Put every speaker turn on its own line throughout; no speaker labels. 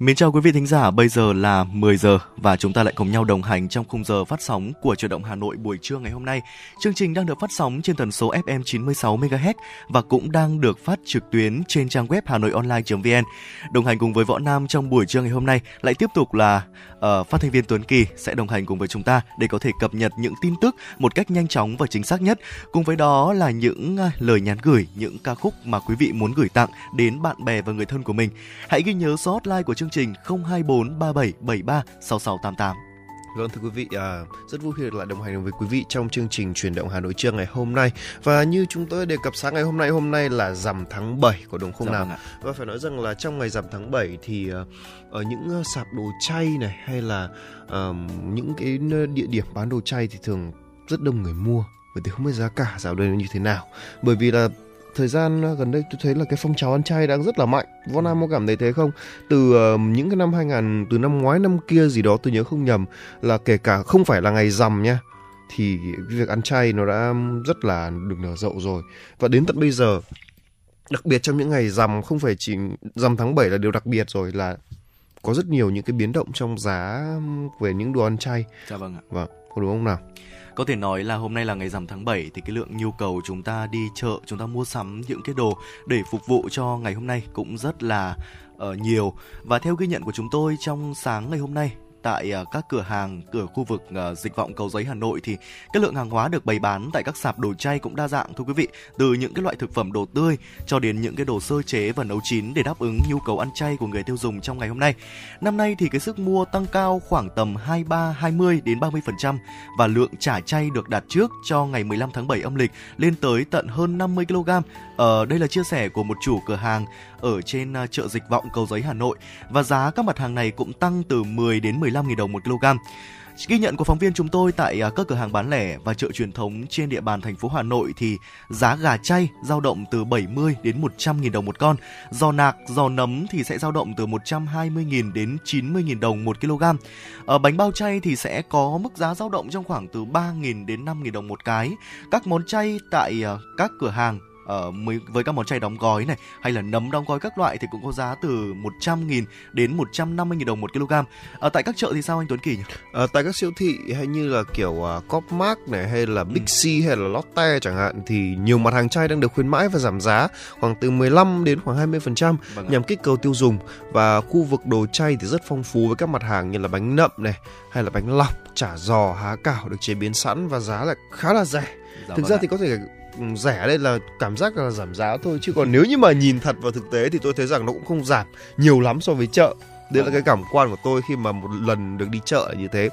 Mến chào quý vị thính giả, bây giờ là 10 giờ và chúng ta lại cùng nhau đồng hành trong khung giờ phát sóng của Truyền động Hà Nội buổi trưa ngày hôm nay. Chương trình đang được phát sóng trên tần số FM 96 MHz và cũng đang được phát trực tuyến trên trang web hanoionline.vn. Đồng hành cùng với Võ Nam trong buổi trưa ngày hôm nay lại tiếp tục là uh, phát thanh viên Tuấn Kỳ sẽ đồng hành cùng với chúng ta để có thể cập nhật những tin tức một cách nhanh chóng và chính xác nhất. Cùng với đó là những uh, lời nhắn gửi, những ca khúc mà quý vị muốn gửi tặng đến bạn bè và người thân của mình. Hãy ghi nhớ số hotline của chương trình 024 3773 6688.
Vâng thưa quý vị, à, rất vui khi được lại đồng hành với quý vị trong chương trình truyền động Hà Nội trưa ngày hôm nay. Và như chúng tôi đề cập sáng ngày hôm nay, hôm nay là rằm tháng 7 của đúng không
Dạ
nào?
vâng.
Và phải nói rằng là trong ngày rằm tháng 7 thì à, ở những à, sạp đồ chay này hay là à, những cái địa điểm bán đồ chay thì thường rất đông người mua. Bởi vì không biết giá cả dạo đây nó như thế nào. Bởi vì là thời gian à, gần đây tôi thấy là cái phong trào ăn chay đang rất là mạnh. Võ Nam có cảm thấy thế không? Từ ờ, những cái năm 2000 từ năm ngoái năm kia gì đó tôi nhớ không nhầm là kể cả không phải là ngày rằm nha thì việc ăn chay nó đã rất là được nở rộ rồi và đến tận bây giờ đặc biệt trong những ngày rằm không phải chỉ rằm tháng 7 là điều đặc biệt rồi là có rất nhiều những cái biến động trong giá về những đồ ăn chay
Dạ vâng ạ.
vâng có đúng không nào
có thể nói là hôm nay là ngày rằm tháng 7 thì cái lượng nhu cầu chúng ta đi chợ, chúng ta mua sắm những cái đồ để phục vụ cho ngày hôm nay cũng rất là uh, nhiều. Và theo ghi nhận của chúng tôi trong sáng ngày hôm nay tại ờ, các cửa hàng cửa khu vực ờ, dịch vọng cầu giấy Hà Nội thì cái lượng hàng hóa được bày bán tại các sạp đồ chay cũng đa dạng thưa quý vị, từ những cái loại thực phẩm đồ tươi cho đến những cái đồ sơ chế và nấu chín để đáp ứng nhu cầu ăn chay của người tiêu dùng trong ngày hôm nay. Năm nay thì cái sức mua tăng cao khoảng tầm 23 20 đến 30% và lượng trả chay được đặt trước cho ngày 15 tháng 7 âm lịch lên tới tận hơn 50 kg. Ờ, đây là chia sẻ của một chủ cửa hàng ở trên ờ, chợ Dịch Vọng Cầu Giấy Hà Nội và giá các mặt hàng này cũng tăng từ 10 đến 15 15.000 đồng một kg. Ghi nhận của phóng viên chúng tôi tại à, các cửa hàng bán lẻ và chợ truyền thống trên địa bàn thành phố Hà Nội thì giá gà chay dao động từ 70 đến 100 000 đồng một con. Giò nạc, giò nấm thì sẽ dao động từ 120 000 đến 90 000 đồng một kg. Ở bánh bao chay thì sẽ có mức giá dao động trong khoảng từ 3 000 đến 5 000 đồng một cái. Các món chay tại à, các cửa hàng ờ, mới- với các món chay đóng gói này hay là nấm đóng gói các loại thì cũng có giá từ 100.000 đến 150.000 đồng một kg. Ở tại các chợ thì sao anh Tuấn Kỳ nhỉ?
Ờ, tại các siêu thị hay như là kiểu uh, Copmark này hay là Big C hay là Lotte chẳng hạn thì nhiều mặt hàng chay đang được khuyến mãi và giảm giá khoảng từ 15 đến khoảng 20%
Vâng
nhằm kích cầu tiêu dùng và khu vực đồ chay thì rất phong phú với các mặt hàng như là bánh nậm này hay là bánh lọc, chả giò, há cảo được chế biến sẵn và giá lại khá là rẻ.
Dạ
Thực
vâng
ra
ạ.
thì có thể ừ, rẻ đây là cảm giác là giảm giá thôi. Chứ còn nếu như mà nhìn thật vào thực tế thì tôi thấy rằng nó cũng không giảm nhiều lắm so với chợ đấy là cái cảm quan của tôi khi mà một lần được đi chợ là như thế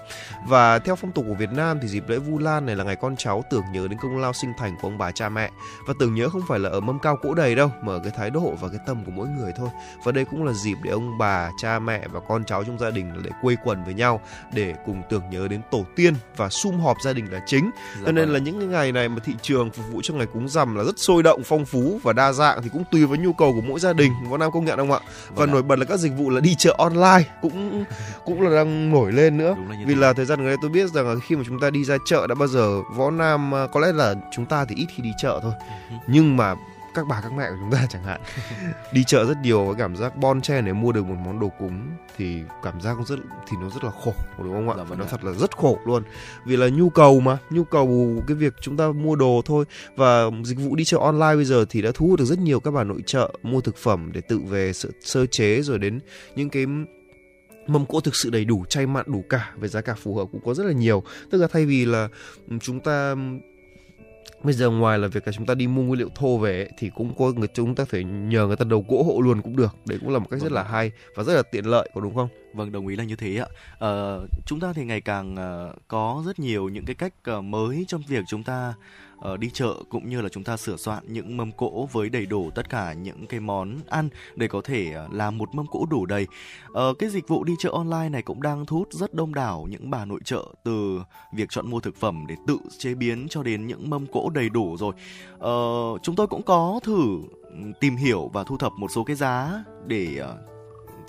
và theo phong tục của Việt Nam thì dịp lễ Vu Lan này là ngày con cháu tưởng nhớ đến công lao sinh thành của ông bà cha mẹ và tưởng nhớ không phải là ở mâm cao cỗ đầy đâu mà ở cái thái độ và cái tâm của mỗi người thôi và đây cũng là dịp để ông bà cha mẹ và con cháu trong gia đình để quây quần với nhau để cùng tưởng nhớ đến tổ tiên và sum họp gia đình là chính
Dạ
cho nên
vâng.
là những cái ngày này mà thị trường phục vụ cho ngày cúng rằm là rất sôi động, phong phú và đa dạng thì cũng tùy vào nhu cầu của mỗi gia đình. Võ Nam công nhận không ạ? Và
Vâng
nổi bật là các dịch vụ là đi chợ online cũng cũng là đang nổi lên nữa.
Là
Vì
thế.
là thời gian gần đây tôi biết rằng là khi mà chúng ta đi ra chợ đã bao giờ Võ Nam à, có lẽ là chúng ta thì ít khi đi chợ thôi.
Ừ.
Nhưng mà các bà các mẹ của chúng ta chẳng hạn đi chợ rất nhiều với cảm giác bon chen để mua được một món đồ cúng thì cảm giác cũng rất thì nó rất là khổ đúng không ạ?
Dạ vâng
nói
ạ.
thật là rất khổ luôn vì là nhu cầu mà nhu cầu cái việc chúng ta mua đồ thôi và dịch vụ đi chợ online bây giờ thì đã thu hút được rất nhiều các bà nội trợ mua thực phẩm để tự về sơ, sơ chế rồi đến những cái mâm cỗ thực sự đầy đủ chay mặn đủ cả với giá cả phù hợp cũng có rất là nhiều tức là thay vì là chúng ta bây giờ ngoài là việc là chúng ta đi mua nguyên liệu thô về ấy, thì cũng có người chúng ta phải nhờ người ta đầu gỗ hộ luôn cũng được. Đấy cũng là một cách rất là hay và rất là tiện lợi có đúng không?
Vâng, đồng ý là như thế ạ. Ờ, chúng ta thì ngày càng ờ, có rất nhiều những cái cách ờ, mới trong việc chúng ta ờ, đi chợ cũng như là chúng ta sửa soạn những mâm cỗ với đầy đủ tất cả những cái món ăn để có thể ờ, làm một mâm cỗ đủ đầy. Ờ, cái dịch vụ đi chợ online này cũng đang thu hút rất đông đảo những bà nội trợ từ việc chọn mua thực phẩm để tự chế biến cho đến những mâm cỗ đầy đủ rồi. Ờ, chúng tôi cũng có thử ừ, tìm hiểu và thu thập một số cái giá để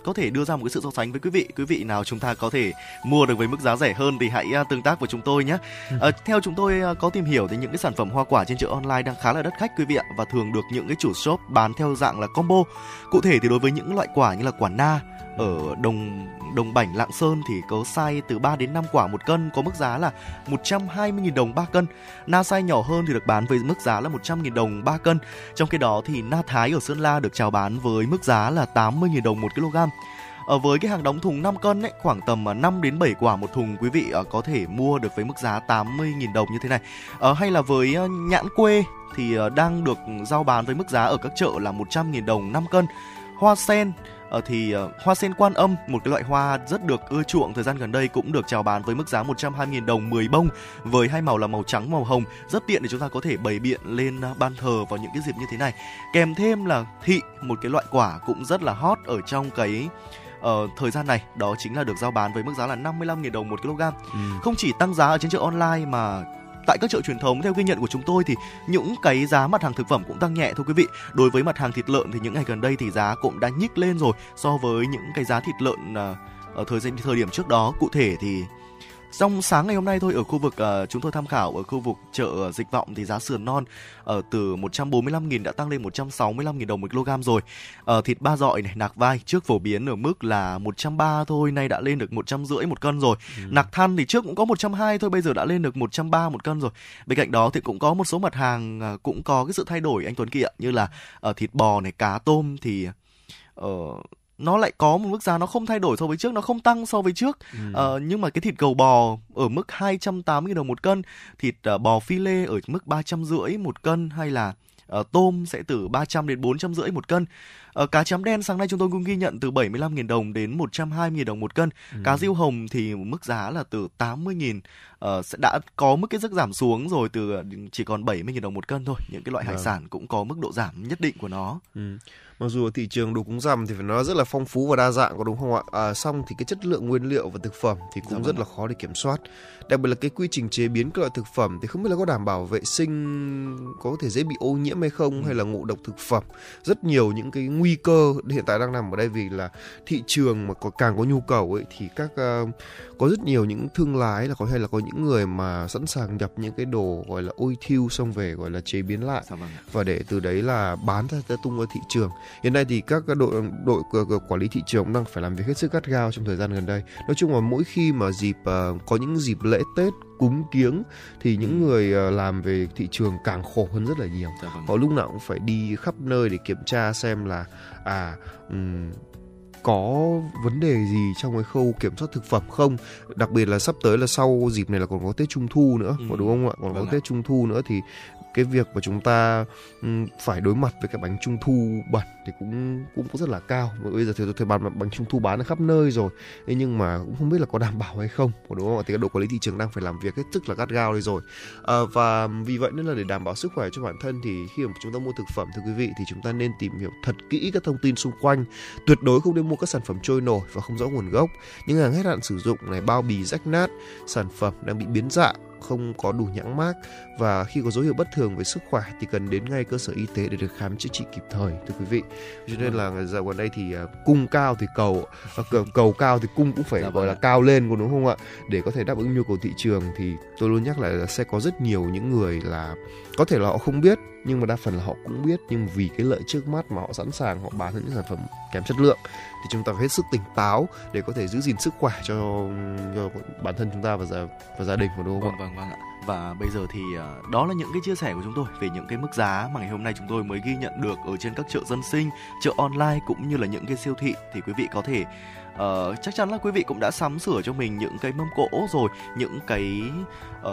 có thể đưa ra một cái sự so sánh với quý vị. Quý vị nào chúng ta có thể mua được với mức giá rẻ hơn thì hãy uh, tương tác với chúng tôi nhé. Uh, theo chúng tôi uh, có tìm hiểu thì những cái sản phẩm hoa quả trên chợ online đang khá là đắt khách quý vị ạ và thường được những cái chủ shop bán theo dạng là combo. Cụ thể thì đối với những loại quả như là quả na ở đồng đồng bảnh Lạng Sơn thì có sai từ 3 đến 5 quả một cân có mức giá là 120.000 đồng 3 cân. Na sai nhỏ hơn thì được bán với mức giá là 100.000 đồng 3 cân. Trong khi đó thì na Thái ở Sơn La được chào bán với mức giá là 80.000 đồng 1 kg. Ở với cái hàng đóng thùng 5 cân ấy, khoảng tầm à, 5 đến 7 quả một thùng quý vị à, có thể mua được với mức giá 80.000 đồng như thế này. Ở hay là với à, nhãn quê thì đang được giao bán với mức giá ở các chợ là 100.000 đồng 5 cân. Hoa sen uh, thì uh, hoa sen quan âm một cái loại hoa rất được ưa chuộng thời gian gần đây cũng được chào bán với mức giá 120.000 đồng 10 bông với hai màu là màu trắng màu hồng rất tiện để chúng ta có thể bày biện lên uh, ban thờ vào những cái dịp như thế này kèm thêm là thị một cái loại quả cũng rất là hot ở trong cái uh, thời gian này đó chính là được giao bán với mức giá là 55.000 đồng một kg. Ừ. Không chỉ tăng giá ở trên chợ online mà tại các chợ truyền thống, theo ghi nhận của chúng tôi thì những cái giá mặt hàng thực phẩm cũng tăng nhẹ thôi quý vị. Đối với mặt hàng thịt lợn thì những ngày gần đây thì giá cũng đã nhích lên rồi so với những cái giá thịt lợn à, ở thời gian thời điểm trước đó. Cụ thể thì trong sáng ngày hôm nay thôi ở khu vực uh, chúng tôi tham khảo ở khu vực chợ Dịch Vọng thì giá sườn non ở uh, từ 145.000 đã tăng lên 165.000 đồng một kg rồi. Uh, thịt ba dọi này, nạc vai trước phổ biến ở mức là 130 thôi, nay đã lên được 150 một cân rồi. Ừ. Nạc than thì trước cũng có 120 thôi, bây giờ đã lên được 130 một cân rồi. Bên cạnh đó thì cũng có một số mặt hàng uh, cũng có cái sự thay đổi anh Tuấn Kỳ ạ, như là uh, thịt bò này, cá tôm thì uh, nó lại có một mức giá nó không thay đổi so với trước nó không tăng so với trước ừ. ờ, nhưng mà cái thịt cầu bò ở mức 280 đồng một cân thịt uh, bò phi lê ở mức ba trăm rưỡi một cân hay là uh, tôm sẽ từ 300 đến bốn trăm rưỡi một cân uh, cá chấm đen sáng nay chúng tôi cũng ghi nhận từ 75.000 đồng đến 120.000 đồng một cân ừ. cá diêu hồng thì mức giá là từ 80.000 uh, sẽ đã có mức cái rất giảm xuống rồi từ chỉ còn 70.000 đồng một cân thôi những cái loại hải à. sản cũng có mức độ giảm nhất định của nó ừ
mặc dù thị trường đồ cúng rằm thì phải nói rất là phong phú và đa dạng có đúng không ạ à, xong thì cái chất lượng nguyên liệu và thực phẩm thì cũng dạ rất vâng. là khó để kiểm soát đặc biệt là cái quy trình chế biến các loại thực phẩm thì không biết là có đảm bảo vệ sinh có thể dễ bị ô nhiễm hay không ừ. hay là ngộ độc thực phẩm rất nhiều những cái nguy cơ hiện tại đang nằm ở đây vì là thị trường mà có càng có nhu cầu ấy thì các uh, có rất nhiều những thương lái là có hay là có những người mà sẵn sàng nhập những cái đồ gọi là ôi thiêu xong về gọi là chế biến lại. Dạ vâng. và để từ đấy là bán ra tung ra thị trường. Hiện nay thì các đội đội quản lý thị trường đang phải làm việc hết sức gắt gao trong thời gian gần đây. Nói chung là mỗi khi mà dịp uh, có những dịp lễ tết cúng kiếng thì những ừ. người uh, làm về thị trường càng khổ hơn rất là nhiều dạ vâng. họ lúc nào cũng phải đi khắp nơi để kiểm tra xem là à um, có vấn đề gì trong cái khâu kiểm soát thực phẩm không đặc biệt là sắp tới là sau dịp này là còn có tết trung thu nữa ừ. đúng không ạ còn vâng có tết trung thu nữa thì cái việc mà chúng ta phải đối mặt với cái bánh trung thu bẩn thì cũng cũng cũng rất là cao. Mà bây giờ thì tôi bán bánh trung thu bán ở khắp nơi rồi. Thế nhưng mà cũng không biết là có đảm bảo hay không. Đúng không thì các đội quản lý thị trường đang phải làm việc hết sức là gắt gao đây rồi. À, và vì vậy nên là để đảm bảo sức khỏe cho bản thân thì khi mà chúng ta mua thực phẩm thưa quý vị thì chúng ta nên tìm hiểu thật kỹ các thông tin xung quanh. Tuyệt đối không nên mua các sản phẩm trôi nổi và không rõ nguồn gốc. Những hàng hết hạn sử dụng này bao bì rách nát sản phẩm đang bị biến dạng không có đủ nhãn mác và khi có dấu hiệu bất thường về sức khỏe thì cần đến ngay cơ sở y tế để được khám chữa trị kịp thời thưa quý vị. Cho nên là dạo gần đây thì uh, cung cao thì cầu uh, cầu, cầu cao thì cung cũng phải dạ, gọi là vâng cao lên đúng không ạ? Để có thể đáp ứng nhu cầu thị trường thì tôi luôn nhắc lại là sẽ có rất nhiều những người là có thể là họ không biết nhưng mà đa phần là họ cũng biết nhưng vì cái lợi trước mắt mà họ sẵn sàng họ bán những sản phẩm kém chất lượng thì chúng ta phải hết sức tỉnh táo để có thể giữ gìn sức khỏe cho, cho bản thân chúng ta và gia và gia đình của đúng không
vâng, vâng vâng ạ. Và bây giờ thì ờ, đó là những cái chia sẻ của chúng tôi về những cái mức giá mà ngày hôm nay chúng tôi mới ghi nhận được ở trên các chợ dân sinh, chợ online cũng như là những cái siêu thị. Thì quý vị có thể uh, chắc chắn là quý vị cũng đã sắm sửa cho mình những cái mâm cỗ rồi những cái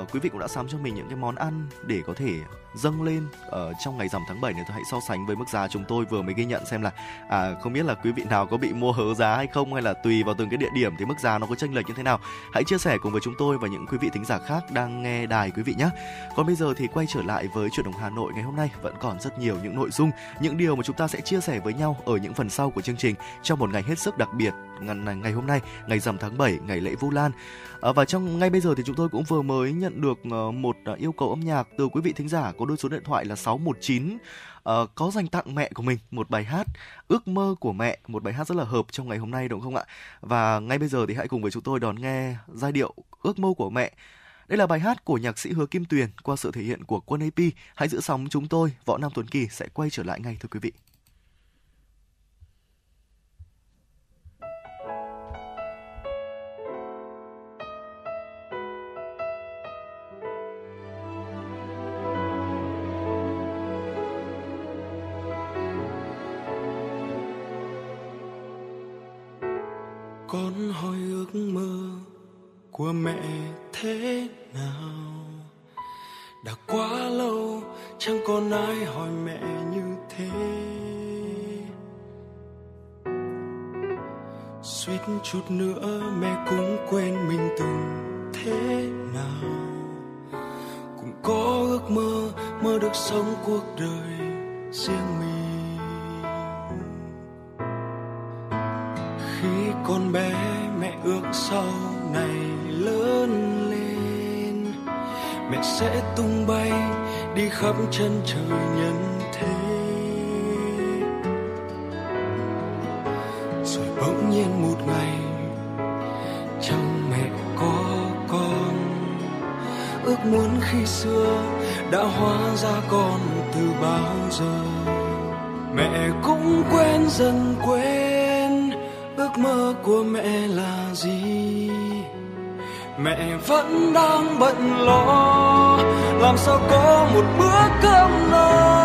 uh, quý vị cũng đã sắm cho mình những cái món ăn để có thể dâng lên ở uh, trong ngày rằm tháng 7 này tôi hãy so sánh với mức giá chúng tôi vừa mới ghi nhận xem là à, không biết là quý vị nào có bị mua hớ giá hay không hay là tùy vào từng cái địa điểm thì mức giá nó có chênh lệch như thế nào hãy chia sẻ cùng với chúng tôi và những quý vị thính giả khác đang nghe đài đài quý vị nhé. Còn bây giờ thì quay trở lại với chuyển động Hà Nội ngày hôm nay vẫn còn rất nhiều những nội dung, những điều mà chúng ta sẽ chia sẻ với nhau ở những phần sau của chương trình trong một ngày hết sức đặc biệt ngày, ngày hôm nay, ngày rằm tháng 7, ngày lễ Vu Lan. À, và trong ngay bây giờ thì chúng tôi cũng vừa mới nhận được uh, một uh, yêu cầu âm nhạc từ quý vị thính giả có đôi số điện thoại là 619 uh, có dành tặng mẹ của mình một bài hát ước mơ của mẹ một bài hát rất là hợp trong ngày hôm nay đúng không ạ và ngay bây giờ thì hãy cùng với chúng tôi đón nghe giai điệu ước mơ của mẹ đây là bài hát của nhạc sĩ Hứa Kim Tuyền qua sự thể hiện của Quân AP. Hãy giữ sóng chúng tôi, Võ Nam Tuấn Kỳ sẽ quay trở lại ngay thưa quý vị.
Con hỏi ước mơ của mẹ thế nào? Đã quá lâu, chẳng còn ai hỏi mẹ như thế. Suýt chút nữa mẹ cũng quên mình từng thế nào. Cũng có ước mơ mơ được sống cuộc đời riêng mình. Khi con bé mẹ ước sau này lớn lên. Mẹ sẽ tung bay đi khắp chân trời nhân thế. Rồi bỗng nhiên một ngày, trong mẹ có con. Ước muốn khi xưa đã hóa ra con từ bao giờ. Mẹ cũng quen dần quên mơ của mẹ là gì? Mẹ vẫn đang bận lo, làm sao có một bữa cơm no?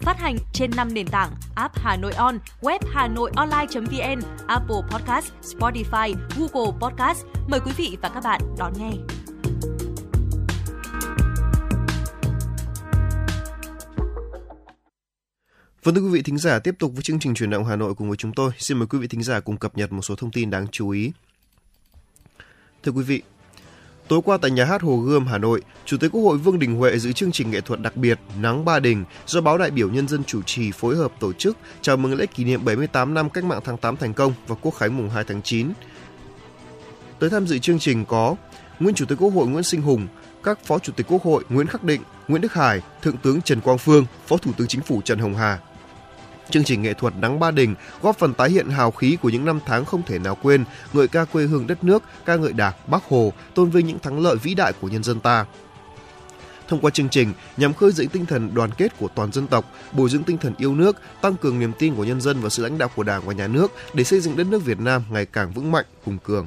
Phát hành trên 5 nền tảng app Hà Nội On, web Hà Nội Online.vn, Apple Podcast, Spotify, Google Podcast. Mời quý vị và các bạn đón nghe.
Vâng thưa quý vị thính giả, tiếp tục với chương trình truyền động Hà Nội cùng với chúng tôi. Xin mời quý vị thính giả cùng cập nhật một số thông tin đáng chú ý. Thưa quý vị, tối qua tại nhà hát Hồ Gươm, Hà Nội, Chủ tịch Quốc hội Vương Đình Huệ dự chương trình nghệ thuật đặc biệt Nắng Ba Đình do báo đại biểu nhân dân chủ trì phối hợp tổ chức chào mừng lễ kỷ niệm 78 năm Cách mạng tháng 8 thành công và Quốc khánh mùng 2 tháng 9. Tới tham dự chương trình có Nguyên Chủ tịch Quốc hội Nguyễn Sinh Hùng, các Phó Chủ tịch Quốc hội Nguyễn Khắc Định, Nguyễn Đức Hải, Thượng tướng Trần Quang Phương, Phó Thủ tướng Chính phủ Trần Hồng Hà, Chương trình nghệ thuật Nắng Ba Đình góp phần tái hiện hào khí của những năm tháng không thể nào quên, ngợi ca quê hương đất nước, ca ngợi Đảng, Bác Hồ, tôn vinh những thắng lợi vĩ đại của nhân dân ta. Thông qua chương trình nhằm khơi dậy tinh thần đoàn kết của toàn dân tộc, bồi dưỡng tinh thần yêu nước, tăng cường niềm tin của nhân dân và sự lãnh đạo của Đảng và Nhà nước để xây dựng đất nước Việt Nam ngày càng vững mạnh, hùng cường.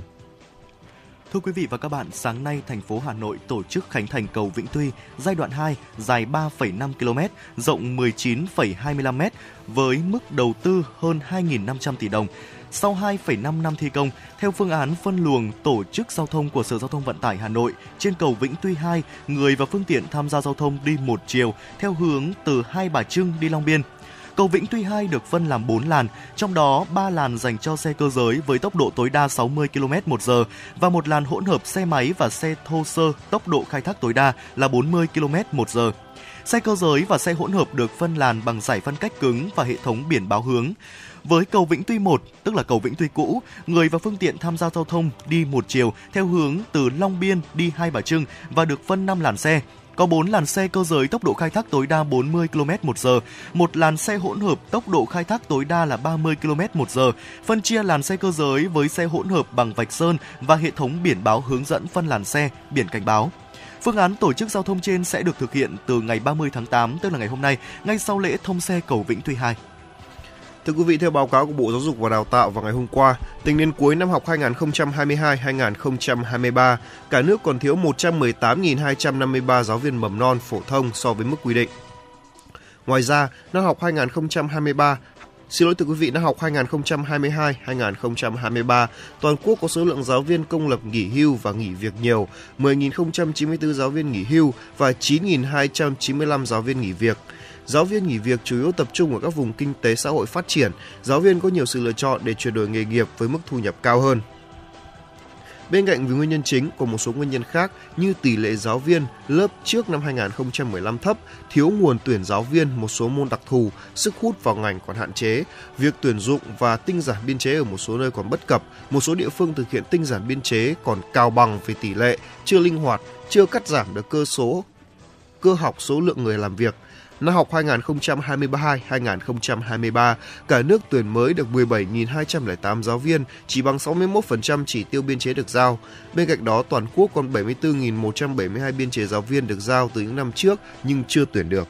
Thưa quý vị và các bạn, sáng nay thành phố Hà Nội tổ chức khánh thành cầu Vĩnh Tuy giai đoạn 2 dài 3,5 km, rộng 19,25 m với mức đầu tư hơn 2.500 tỷ đồng. Sau 2,5 năm thi công, theo phương án phân luồng tổ chức giao thông của Sở Giao thông Vận tải Hà Nội, trên cầu Vĩnh Tuy 2, người và phương tiện tham gia giao thông đi một chiều theo hướng từ Hai Bà Trưng đi Long Biên – Cầu Vĩnh Tuy 2 được phân làm 4 làn, trong đó 3 làn dành cho xe cơ giới với tốc độ tối đa 60 km/h và một làn hỗn hợp xe máy và xe thô sơ tốc độ khai thác tối đa là 40 km/h. Xe cơ giới và xe hỗn hợp được phân làn bằng giải phân cách cứng và hệ thống biển báo hướng. Với cầu Vĩnh Tuy 1, tức là cầu Vĩnh Tuy cũ, người và phương tiện tham gia giao thông đi một chiều theo hướng từ Long Biên đi Hai Bà Trưng và được phân 5 làn xe có 4 làn xe cơ giới tốc độ khai thác tối đa 40 km/h, một làn xe hỗn hợp tốc độ khai thác tối đa là 30 km/h, phân chia làn xe cơ giới với xe hỗn hợp bằng vạch sơn và hệ thống biển báo hướng dẫn phân làn xe, biển cảnh báo. Phương án tổ chức giao thông trên sẽ được thực hiện từ ngày 30 tháng 8, tức là ngày hôm nay, ngay sau lễ thông xe cầu Vĩnh Tuy 2.
Thưa quý vị, theo báo cáo của Bộ Giáo dục và Đào tạo vào ngày hôm qua, tính đến cuối năm học 2022-2023, cả nước còn thiếu 118.253 giáo viên mầm non phổ thông so với mức quy định. Ngoài ra, năm học 2023 Xin lỗi thưa quý vị, năm học 2022-2023, toàn quốc có số lượng giáo viên công lập nghỉ hưu và nghỉ việc nhiều, 10.094 giáo viên nghỉ hưu và 9.295 giáo viên nghỉ việc. Giáo viên nghỉ việc chủ yếu tập trung ở các vùng kinh tế xã hội phát triển, giáo viên có nhiều sự lựa chọn để chuyển đổi nghề nghiệp với mức thu nhập cao hơn. Bên cạnh vì nguyên nhân chính, còn một số nguyên nhân khác như tỷ lệ giáo viên lớp trước năm 2015 thấp, thiếu nguồn tuyển giáo viên một số môn đặc thù, sức hút vào ngành còn hạn chế, việc tuyển dụng và tinh giản biên chế ở một số nơi còn bất cập, một số địa phương thực hiện tinh giản biên chế còn cao bằng về tỷ lệ, chưa linh hoạt, chưa cắt giảm được cơ số cơ học số lượng người làm việc – Năm học 2022-2023, cả nước tuyển mới được 17.208 giáo viên, chỉ bằng 61% chỉ tiêu biên chế được giao. Bên cạnh đó, toàn quốc còn 74.172 biên chế giáo viên được giao từ những năm trước nhưng chưa tuyển được.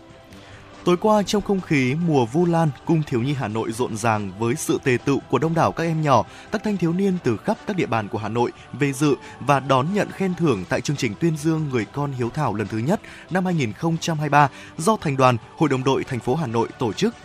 Tối qua trong không khí mùa Vu Lan, cung thiếu nhi Hà Nội rộn ràng với sự tề tựu của đông đảo các em nhỏ, các thanh thiếu niên từ khắp các địa bàn của Hà Nội về dự và đón nhận khen thưởng tại chương trình tuyên dương người con hiếu thảo lần thứ nhất năm 2023 do thành đoàn Hội đồng đội thành phố Hà Nội tổ chức.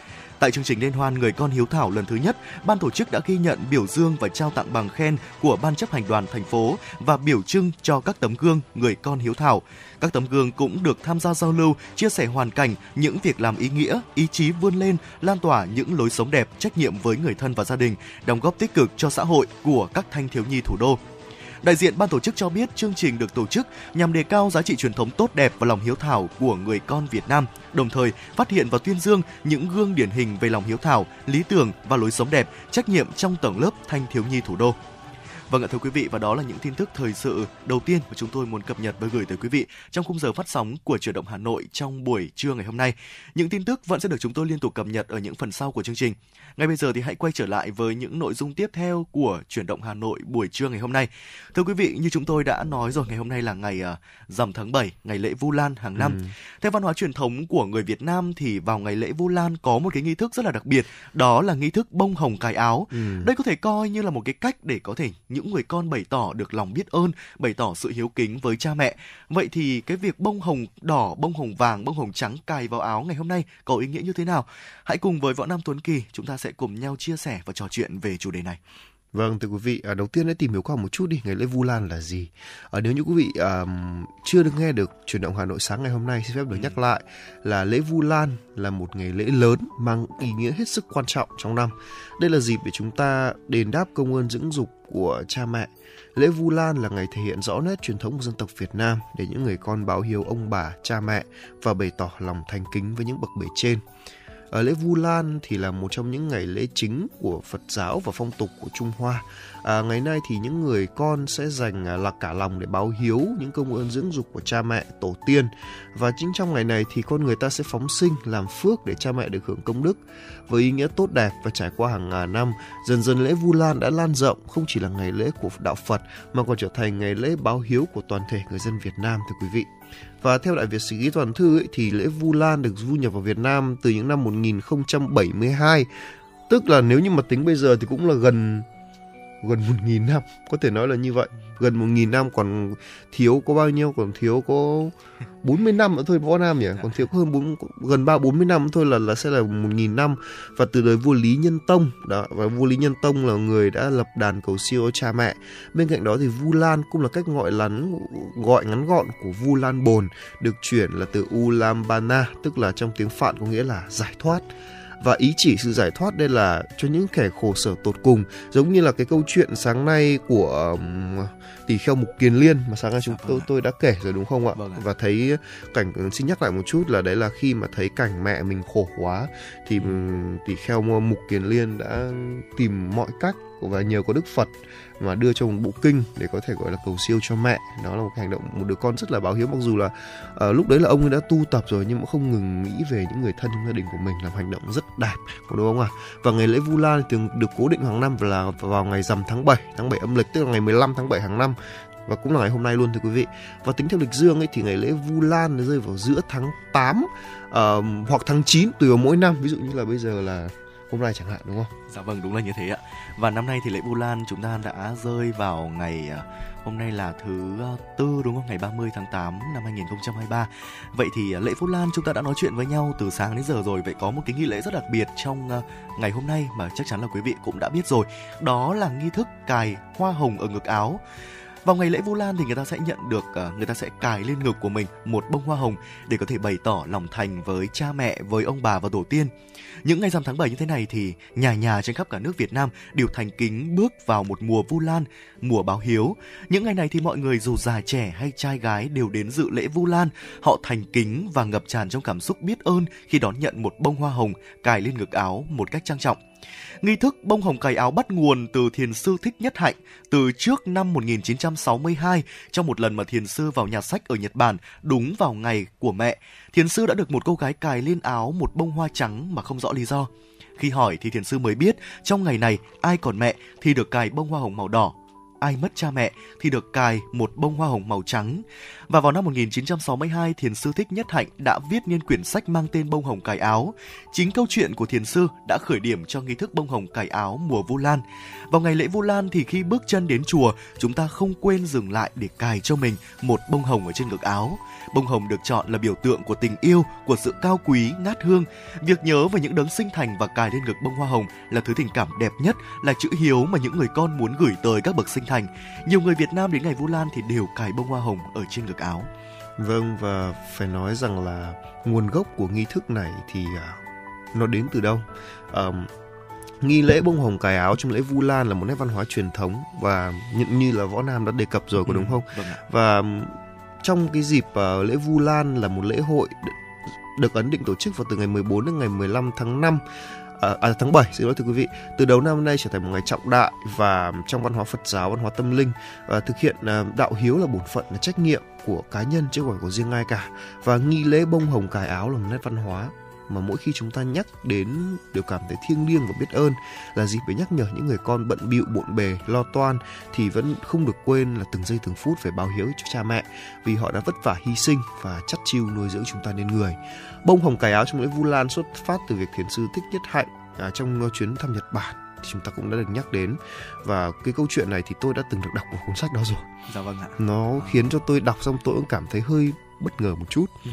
Tại chương trình liên hoan Người con hiếu thảo lần thứ nhất, ban tổ chức đã ghi nhận biểu dương và trao tặng bằng khen của ban chấp hành đoàn thành phố và biểu trưng cho các tấm gương người con hiếu thảo. Các tấm gương cũng được tham gia giao lưu, chia sẻ hoàn cảnh, những việc làm ý nghĩa, ý chí vươn lên, lan tỏa những lối sống đẹp, trách nhiệm với người thân và gia đình, đóng góp tích cực cho xã hội của các thanh thiếu nhi thủ đô. Đại diện ban tổ chức cho biết chương trình được tổ chức nhằm đề cao giá trị truyền thống tốt đẹp và lòng hiếu thảo của người con Việt Nam, đồng thời phát hiện và tuyên dương những gương điển hình về lòng hiếu thảo, lý tưởng và lối sống đẹp, trách nhiệm trong tầng lớp thanh thiếu nhi thủ đô. Vâng ạ thưa quý vị và đó là những tin tức thời sự đầu tiên mà chúng tôi muốn cập nhật và gửi tới quý vị trong khung giờ phát sóng của chuyển động Hà Nội trong buổi trưa ngày hôm nay. Những tin tức vẫn sẽ được chúng tôi liên tục cập nhật ở những phần sau của chương trình. Ngay bây giờ thì hãy quay trở lại với những nội dung tiếp theo của chuyển động Hà Nội buổi trưa ngày hôm nay. Thưa quý vị, như chúng tôi đã nói rồi, ngày hôm nay là ngày uh, rằm tháng 7, ngày lễ Vu Lan hàng năm. Ừ. Theo văn hóa truyền thống của người Việt Nam thì vào ngày lễ Vu Lan có một cái nghi thức rất là đặc biệt, đó là nghi thức bông hồng cài áo. Ừ. Đây có thể coi như là một cái cách để có thể những người con bày tỏ được lòng biết ơn, bày tỏ sự hiếu kính với cha mẹ. Vậy thì cái việc bông hồng đỏ, bông hồng vàng, bông hồng trắng cài vào áo ngày hôm nay có ý nghĩa như thế nào? Hãy cùng với Võ Nam Tuấn Kỳ chúng ta sẽ cùng nhau chia sẻ và trò chuyện về chủ đề này.
Vâng, thưa quý vị, à, đầu tiên hãy tìm hiểu qua một chút đi ngày lễ Vu Lan là gì. À, nếu như quý vị à, chưa được nghe được chuyển động Hà Nội sáng ngày hôm nay, xin phép được nhắc lại là lễ Vu Lan là một ngày lễ lớn mang ý nghĩa hết sức quan trọng trong năm. Đây là dịp để chúng ta đền đáp công ơn dưỡng dục của cha mẹ. Lễ Vu Lan là ngày thể hiện rõ nét truyền thống của dân tộc Việt Nam để những người con báo hiếu ông bà, cha mẹ và bày tỏ lòng thành kính với những bậc bề trên. Ở lễ Vu Lan thì là một trong những ngày lễ chính của Phật giáo và phong tục của Trung Hoa. À, ngày nay thì những người con sẽ dành à, là cả lòng để báo hiếu những công ơn dưỡng dục của cha mẹ, tổ tiên. Và chính trong ngày này thì con người ta sẽ phóng sinh làm phước để cha mẹ được hưởng công đức. Với ý nghĩa tốt đẹp và trải qua hàng ngàn năm, dần dần lễ Vu Lan đã lan rộng không chỉ là ngày lễ của đạo Phật mà còn trở thành ngày lễ báo hiếu của toàn thể người dân Việt Nam thưa quý vị. Và theo Đại Việt Sử Ký Toàn Thư ấy, thì lễ Vu Lan được du nhập vào Việt Nam từ những năm 1072. Tức là nếu như mà tính bây giờ thì cũng là gần gần 1.000 năm, có thể nói là như vậy. Gần một nghìn năm còn thiếu có bao nhiêu? Còn thiếu có 40 năm nữa thôi võ nam nhỉ? Còn thiếu hơn bốn gần ba bốn mươi năm thôi là là sẽ là một nghìn năm. Và từ đời vua lý nhân tông đó và vua lý nhân tông là người đã lập đàn cầu siêu cha mẹ. Bên cạnh đó thì vu lan cũng là cách gọi ngắn gọi ngắn gọn của vu lan bồn được chuyển là từ ulambana tức là trong tiếng phạn có nghĩa là giải thoát và ý chỉ sự giải thoát đây là cho những kẻ khổ sở tột cùng giống như là cái câu chuyện sáng nay của um, tỷ kheo mục kiền liên mà sáng nay chúng dạ, tôi vâng tôi đã kể rồi đúng không ạ? Vâng và thấy cảnh xin nhắc lại một chút là đấy là khi mà thấy cảnh mẹ mình khổ quá thì tỷ kheo mục kiền liên đã tìm mọi cách và nhờ có đức phật mà đưa cho một bộ kinh để có thể gọi là cầu siêu cho mẹ đó là một hành động một đứa con rất là báo hiếu mặc dù là uh, lúc đấy là ông ấy đã tu tập rồi nhưng mà không ngừng nghĩ về những người thân trong gia đình của mình làm hành động rất đẹp đúng không ạ và ngày lễ vu lan thường được cố định hàng năm là vào ngày rằm tháng 7 tháng 7 âm lịch tức là ngày 15 tháng 7 hàng năm và cũng là ngày hôm nay luôn thưa quý vị. Và tính theo lịch dương ấy thì ngày lễ Vu Lan nó rơi vào giữa tháng 8 uh, ờ, hoặc tháng 9 tùy vào mỗi năm. Ví dụ như là bây giờ là hôm nay chẳng hạn đúng không?
Dạ vâng đúng là như thế ạ. Và năm nay thì lễ Vu Lan chúng ta đã rơi vào ngày à, hôm nay là thứ à, tư, đúng không? Ngày 30 tháng 8 năm 2023. Vậy thì à, lễ Vu Lan chúng ta đã nói chuyện với nhau từ sáng đến giờ rồi. Vậy có một cái nghi lễ rất đặc biệt trong ngày hôm nay mà chắc chắn là quý vị cũng đã biết rồi. Đó là nghi thức cài hoa hồng ở ngực áo. Vào ngày lễ Vu Lan thì người ta sẽ nhận được ờ, người ta sẽ cài lên ngực của mình một bông hoa hồng để có thể bày tỏ lòng thành với cha mẹ, với ông bà và tổ tiên. Những ngày rằm tháng 7 như thế này thì nhà nhà trên khắp cả nước Việt Nam đều thành kính bước vào một mùa Vu Lan, mùa báo hiếu. Những ngày này thì mọi người dù già trẻ hay trai gái đều đến dự lễ Vu Lan, họ thành kính và ngập tràn trong cảm xúc biết ơn khi đón nhận một bông hoa hồng cài lên ngực áo một cách trang trọng. Nghi thức bông hồng cài áo bắt nguồn từ thiền sư Thích Nhất Hạnh từ trước năm 1962 trong một lần mà thiền sư vào nhà sách ở Nhật Bản đúng vào ngày của mẹ. Thiền sư đã được một cô gái cài lên áo một bông hoa trắng mà không rõ lý do. Khi hỏi thì thiền sư mới biết, trong ngày này, ai còn mẹ thì được cài bông hoa hồng màu đỏ ai mất cha mẹ thì được cài một bông hoa hồng màu trắng. Và vào năm 1962, thiền sư Thích Nhất Hạnh đã viết nên quyển sách mang tên Bông hồng cài áo. Chính câu chuyện của thiền sư đã khởi điểm cho nghi thức bông hồng cài áo mùa Vu Lan. Vào ngày lễ Vu Lan thì khi bước chân đến chùa, chúng ta không quên dừng lại để cài cho mình một bông hồng ở trên ngực áo. Bông hồng được chọn là biểu tượng của tình yêu, của sự cao quý, ngát hương. Việc nhớ về những đấng sinh thành và cài lên ngực bông hoa hồng là thứ tình cảm đẹp nhất, là chữ hiếu mà những người con muốn gửi tới các bậc sinh thành. Nhiều người Việt Nam đến ngày Vu Lan thì đều cài bông hoa hồng ở trên ngực áo.
Vâng và phải nói rằng là nguồn gốc của nghi thức này thì uh, nó đến từ đâu? Um, nghi lễ bông hồng cài áo trong lễ Vu Lan là một nét văn hóa truyền thống và nhận như là võ nam đã đề cập rồi có đúng
Ừ,
không
Vâng
và trong cái dịp ờ, lễ Vu Lan là một lễ hội được ấn định tổ chức vào từ ngày 14 đến ngày 15 tháng 5 à, à, tháng 7 xin lỗi thưa quý vị. Từ đầu năm nay trở thành một ngày trọng đại và trong văn hóa Phật giáo văn hóa tâm linh à, thực hiện à, đạo hiếu là bổn phận là trách nhiệm của cá nhân chứ không phải của riêng ai cả. Và nghi lễ bông hồng cài áo là một nét văn hóa mà mỗi khi chúng ta nhắc đến đều cảm thấy thiêng liêng và biết ơn là dịp để nhắc nhở những người con bận bịu bộn bề lo toan thì vẫn không được quên là từng giây từng phút phải báo hiếu cho cha mẹ vì họ đã vất vả hy sinh và chắt chiu nuôi dưỡng chúng ta nên người. Bông hồng cài áo trong lễ Vu Lan xuất phát từ việc thiền sư Thích Nhất Hạnh à, trong chuyến thăm Nhật Bản thì chúng ta cũng đã được nhắc đến và cái câu chuyện này thì tôi đã từng được đọc một cuốn sách đó rồi.
Dạ vâng ạ.
Nó khiến cho tôi đọc xong tôi cũng cảm thấy hơi bất ngờ một chút.
Ừ.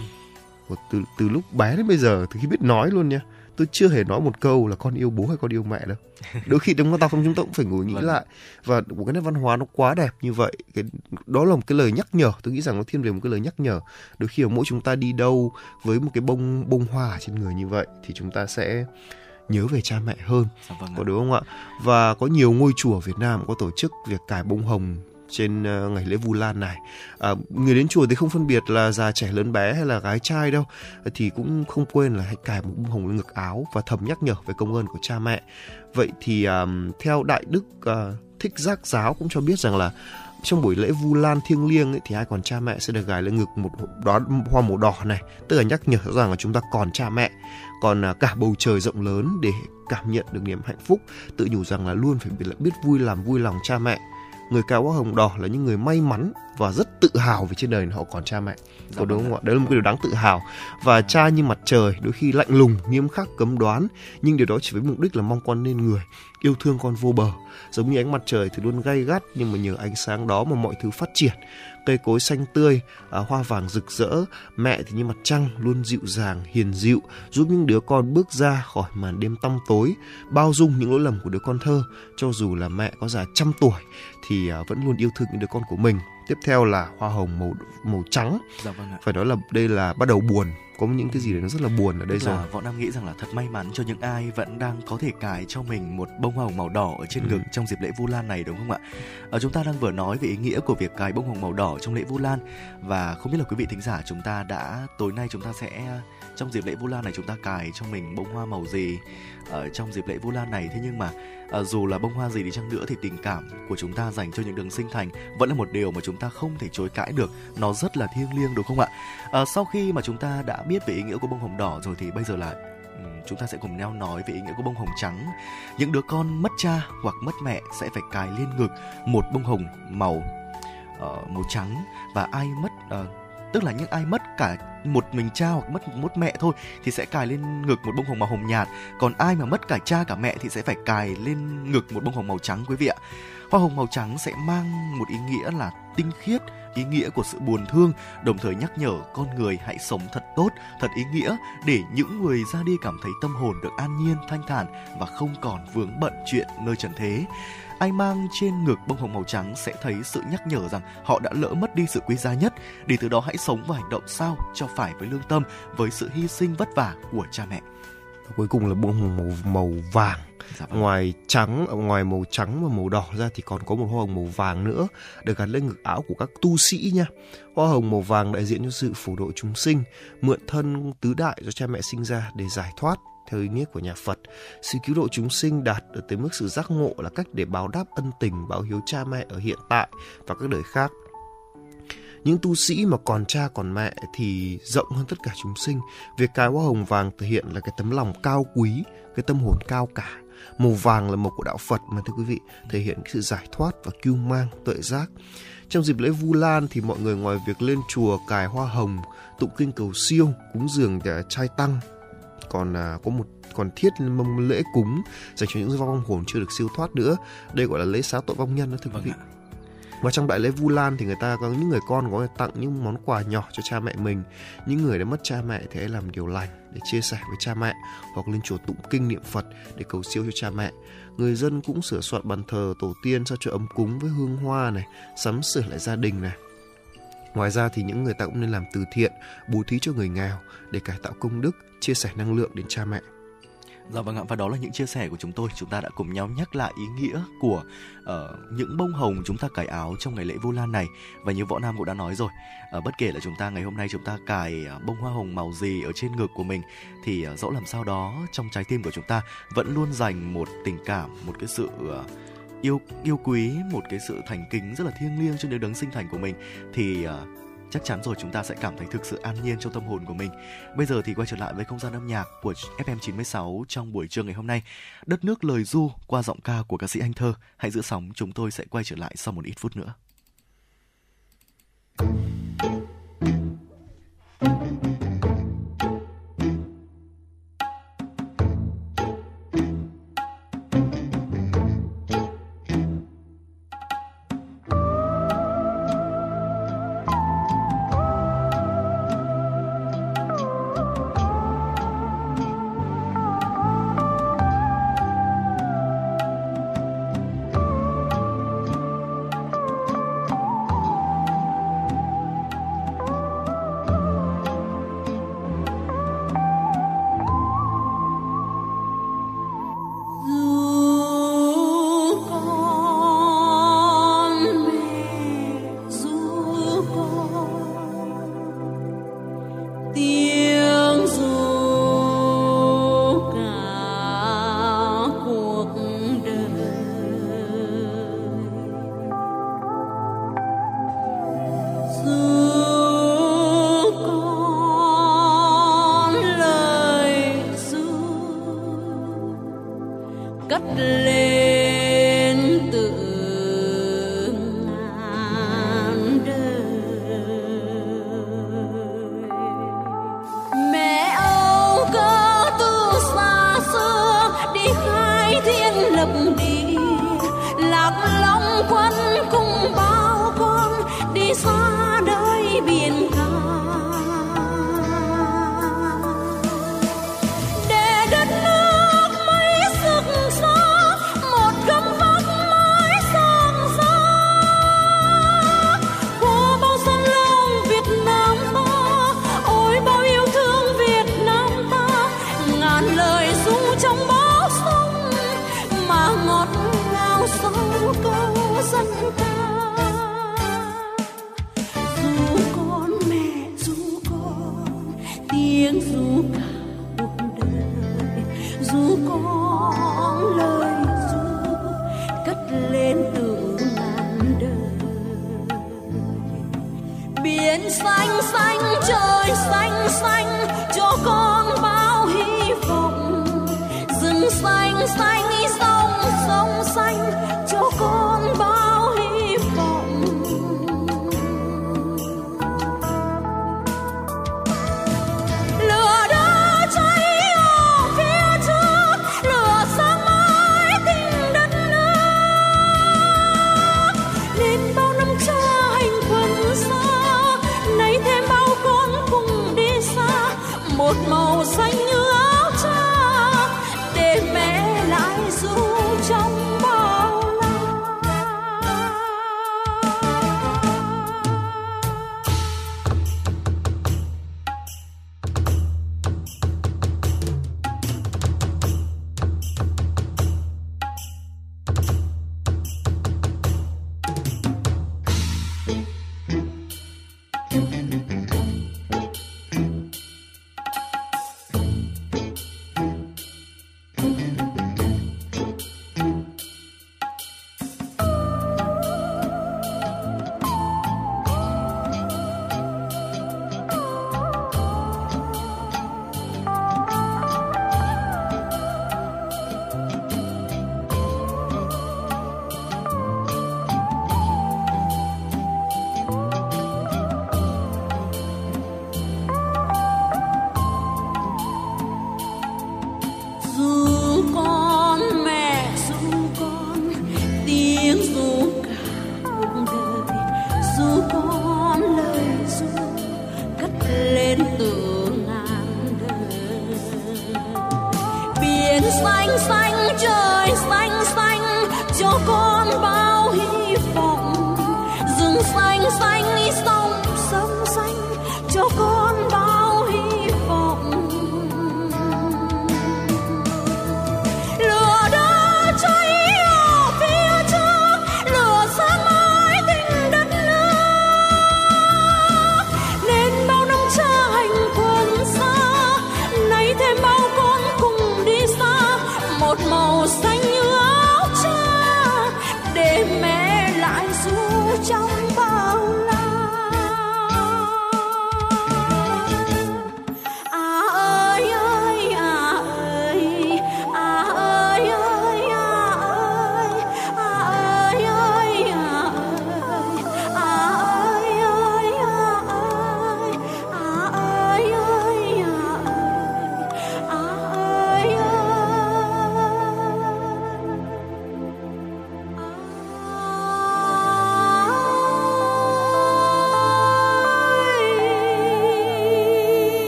Và từ từ lúc bé đến bây giờ từ khi biết nói luôn nha tôi chưa hề nói một câu là con yêu bố hay con yêu mẹ đâu. Đôi khi chúng ta xong chúng ta cũng phải ngồi nghĩ
Vâng.
lại. Và một cái nét văn hóa nó quá đẹp như vậy cái đó là một cái lời nhắc nhở. Tôi nghĩ rằng nó thiên về một cái lời nhắc nhở. Đôi khi ở mỗi chúng ta đi đâu với một cái bông bông hoa trên người như vậy thì chúng ta sẽ nhớ về cha mẹ hơn.
Dạ vâng
có đúng không ạ? Và có nhiều ngôi chùa ở Việt Nam có tổ chức việc cài bông hồng trên ờ, ngày lễ Vu Lan này. À, người đến chùa thì không phân biệt là già trẻ lớn bé hay là gái trai đâu thì cũng không quên là hãy cài một bông hồng lên ngực áo và thầm nhắc nhở về công ơn của cha mẹ. Vậy thì à, theo đại đức à, thích giác giáo cũng cho biết rằng là trong buổi lễ Vu Lan thiêng liêng ấy, thì ai còn cha mẹ sẽ được gài lên ngực một đóa hoa màu đỏ này tức là nhắc nhở rõ ràng là chúng ta còn cha mẹ. Còn à, cả bầu trời rộng lớn để cảm nhận được niềm hạnh phúc tự nhủ rằng là luôn phải biết, biết vui làm vui lòng cha mẹ người cài hoa hồng đỏ là những người may mắn và rất tự hào vì trên đời họ còn cha mẹ.
Dạ
có đúng
vâng
không ạ? Đấy là một cái điều đáng tự hào. Và cha như mặt trời đôi khi lạnh lùng nghiêm khắc cấm đoán. Nhưng điều đó chỉ với mục đích là mong con nên người yêu thương con vô bờ. Giống như ánh mặt trời thì luôn gay gắt nhưng mà nhờ ánh sáng đó mà mọi thứ phát triển cây cối xanh tươi à, hoa vàng rực rỡ. Mẹ thì như mặt trăng luôn dịu dàng hiền dịu giúp những đứa con bước ra khỏi màn đêm tăm tối bao dung những lỗi lầm của đứa con thơ. Cho dù là mẹ có già trăm tuổi thì à, vẫn luôn yêu thương những đứa con của mình tiếp theo là hoa hồng màu màu trắng
Dạ vâng ạ.
phải nói là đây là bắt đầu buồn có những cái gì đấy nó rất là buồn ở đây
Tức
rồi
là Võ Nam nghĩ rằng là thật may mắn cho những ai vẫn đang có thể cài cho mình một bông hồng màu đỏ ở trên
Ừ.
ngực trong dịp lễ Vu Lan này đúng không ạ? Ở chúng ta đang vừa nói về ý nghĩa của việc cài bông hồng màu đỏ trong lễ Vu Lan và không biết là quý vị thính giả chúng ta đã tối nay chúng ta sẽ trong dịp lễ Vu Lan này chúng ta cài cho mình bông hoa màu gì ở trong dịp lễ Vu Lan này. Thế nhưng mà à, dù là bông hoa gì đi chăng nữa thì tình cảm của chúng ta dành cho những đường sinh thành vẫn là một điều mà chúng ta không thể chối cãi được. Nó rất là thiêng liêng đúng không ạ? À, sau khi mà chúng ta đã biết về ý nghĩa của bông hồng đỏ rồi thì bây giờ là chúng ta sẽ cùng nhau nói về ý nghĩa của bông hồng trắng. Những đứa con mất cha hoặc mất mẹ sẽ phải cài lên ngực một bông hồng màu uh, màu trắng và ai mất uh, tức là những ai mất cả một mình cha hoặc mất một mẹ thôi thì sẽ cài lên ngực một bông hồng màu hồng nhạt. Còn ai mà mất cả cha, cả mẹ thì sẽ phải cài lên ngực một bông hồng màu trắng, quý vị ạ. Hoa hồng màu trắng sẽ mang một ý nghĩa là tinh khiết, ý nghĩa của sự buồn thương, đồng thời nhắc nhở con người hãy sống thật tốt, thật ý nghĩa để những người ra đi cảm thấy tâm hồn được an nhiên, thanh thản và không còn vướng bận chuyện nơi trần thế ai mang trên ngực bông hồng màu trắng sẽ thấy sự nhắc nhở rằng họ đã lỡ mất đi sự quý giá nhất. Để từ đó hãy sống và hành động sao cho phải với lương tâm với sự hy sinh vất vả của cha mẹ.
Cuối cùng là bông hồng màu màu vàng.
Dạ vâng.
ngoài trắng ngoài màu trắng và màu đỏ ra thì còn có một hoa hồng màu vàng nữa được gắn lên ngực áo của các tu sĩ nha. Hoa hồng màu vàng đại diện cho sự phổ độ chúng sinh mượn thân tứ đại do cha mẹ sinh ra để giải thoát theo ý nghĩa của nhà Phật, sự cứu độ chúng sinh đạt ở tới mức sự giác ngộ là cách để báo đáp ân tình, báo hiếu cha mẹ ở hiện tại và các đời khác. Những tu sĩ mà còn cha còn mẹ thì rộng hơn tất cả chúng sinh. Việc cài hoa hồng vàng thể hiện là cái tấm lòng cao quý, cái tâm hồn cao cả. Màu vàng là màu của đạo Phật mà thưa quý vị, thể hiện sự giải thoát và cưu mang, tuệ giác. Trong dịp lễ Vu Lan thì mọi người ngoài việc lên chùa cài hoa hồng, tụng kinh cầu siêu, cúng dường để trai tăng, còn à, có một còn thiết mâm lễ cúng dành cho những vong hồn chưa được siêu thoát nữa. Đây gọi là lễ xá tội vong nhân đó thưa quý
Vâng
vị.
ạ.
Và trong đại lễ Vu Lan thì người ta có những người con có thể tặng những món quà nhỏ cho cha mẹ mình. Những người đã mất cha mẹ thì hãy làm điều lành để chia sẻ với cha mẹ hoặc lên chùa tụng kinh niệm Phật để cầu siêu cho cha mẹ. Người dân cũng sửa soạn bàn thờ tổ tiên sao cho ấm cúng với hương hoa này, sắm sửa lại gia đình này. Ngoài ra thì những người ta cũng nên làm từ thiện, bố thí cho người nghèo để cải tạo công đức, chia sẻ năng lượng đến cha mẹ.
Dạ vâng ạ và đó là những chia sẻ của chúng tôi. Chúng ta đã cùng nhau nhắc lại ý nghĩa của uh, những bông hồng chúng ta cài áo trong ngày lễ Vu Lan này và như Võ Nam cũng đã nói rồi, uh, bất kể là chúng ta ngày hôm nay chúng ta cài uh, bông hoa hồng màu gì ở trên ngực của mình thì uh, dẫu làm sao đó trong trái tim của chúng ta vẫn luôn dành một tình cảm, một cái sự uh, yêu yêu quý một cái sự thành kính rất là thiêng liêng cho đứa đấng sinh thành của mình thì uh, chắc chắn rồi chúng ta sẽ cảm thấy thực sự an nhiên trong tâm hồn của mình. Bây giờ thì quay trở lại với không gian âm nhạc của FM96 trong buổi trưa ngày hôm nay. Đất nước lời du qua giọng ca của ca sĩ Anh Thơ. Hãy giữ sóng, chúng tôi sẽ quay trở lại sau một ít phút nữa.
Thank you.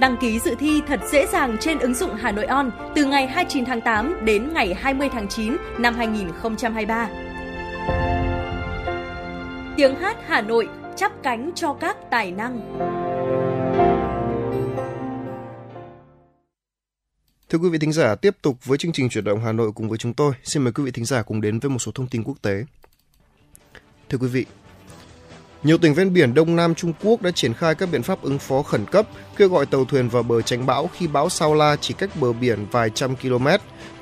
Đăng ký dự thi thật dễ dàng trên ứng dụng Hà Nội On từ ngày 29 tháng 8 đến ngày 20 tháng 9 năm 2023. Tiếng hát Hà Nội chắp cánh cho các tài năng.
Thưa quý vị thính giả, tiếp tục với chương trình chuyển động Hà Nội cùng với chúng tôi. Xin mời quý vị thính giả cùng đến với một số thông tin quốc tế. Thưa quý vị, nhiều tỉnh ven biển Đông Nam Trung Quốc đã triển khai các biện pháp ứng phó khẩn cấp, kêu gọi tàu thuyền vào bờ tránh bão khi bão Sao La chỉ cách bờ biển vài trăm km.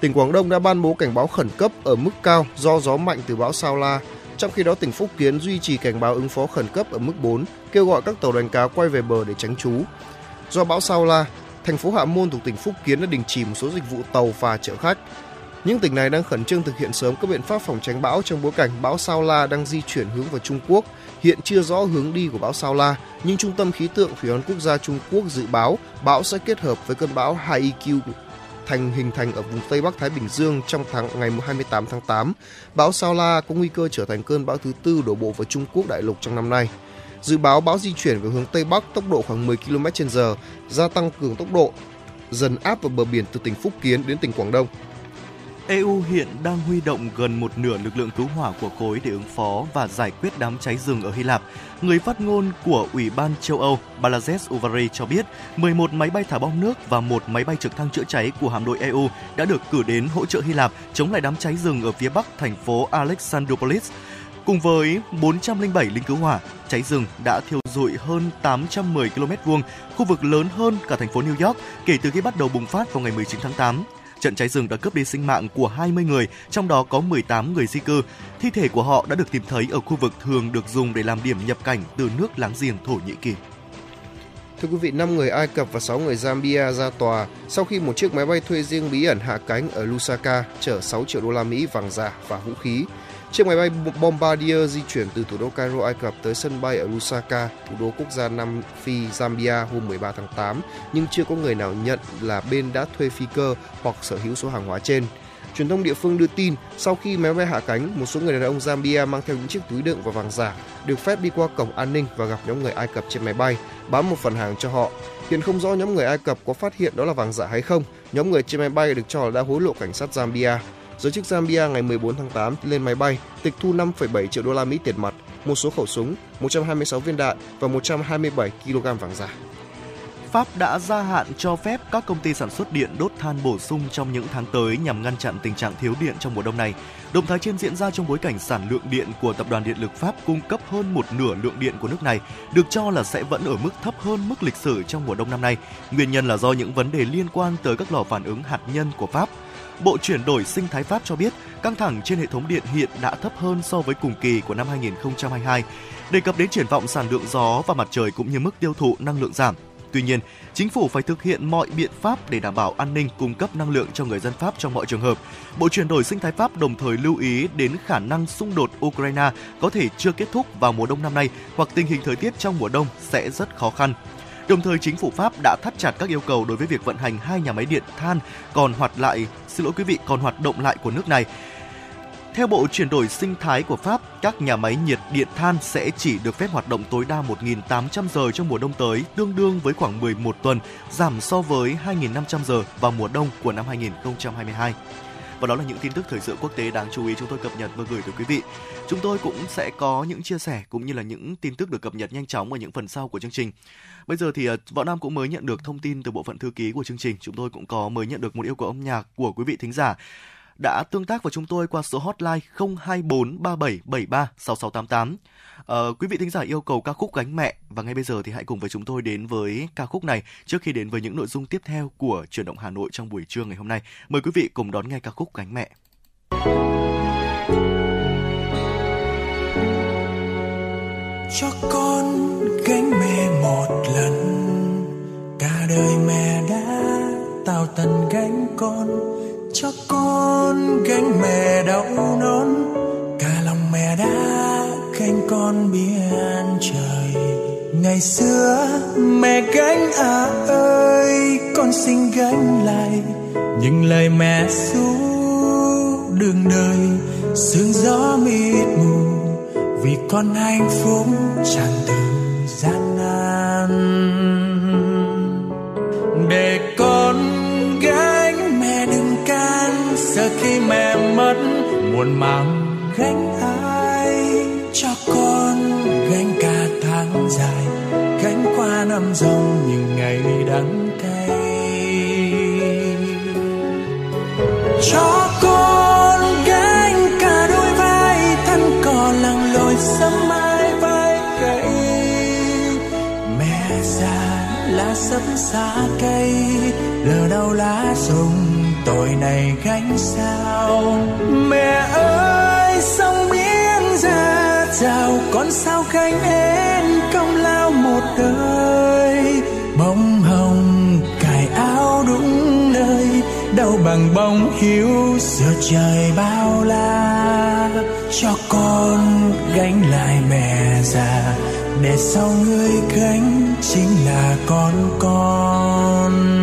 Tỉnh Quảng Đông đã ban bố cảnh báo khẩn cấp ở mức cao do gió mạnh từ bão Sao La. Trong khi đó, tỉnh Phúc Kiến duy trì cảnh báo ứng phó khẩn cấp ở mức 4, kêu gọi các tàu đánh cá quay về bờ để tránh trú. Do bão Sao La, thành phố Hạ Môn thuộc tỉnh Phúc Kiến đã đình chỉ một số dịch vụ tàu phà chở khách. Những tỉnh này đang khẩn trương thực hiện sớm các biện pháp phòng tránh bão trong bối cảnh bão Sao La đang di chuyển hướng vào Trung Quốc. Hiện chưa rõ hướng đi của bão Sao La, nhưng Trung tâm Khí tượng Thủy văn Quốc gia Trung Quốc dự báo bão sẽ kết hợp với cơn bão Haikyuu thành hình thành ở vùng Tây Bắc Thái Bình Dương trong tháng ngày 28 tháng 8. Bão Sao La có nguy cơ trở thành cơn bão thứ tư đổ bộ vào Trung Quốc đại lục trong năm nay. Dự báo bão di chuyển về hướng Tây Bắc tốc độ khoảng 10 km/h, gia tăng cường tốc độ, dần áp vào bờ biển từ tỉnh Phúc Kiến đến tỉnh Quảng Đông.
EU hiện đang huy động gần một nửa lực lượng cứu hỏa của khối để ứng phó và giải quyết đám cháy rừng ở Hy Lạp. Người phát ngôn của Ủy ban châu Âu Balazs Uvari cho biết 11 máy bay thả bom nước và một máy bay trực thăng chữa cháy của hạm đội EU đã được cử đến hỗ trợ Hy Lạp chống lại đám cháy rừng ở phía bắc thành phố Alexandroupolis. Cùng với 407 lính cứu hỏa, cháy rừng đã thiêu rụi hơn 810 km vuông, khu vực lớn hơn cả thành phố New York kể từ khi bắt đầu bùng phát vào ngày 19 tháng 8. Trận cháy rừng đã cướp đi sinh mạng của 20 người, trong đó có 18 người di cư. Thi thể của họ đã được tìm thấy ở khu vực thường được dùng để làm điểm nhập cảnh từ nước láng giềng Thổ Nhĩ Kỳ.
Thưa quý vị, 5 người Ai Cập và 6 người Zambia ra tòa sau khi một chiếc máy bay thuê riêng bí ẩn hạ cánh ở Lusaka chở 6 triệu đô la Mỹ vàng giả và vũ khí. Chiếc máy bay Bombardier di chuyển từ thủ đô Cairo, Ai Cập tới sân bay ở Lusaka, thủ đô quốc gia Nam Phi, Zambia hôm 13 tháng 8, nhưng chưa có người nào nhận là bên đã thuê phi cơ hoặc sở hữu số hàng hóa trên. Truyền thông địa phương đưa tin, sau khi máy bay hạ cánh, một số người đàn ông Zambia mang theo những chiếc túi đựng và vàng giả được phép đi qua cổng an ninh và gặp nhóm người Ai Cập trên máy bay, bán một phần hàng cho họ. Hiện không rõ nhóm người Ai Cập có phát hiện đó là vàng giả hay không. Nhóm người trên máy bay được cho là đã hối lộ cảnh sát Zambia. Giới chức Zambia ngày 14 tháng 8 lên máy bay tịch thu 5,7 triệu đô la Mỹ tiền mặt, một số khẩu súng, 126 viên đạn và 127 kg vàng giả.
Pháp đã gia hạn cho phép các công ty sản xuất điện đốt than bổ sung trong những tháng tới nhằm ngăn chặn tình trạng thiếu điện trong mùa đông này. Động thái trên diễn ra trong bối cảnh sản lượng điện của Tập đoàn Điện lực Pháp cung cấp hơn một nửa lượng điện của nước này, được cho là sẽ vẫn ở mức thấp hơn mức lịch sử trong mùa đông năm nay. Nguyên nhân là do những vấn đề liên quan tới các lò phản ứng hạt nhân của Pháp. Bộ chuyển đổi sinh thái Pháp cho biết căng thẳng trên hệ thống điện hiện đã thấp hơn so với cùng kỳ của năm 2022. Đề cập đến triển vọng sản lượng gió và mặt trời cũng như mức tiêu thụ năng lượng giảm. Tuy nhiên, chính phủ phải thực hiện mọi biện pháp để đảm bảo an ninh cung cấp năng lượng cho người dân Pháp trong mọi trường hợp. Bộ chuyển đổi sinh thái Pháp đồng thời lưu ý đến khả năng xung đột Ukraine có thể chưa kết thúc vào mùa đông năm nay hoặc tình hình thời tiết trong mùa đông sẽ rất khó khăn. Đồng thời, chính phủ Pháp đã thắt chặt các yêu cầu đối với việc vận hành hai nhà máy điện than còn hoạt lại, xin lỗi quý vị, còn hoạt động lại của nước này. Theo Bộ chuyển đổi sinh thái của Pháp, các nhà máy nhiệt điện than sẽ chỉ được phép hoạt động tối đa 1.800 giờ trong mùa đông tới, tương đương với khoảng 11 tuần, giảm so với 2.500 giờ vào mùa đông của năm 2022. và đó là những tin tức thời sự quốc tế đáng chú ý chúng tôi cập nhật và gửi tới quý vị. Chúng tôi cũng sẽ có những chia sẻ cũng như là những tin tức được cập nhật nhanh chóng ở những phần sau của chương trình. Bây giờ thì ờ, Võ Nam cũng mới nhận được thông tin từ bộ phận thư ký của chương trình. Chúng tôi cũng có mới nhận được một yêu cầu âm nhạc của quý vị thính giả đã tương tác với chúng tôi qua số hotline 024 3773 6688. Uh, quý vị thính giả yêu cầu ca khúc Gánh Mẹ và ngay bây giờ thì hãy cùng với chúng tôi đến với ca khúc này trước khi đến với những nội dung tiếp theo của chuyển động Hà Nội trong buổi trưa ngày hôm nay. Mời quý vị cùng đón nghe ca khúc Gánh Mẹ.
Cho con gánh mẹ một lần. Cả đời mẹ đã tạo tần gánh con, cho con gánh mẹ đau nón cả lòng mẹ đã gánh con biển trời. Ngày xưa mẹ gánh à ơi, con xin gánh lại những lời mẹ ru đường đời. Sương gió mịt mù vì con hạnh phúc tràn từ Muốn mang gánh ai cho con gánh cả tháng dài, gánh qua năm dòng những ngày đắng cay. Cho con gánh cả đôi vai thân cò lặng lội sớm mai vai cây mẹ già lá sấm xa cây lờ đâu lá rụng tội này gánh sao? Mẹ ơi, sông biển ra chào con sao gánh em công lao một đời? Bông hồng, cài áo đúng nơi đâu bằng bông hiu giữa trời bao la. Cho con gánh lại mẹ già, để sau người gánh chính là con con.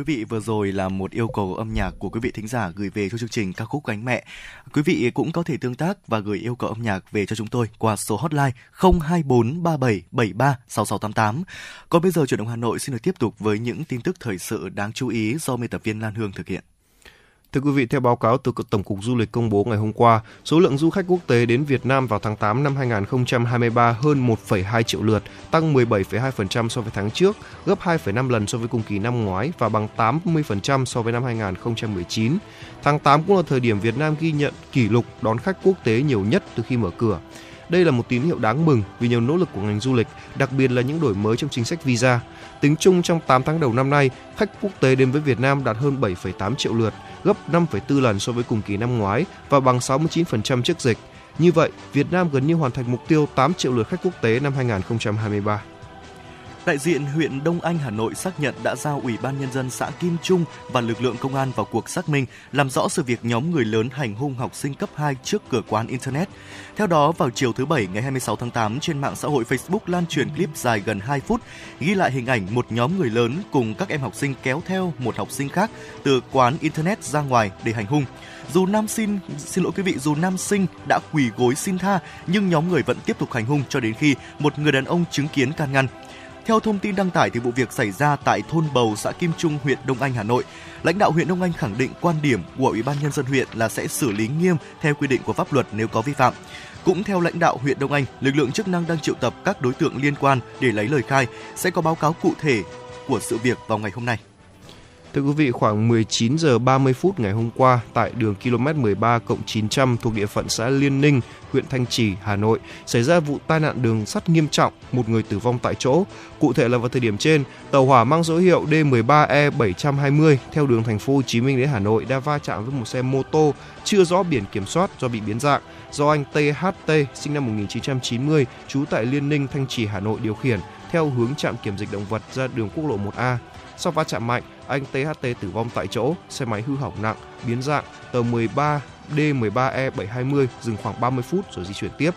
Quý vị, vừa rồi là một yêu cầu âm nhạc của quý vị thính giả gửi về cho chương trình ca khúc cánh Mẹ. Quý vị cũng có thể tương tác và gửi yêu cầu âm nhạc về cho chúng tôi qua số hotline 02437736688. Còn bây giờ chuyển động Hà Nội xin được tiếp tục với những tin tức thời sự đáng chú ý do biên tập viên Lan Hương thực hiện.
Thưa quý vị, theo báo cáo từ Tổng cục Du lịch công bố ngày hôm qua, số lượng du khách quốc tế đến Việt Nam vào tháng 8 năm 2023 hơn 1,2 triệu lượt, tăng 17,2% so với tháng trước, gấp 2,5 lần so với cùng kỳ năm ngoái và bằng 80% so với năm 2019. Tháng 8 cũng là thời điểm Việt Nam ghi nhận kỷ lục đón khách quốc tế nhiều nhất từ khi mở cửa. Đây là một tín hiệu đáng mừng vì nhiều nỗ lực của ngành du lịch, đặc biệt là những đổi mới trong chính sách visa. Tính chung trong 8 tháng đầu năm nay, khách quốc tế đến với Việt Nam đạt hơn 7,8 triệu lượt, gấp 5,4 lần so với cùng kỳ năm ngoái và bằng 69% trước dịch. Như vậy, Việt Nam gần như hoàn thành mục tiêu 8 triệu lượt khách quốc tế năm 2023.
Đại diện huyện Đông Anh, Hà Nội xác nhận đã giao Ủy ban Nhân dân xã Kim Trung và lực lượng công an vào cuộc xác minh, làm rõ sự việc nhóm người lớn hành hung học sinh cấp 2 trước cửa quán Internet. Theo đó, vào chiều thứ Bảy ngày 26 tháng 8, trên mạng xã hội Facebook lan truyền clip dài gần 2 phút, ghi lại hình ảnh một nhóm người lớn cùng các em học sinh kéo theo một học sinh khác từ quán Internet ra ngoài để hành hung. Dù nam sinh, xin lỗi quý vị, dù nam sinh đã quỳ gối xin tha, nhưng nhóm người vẫn tiếp tục hành hung cho đến khi một người đàn ông chứng kiến can ngăn. Theo thông tin đăng tải thì vụ việc xảy ra tại thôn Bầu, xã Kim Trung, huyện Đông Anh, Hà Nội. Lãnh đạo huyện Đông Anh khẳng định quan điểm của Ủy ban nhân dân huyện là sẽ xử lý nghiêm theo quy định của pháp luật nếu có vi phạm. Cũng theo lãnh đạo huyện Đông Anh, lực lượng chức năng đang triệu tập các đối tượng liên quan để lấy lời khai, sẽ có báo cáo cụ thể của sự việc vào ngày hôm nay.
Thưa quý vị, khoảng 19 giờ 30 phút ngày hôm qua tại đường km 13 cộng 900 thuộc địa phận xã Liên Ninh, huyện Thanh Trì, Hà Nội xảy ra vụ tai nạn đường sắt nghiêm trọng, một người tử vong tại chỗ. Cụ thể là vào thời điểm trên, tàu hỏa mang số hiệu D13E720 theo đường thành phố Hồ Chí Minh đến Hà Nội đã va chạm với một xe mô tô chưa rõ biển kiểm soát do bị biến dạng do anh THT sinh năm 1990 trú tại Liên Ninh, Thanh Trì, Hà Nội điều khiển theo hướng trạm kiểm dịch động vật ra đường quốc lộ 1A. Sau va chạm mạnh, anh THT tử vong tại chỗ, xe máy hư hỏng nặng, biến dạng, tàu 13 D13E720 dừng khoảng 30 phút rồi di chuyển tiếp.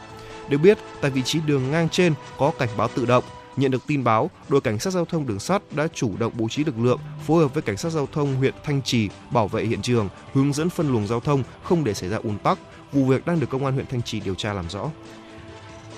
Được biết, tại vị trí đường ngang trên có cảnh báo tự động. Nhận được tin báo, đội cảnh sát giao thông đường sắt đã chủ động bố trí lực lượng phối hợp với cảnh sát giao thông huyện Thanh Trì bảo vệ hiện trường, hướng dẫn phân luồng giao thông không để xảy ra ùn tắc. Vụ việc đang được công an huyện Thanh Trì điều tra làm rõ.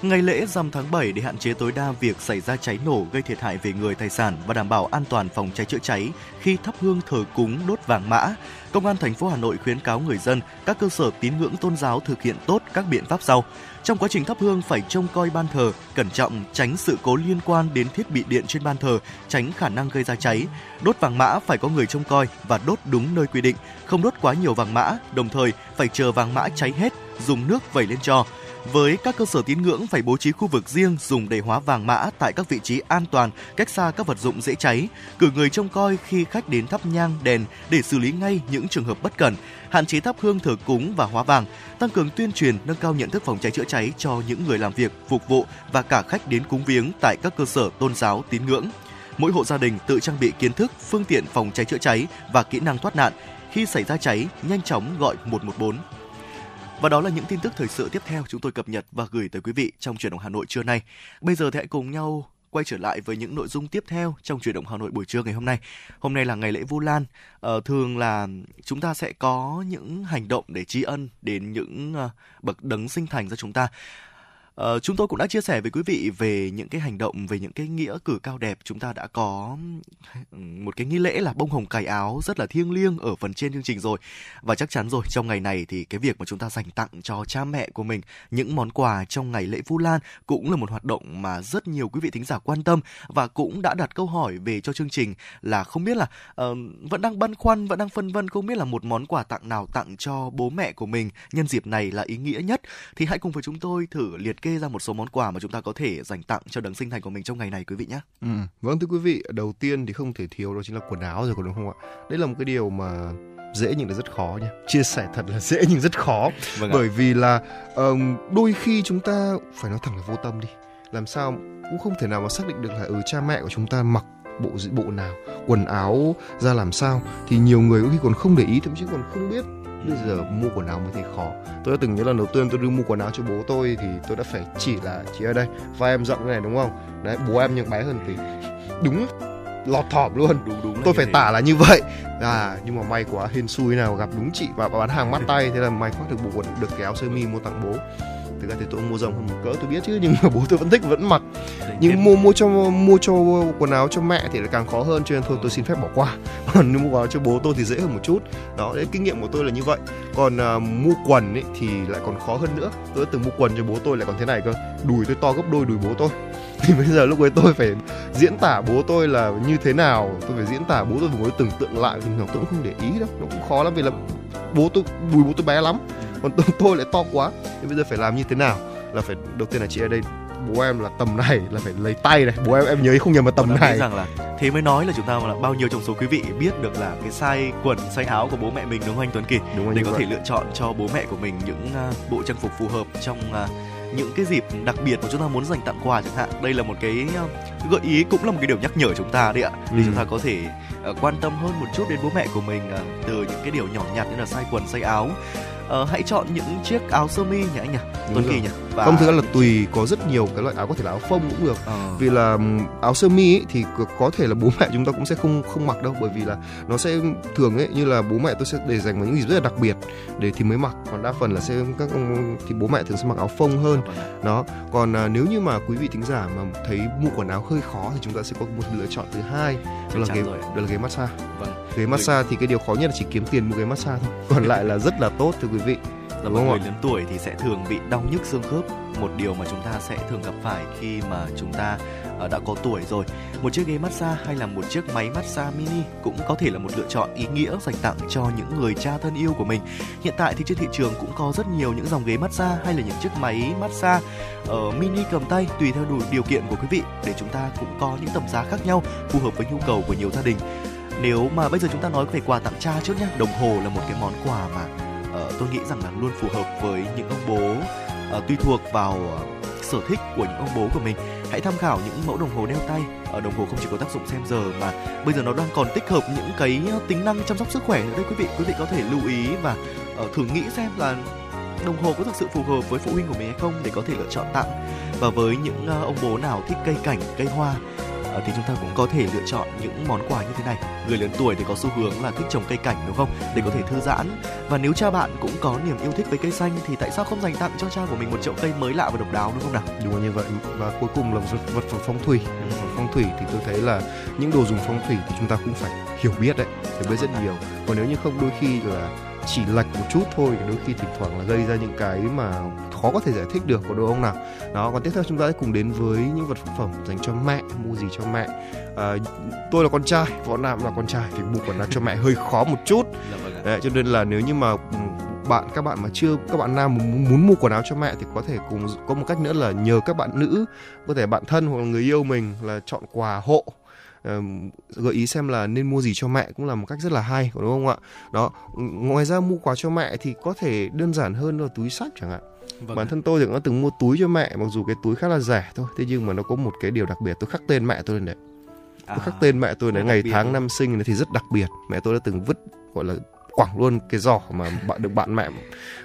Ngày lễ rằm tháng 7 để hạn chế tối đa việc xảy ra cháy nổ gây thiệt hại về người tài sản và đảm bảo an toàn phòng cháy chữa cháy khi thắp hương thờ cúng đốt vàng mã, Công an thành phố Hà Nội khuyến cáo người dân, các cơ sở tín ngưỡng tôn giáo thực hiện tốt các biện pháp sau. Trong quá trình thắp hương phải trông coi ban thờ, cẩn trọng tránh sự cố liên quan đến thiết bị điện trên ban thờ, tránh khả năng gây ra cháy. Đốt vàng mã phải có người trông coi và đốt đúng nơi quy định, không đốt quá nhiều vàng mã, đồng thời phải chờ vàng mã cháy hết, dùng nước vẩy lên cho với các cơ sở tín ngưỡng phải bố trí khu vực riêng dùng để hóa vàng mã tại các vị trí an toàn, cách xa các vật dụng dễ cháy, cử người trông coi khi khách đến thắp nhang, đèn để xử lý ngay những trường hợp bất cẩn, hạn chế thắp hương thờ cúng và hóa vàng, tăng cường tuyên truyền nâng cao nhận thức phòng cháy chữa cháy cho những người làm việc, phục vụ và cả khách đến cúng viếng tại các cơ sở tôn giáo tín ngưỡng. Mỗi hộ gia đình tự trang bị kiến thức, phương tiện phòng cháy chữa cháy và kỹ năng thoát nạn. Khi xảy ra cháy, nhanh chóng gọi 114 và đó là những tin tức thời sự tiếp theo chúng tôi cập nhật và gửi tới quý vị trong chuyển động Hà Nội trưa nay. Bây giờ thì hãy cùng nhau quay trở lại với những nội dung tiếp theo trong chuyển động Hà Nội buổi trưa ngày hôm nay. Hôm nay là ngày lễ Vu Lan. Ờ, thường là chúng ta sẽ có những hành động để tri ân đến những uh, bậc đấng sinh thành ra chúng ta. Uh, chúng tôi cũng đã chia sẻ với quý vị về những cái hành động về những cái nghĩa cử cao đẹp. Chúng ta đã có một cái nghi lễ là bông hồng cài áo rất là thiêng liêng ở phần trên chương trình rồi. Và chắc chắn rồi trong ngày này thì cái việc mà chúng ta dành tặng cho cha mẹ của mình những món quà trong ngày lễ Vu Lan cũng là một hoạt động mà rất nhiều quý vị thính giả quan tâm và cũng đã đặt câu hỏi về cho chương trình là không biết là uh, vẫn đang băn khoăn vẫn đang phân vân không biết là một món quà tặng nào tặng cho bố mẹ của mình nhân dịp này là ý nghĩa nhất. Thì hãy cùng với chúng tôi thử liệt kê ra một số món quà mà chúng ta có thể dành tặng cho đấng sinh thành của mình trong ngày này quý vị nhé.
Ừ. Vâng thưa quý vị, đầu tiên thì không thể thiếu đó chính là quần áo rồi có đúng không ạ? Đây là một cái điều mà dễ nhưng là rất khó nha chia sẻ thật là dễ nhưng rất khó
vâng
bởi vì là um, đôi khi chúng ta phải nói thẳng là vô tâm đi làm sao cũng không thể nào mà xác định được là ừ cha mẹ của chúng ta mặc bộ bộ nào quần áo ra làm sao thì nhiều người có khi còn không để ý thậm chí còn không biết bây giờ mua quần áo mới thấy khó. Tôi đã từng nhớ lần đầu tiên tôi đi mua quần áo cho bố tôi thì tôi đã phải chỉ là chỉ ở đây vai em rộng này đúng không? Đấy bố em nhưng bé hơn tí. Đúng lọt thỏm luôn.
Đúng đúng
tôi phải tả là như vậy. À nhưng mà may quá hên xui nào gặp đúng chị và bán hàng mắt tay thế là may khoác được bộ quần được cái áo sơ mi mua tặng bố thực ra thì tôi mua rộng hơn một cỡ tôi biết chứ nhưng mà bố tôi vẫn thích vẫn mặc. Nhưng mua mua cho mua cho quần áo cho mẹ thì lại càng khó hơn cho nên thôi tôi xin phép bỏ qua. Còn mua quần áo cho bố tôi thì dễ hơn một chút. Đó đấy kinh nghiệm của tôi là như vậy. Còn uh, mua quần ấy thì lại còn khó hơn nữa. Tôi đã từng mua quần cho bố tôi lại còn thế này cơ. Đùi tôi to gấp đôi đùi bố tôi. Thì bây giờ lúc ấy tôi phải diễn tả bố tôi là như thế nào. Tôi phải diễn tả bố tôi ngồi tưởng tượng lại. Thì tôi cũng không để ý đâu. Nó cũng khó lắm vì là bố tôi đùi bố tôi bé lắm còn tôi, lại to quá. Thì bây giờ phải làm như thế nào? Là phải đầu tiên là chị ở đây bố em là tầm này là phải lấy tay này. Bố em em nhớ không nhầm mà tầm này.
rằng là thế mới nói là chúng ta là bao nhiêu trong số quý vị biết được là cái size quần size áo của bố mẹ mình đúng không anh Tuấn Kỳ?
Đúng
để có vậy. thể lựa chọn cho bố mẹ của mình những uh, bộ trang phục phù hợp trong uh, những cái dịp đặc biệt mà chúng ta muốn dành tặng quà chẳng hạn. Đây là một cái uh, gợi ý cũng là một cái điều nhắc nhở chúng ta đấy ạ. Để ừ. chúng ta có thể uh, quan tâm hơn một chút đến bố mẹ của mình uh, từ những cái điều nhỏ nhặt như là size quần size áo uh, hãy chọn những chiếc áo sơ mi nhỉ anh nhỉ? Tuấn Kỳ nhỉ?
Và... không thực ra là tùy có rất nhiều cái loại áo có thể là áo phông cũng được. Ờ. vì là áo sơ mi ấy, thì có thể là bố mẹ chúng ta cũng sẽ không không mặc đâu. Bởi vì là nó sẽ thường ấy như là bố mẹ tôi sẽ để dành vào những gì rất là đặc biệt để thì mới mặc. Còn đa phần là sẽ các thì bố mẹ thường sẽ mặc áo phông hơn. Đó. Còn à, nếu như mà quý vị thính giả mà thấy mua quần áo hơi khó thì chúng ta sẽ có một lựa chọn thứ hai đó là ghế đó là ghế massage. Vâng. Ghế massage thì cái điều khó nhất là chỉ kiếm tiền mua ghế massage thôi. Còn lại là rất là tốt thưa quý vị.
Là một người lớn tuổi thì sẽ thường bị đau nhức xương khớp. Một điều mà chúng ta sẽ thường gặp phải khi mà chúng ta uh, đã có tuổi rồi. Một chiếc ghế massage hay là một chiếc máy massage mini cũng có thể là một lựa chọn ý nghĩa dành tặng cho những người cha thân yêu của mình. Hiện tại thì trên thị trường cũng có rất nhiều những dòng ghế massage hay là những chiếc máy massage uh, mini cầm tay tùy theo đủ điều kiện của quý vị. Để chúng ta cũng có những tầm giá khác nhau phù hợp với nhu cầu của nhiều gia đình nếu mà bây giờ chúng ta nói về quà tặng cha trước nhé đồng hồ là một cái món quà mà uh, tôi nghĩ rằng là luôn phù hợp với những ông bố uh, tùy thuộc vào uh, sở thích của những ông bố của mình. Hãy tham khảo những mẫu đồng hồ đeo tay. Ở đồng hồ không chỉ có tác dụng xem giờ mà bây giờ nó đang còn tích hợp những cái tính năng chăm sóc sức khỏe nữa đấy quý vị. Quý vị có thể lưu ý và uh, thử nghĩ xem là đồng hồ có thực sự phù hợp với phụ huynh của mình hay không để có thể lựa chọn tặng. Và với những uh, ông bố nào thích cây cảnh cây hoa Ờ, thì chúng ta cũng có thể lựa chọn những món quà như thế này. Người lớn tuổi thì có xu hướng là thích trồng cây cảnh đúng không? Để có thể thư giãn. Và nếu cha bạn cũng có niềm yêu thích với cây xanh thì tại sao không dành tặng cho cha của mình một chậu cây mới lạ và độc đáo đúng không nào?
Đúng là như vậy. Và cuối cùng là vật, vật phẩm phong thủy. Vật phẩm phong thủy thì tôi thấy là những đồ dùng phong thủy thì chúng ta cũng phải hiểu biết đấy hiểu biết rất nhiều. Còn nếu như không đôi khi là chỉ lệch một chút thôi đôi khi thỉnh thoảng là gây ra những cái mà khó có thể giải thích được có đúng không nào. Đó còn tiếp theo chúng ta sẽ cùng đến với những vật phẩm dành cho mẹ mua gì cho mẹ. À, tôi là con trai võ nam là con trai thì mua quần áo cho mẹ hơi khó một chút. Dạ vâng Đấy, cho nên là nếu như mà ừ, bạn các bạn mà chưa các bạn nam muốn mua quần áo cho mẹ thì có thể cùng có một cách nữa là nhờ các bạn nữ có thể bạn thân hoặc là người yêu mình là chọn quà hộ gợi ý xem là nên mua gì cho mẹ cũng là một cách rất là hay đúng không ạ? Đó ngoài ra mua quà cho mẹ thì có thể đơn giản hơn là túi sách chẳng hạn. Vâng. bản thân tôi thì cũng từng mua túi cho mẹ mặc dù cái túi khá là rẻ thôi thế nhưng mà nó có một cái điều đặc biệt tôi khắc tên mẹ tôi lên đấy. Tôi à, khắc tên mẹ tôi đến ngày tháng năm sinh thì rất đặc biệt. Mẹ tôi đã từng vứt gọi là quẳng luôn cái giỏ mà bạn, được bạn mẹ,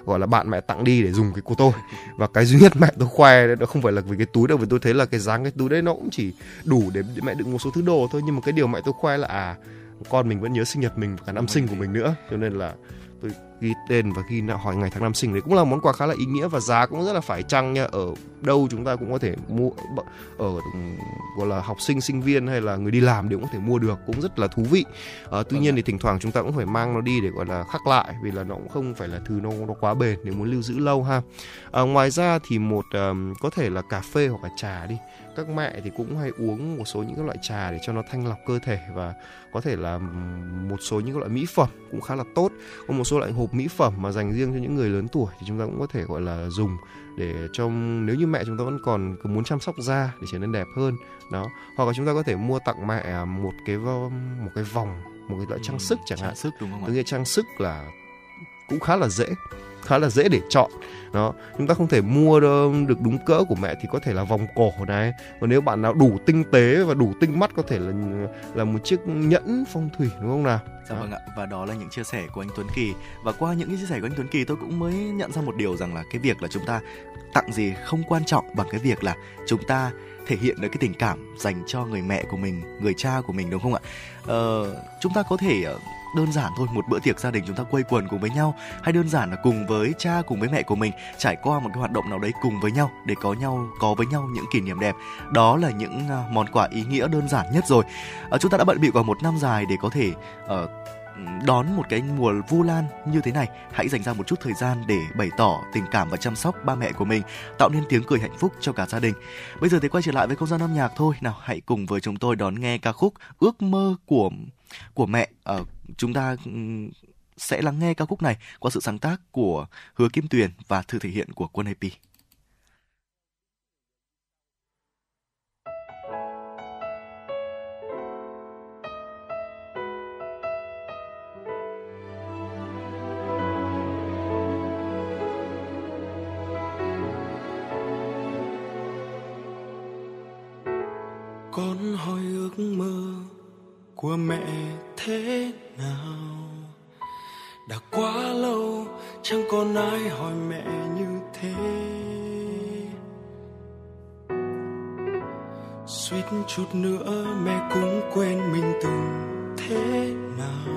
gọi là bạn mẹ tặng đi để dùng cái của tôi. Và cái duy nhất mẹ tôi khoe đấy, nó không phải là vì cái túi đâu, vì tôi thấy là cái dáng cái túi đấy nó cũng chỉ đủ để mẹ đựng một số thứ đồ thôi. Nhưng mà cái điều mẹ tôi khoe là à con mình vẫn nhớ sinh nhật mình và cả năm sinh của mình nữa. Cho nên là ghi tên và ghi hỏi ngày tháng năm sinh đấy cũng là món quà khá là ý nghĩa và giá cũng rất là phải chăng nha. Ở đâu chúng ta cũng có thể mua ở gọi là học sinh sinh viên hay là người đi làm đều cũng có thể mua được cũng rất là thú vị. À, tuy nhiên thì thỉnh thoảng chúng ta cũng phải mang nó đi để gọi là khắc lại vì là nó cũng không phải là thứ nó nó quá bền nếu muốn lưu giữ lâu ha. À, ngoài ra thì một um, có thể là cà phê hoặc là trà đi các mẹ thì cũng hay uống một số những cái loại trà để cho nó thanh lọc cơ thể và có thể là một số những cái loại mỹ phẩm cũng khá là tốt. Có một số loại hộp mỹ phẩm mà dành riêng cho những người lớn tuổi thì chúng ta cũng có thể gọi là dùng để trong nếu như mẹ chúng ta vẫn còn muốn chăm sóc da để trở nên đẹp hơn đó. Hoặc là chúng ta có thể mua tặng mẹ một cái một cái vòng một cái loại trang sức chẳng
trang
hạn
sức đúng không ạ?
Tôi nghĩ trang sức là cũng khá là dễ khá là dễ để chọn đó chúng ta không thể mua được đúng cỡ của mẹ thì có thể là vòng cổ này. Còn nếu bạn nào đủ tinh tế và đủ tinh mắt có thể là là một chiếc nhẫn phong thủy đúng không nào?
Dạ vâng ạ và đó là những chia sẻ của anh Tuấn Kỳ. Và qua những chia sẻ của anh Tuấn Kỳ tôi cũng mới nhận ra một điều rằng là cái việc là chúng ta tặng gì không quan trọng bằng cái việc là chúng ta thể hiện được cái tình cảm dành cho người mẹ của mình người cha của mình đúng không ạ? Ờ, chúng ta có thể ờ, đơn giản thôi một bữa tiệc gia đình chúng ta quây quần cùng với nhau. Hay đơn giản là cùng với cha cùng với mẹ của mình trải qua một cái hoạt động nào đấy cùng với nhau để có nhau có với nhau những kỷ niệm đẹp. Đó là những à, món quà ý nghĩa đơn giản nhất rồi. À, chúng ta đã bận bịu qua một năm dài để có thể uh, đón một cái mùa vu lan như thế này. Hãy dành ra một chút thời gian để bày tỏ tình cảm và chăm sóc ba mẹ của mình tạo nên tiếng cười hạnh phúc cho cả gia đình. Bây giờ thì quay trở lại với không gian âm nhạc thôi. Nào hãy cùng với chúng tôi đón nghe ca khúc ước mơ của của mẹ ở uh, chúng ta ừ, sẽ lắng nghe ca khúc này qua sự sáng tác của Hứa Kim Tuyền và thư thể hiện của Quân AP.
con hỏi ước mơ của mẹ thế nào. Đã quá lâu, chẳng còn ai hỏi mẹ như thế. Suýt chút nữa mẹ cũng quên mình từng thế nào.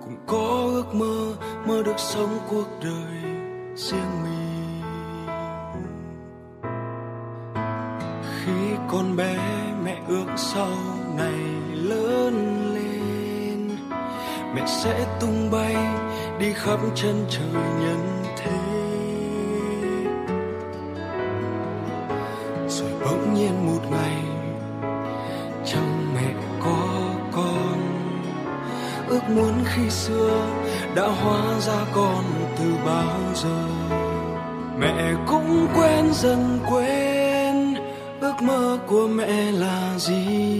Cũng có ước mơ mơ được sống cuộc đời riêng mình. Khi con bé mẹ ước sau này lớn mẹ sẽ tung bay đi khắp chân trời nhân thế. Rồi bỗng nhiên một ngày, trong mẹ có con, ước muốn khi xưa đã hóa ra con từ bao giờ. Mẹ cũng quên dần quên ước mơ của mẹ là gì?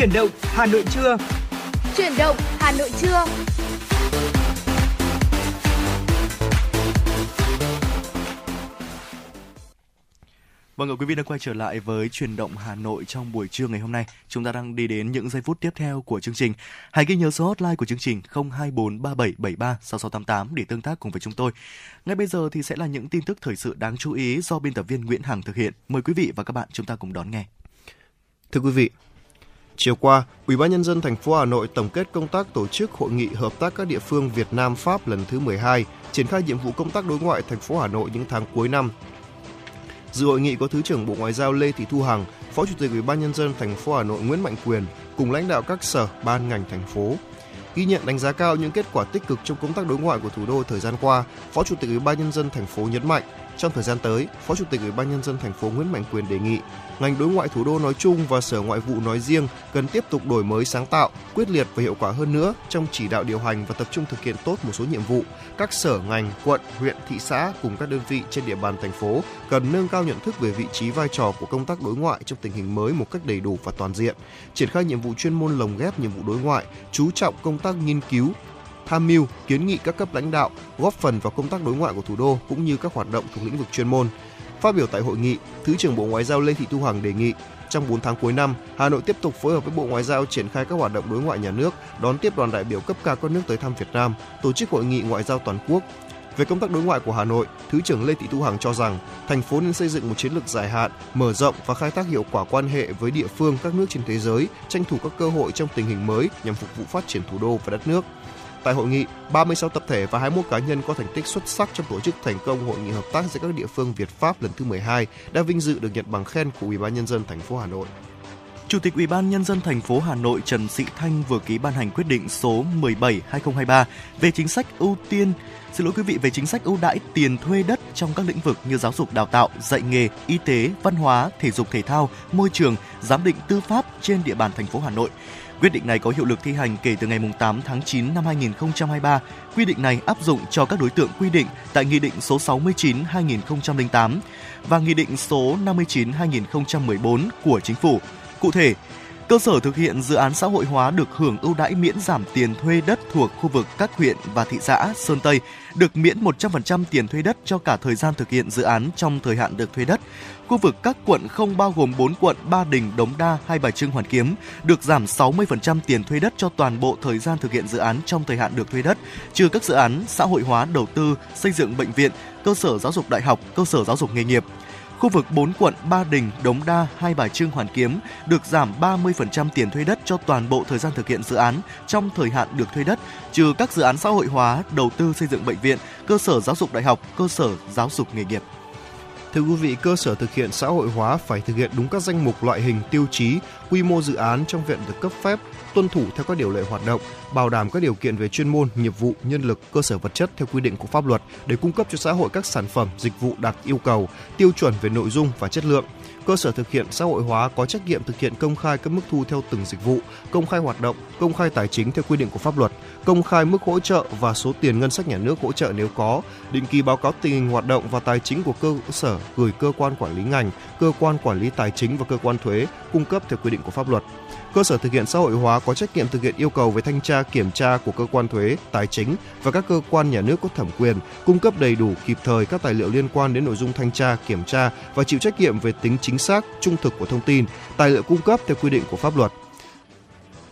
Chuyển động Hà Nội trưa.
Chuyển động Hà Nội trưa.
Vâng quý vị đã quay trở lại với truyền động Hà Nội trong buổi trưa ngày hôm nay. Chúng ta đang đi đến những giây phút tiếp theo của chương trình. Hãy ghi nhớ số hotline của chương trình 02437736688 để tương tác cùng với chúng tôi. Ngay bây giờ thì sẽ là những tin tức thời sự đáng chú ý do biên tập viên Nguyễn Hằng thực hiện. Mời quý vị và các bạn chúng ta cùng đón nghe.
Thưa quý vị, Chiều qua, Ủy ban nhân dân thành phố Hà Nội tổng kết công tác tổ chức hội nghị hợp tác các địa phương Việt Nam Pháp lần thứ 12, triển khai nhiệm vụ công tác đối ngoại thành phố Hà Nội những tháng cuối năm Dự hội nghị có Thứ trưởng Bộ Ngoại giao Lê Thị Thu Hằng, Phó Chủ tịch Ủy ban nhân dân thành phố Hà Nội Nguyễn Mạnh Quyền cùng lãnh đạo các sở, ban ngành thành phố. Ghi nhận đánh giá cao những kết quả tích cực trong công tác đối ngoại của thủ đô thời gian qua, Phó Chủ tịch Ủy ban nhân dân thành phố nhấn mạnh trong thời gian tới, Phó Chủ tịch Ủy ban nhân dân thành phố Nguyễn Mạnh Quyền đề nghị ngành đối ngoại thủ đô nói chung và Sở Ngoại vụ nói riêng cần tiếp tục đổi mới sáng tạo, quyết liệt và hiệu quả hơn nữa trong chỉ đạo điều hành và tập trung thực hiện tốt một số nhiệm vụ. Các sở ngành, quận, huyện, thị xã cùng các đơn vị trên địa bàn thành phố cần nâng cao nhận thức về vị trí vai trò của công tác đối ngoại trong tình hình mới một cách đầy đủ và toàn diện, triển khai nhiệm vụ chuyên môn lồng ghép nhiệm vụ đối ngoại, chú trọng công tác nghiên cứu, tham mưu, kiến nghị các cấp lãnh đạo, góp phần vào công tác đối ngoại của thủ đô cũng như các hoạt động thuộc lĩnh vực chuyên môn. Phát biểu tại hội nghị, Thứ trưởng Bộ Ngoại giao Lê Thị Thu Hằng đề nghị trong 4 tháng cuối năm, Hà Nội tiếp tục phối hợp với Bộ Ngoại giao triển khai các hoạt động đối ngoại nhà nước, đón tiếp đoàn đại biểu cấp cao các nước tới thăm Việt Nam, tổ chức hội nghị ngoại giao toàn quốc. Về công tác đối ngoại của Hà Nội, Thứ trưởng Lê Thị Thu Hằng cho rằng thành phố nên xây dựng một chiến lược dài hạn, mở rộng và khai thác hiệu quả quan hệ với địa phương các nước trên thế giới, tranh thủ các cơ hội trong tình hình mới nhằm phục vụ phát triển thủ đô và đất nước. Tại hội nghị, 36 tập thể và 21 cá nhân có thành tích xuất sắc trong tổ chức thành công hội nghị hợp tác giữa các địa phương Việt Pháp lần thứ 12 đã vinh dự được nhận bằng khen của Ủy ban nhân dân thành phố Hà Nội.
Chủ tịch Ủy ban nhân dân thành phố Hà Nội Trần Sĩ Thanh vừa ký ban hành quyết định số 17/2023 về chính sách ưu tiên Xin lỗi quý vị về chính sách ưu đãi tiền thuê đất trong các lĩnh vực như giáo dục đào tạo, dạy nghề, y tế, văn hóa, thể dục thể thao, môi trường, giám định tư pháp trên địa bàn thành phố Hà Nội. Quyết định này có hiệu lực thi hành kể từ ngày 8 tháng 9 năm 2023. Quy định này áp dụng cho các đối tượng quy định tại Nghị định số 69-2008 và Nghị định số 59-2014 của Chính phủ. Cụ thể, cơ sở thực hiện dự án xã hội hóa được hưởng ưu đãi miễn giảm tiền thuê đất thuộc khu vực các huyện và thị xã Sơn Tây, được miễn 100% tiền thuê đất cho cả thời gian thực hiện dự án trong thời hạn được thuê đất. Khu vực các quận không bao gồm 4 quận Ba Đình, Đống Đa, Hai Bà Trưng, Hoàn Kiếm được giảm 60% tiền thuê đất cho toàn bộ thời gian thực hiện dự án trong thời hạn được thuê đất, trừ các dự án xã hội hóa đầu tư, xây dựng bệnh viện, cơ sở giáo dục đại học, cơ sở giáo dục nghề nghiệp. Khu vực 4 quận Ba Đình, Đống Đa, Hai Bà Trưng, Hoàn Kiếm được giảm 30% tiền thuê đất cho toàn bộ thời gian thực hiện dự án trong thời hạn được thuê đất, trừ các dự án xã hội hóa, đầu tư xây dựng bệnh viện, cơ sở giáo dục đại học, cơ sở giáo dục nghề nghiệp.
Thưa quý vị, cơ sở thực hiện xã hội hóa phải thực hiện đúng các danh mục loại hình tiêu chí, quy mô dự án trong viện được cấp phép, tuân thủ theo các điều lệ hoạt động, bảo đảm các điều kiện về chuyên môn, nghiệp vụ, nhân lực, cơ sở vật chất theo quy định của pháp luật để cung cấp cho xã hội các sản phẩm, dịch vụ đạt yêu cầu, tiêu chuẩn về nội dung và chất lượng cơ sở thực hiện xã hội hóa có trách nhiệm thực hiện công khai các mức thu theo từng dịch vụ, công khai hoạt động, công khai tài chính theo quy định của pháp luật, công khai mức hỗ trợ và số tiền ngân sách nhà nước hỗ trợ nếu có, định kỳ báo cáo tình hình hoạt động và tài chính của cơ sở gửi cơ quan quản lý ngành, cơ quan quản lý tài chính và cơ quan thuế cung cấp theo quy định của pháp luật cơ sở thực hiện xã hội hóa có trách nhiệm thực hiện yêu cầu về thanh tra kiểm tra của cơ quan thuế, tài chính và các cơ quan nhà nước có thẩm quyền, cung cấp đầy đủ kịp thời các tài liệu liên quan đến nội dung thanh tra, kiểm tra và chịu trách nhiệm về tính chính xác, trung thực của thông tin, tài liệu cung cấp theo quy định của pháp luật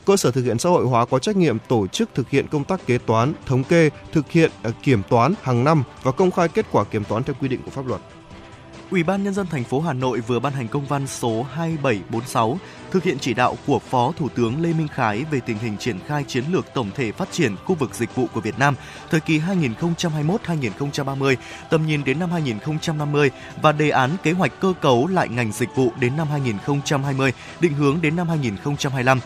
cơ sở thực hiện xã hội hóa có trách nhiệm tổ chức thực hiện công tác kế toán, thống kê, thực hiện ờ, kiểm toán hàng năm và công khai kết quả kiểm toán theo quy định của pháp luật.
Ủy ban nhân dân thành phố Hà Nội vừa ban hành công văn số 2746 thực hiện chỉ đạo của Phó Thủ tướng Lê Minh Khái về tình hình triển khai chiến lược tổng thể phát triển khu vực dịch vụ của Việt Nam thời kỳ 2021-2030, tầm nhìn đến năm 2050 và đề án kế hoạch cơ cấu lại ngành dịch vụ đến năm 2020, định hướng đến năm 2025.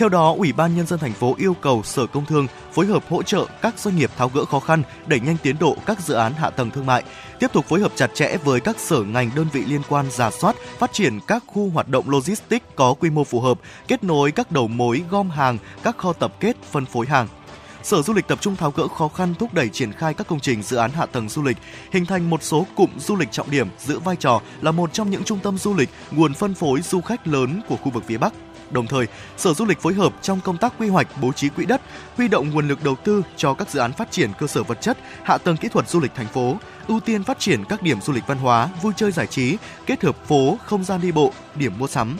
Theo đó, Ủy ban nhân dân thành phố yêu cầu Sở Công Thương phối hợp hỗ trợ các doanh nghiệp tháo gỡ khó khăn, đẩy nhanh tiến độ các dự án hạ tầng thương mại, tiếp tục phối hợp chặt chẽ với các sở ngành đơn vị liên quan giả soát, phát triển các khu hoạt động logistics có quy mô phù hợp, kết nối các đầu mối gom hàng, các kho tập kết phân phối hàng. Sở Du lịch tập trung tháo gỡ khó khăn thúc đẩy triển khai các công trình dự án hạ tầng du lịch, hình thành một số cụm du lịch trọng điểm giữ vai trò là một trong những trung tâm du lịch, nguồn phân phối du khách lớn của khu vực phía Bắc Đồng thời, Sở Du lịch phối hợp trong công tác quy hoạch bố trí quỹ đất, huy động nguồn lực đầu tư cho các dự án phát triển cơ sở vật chất, hạ tầng kỹ thuật du lịch thành phố, ưu tiên phát triển các điểm du lịch văn hóa, vui chơi giải trí, kết hợp phố, không gian đi bộ, điểm mua sắm,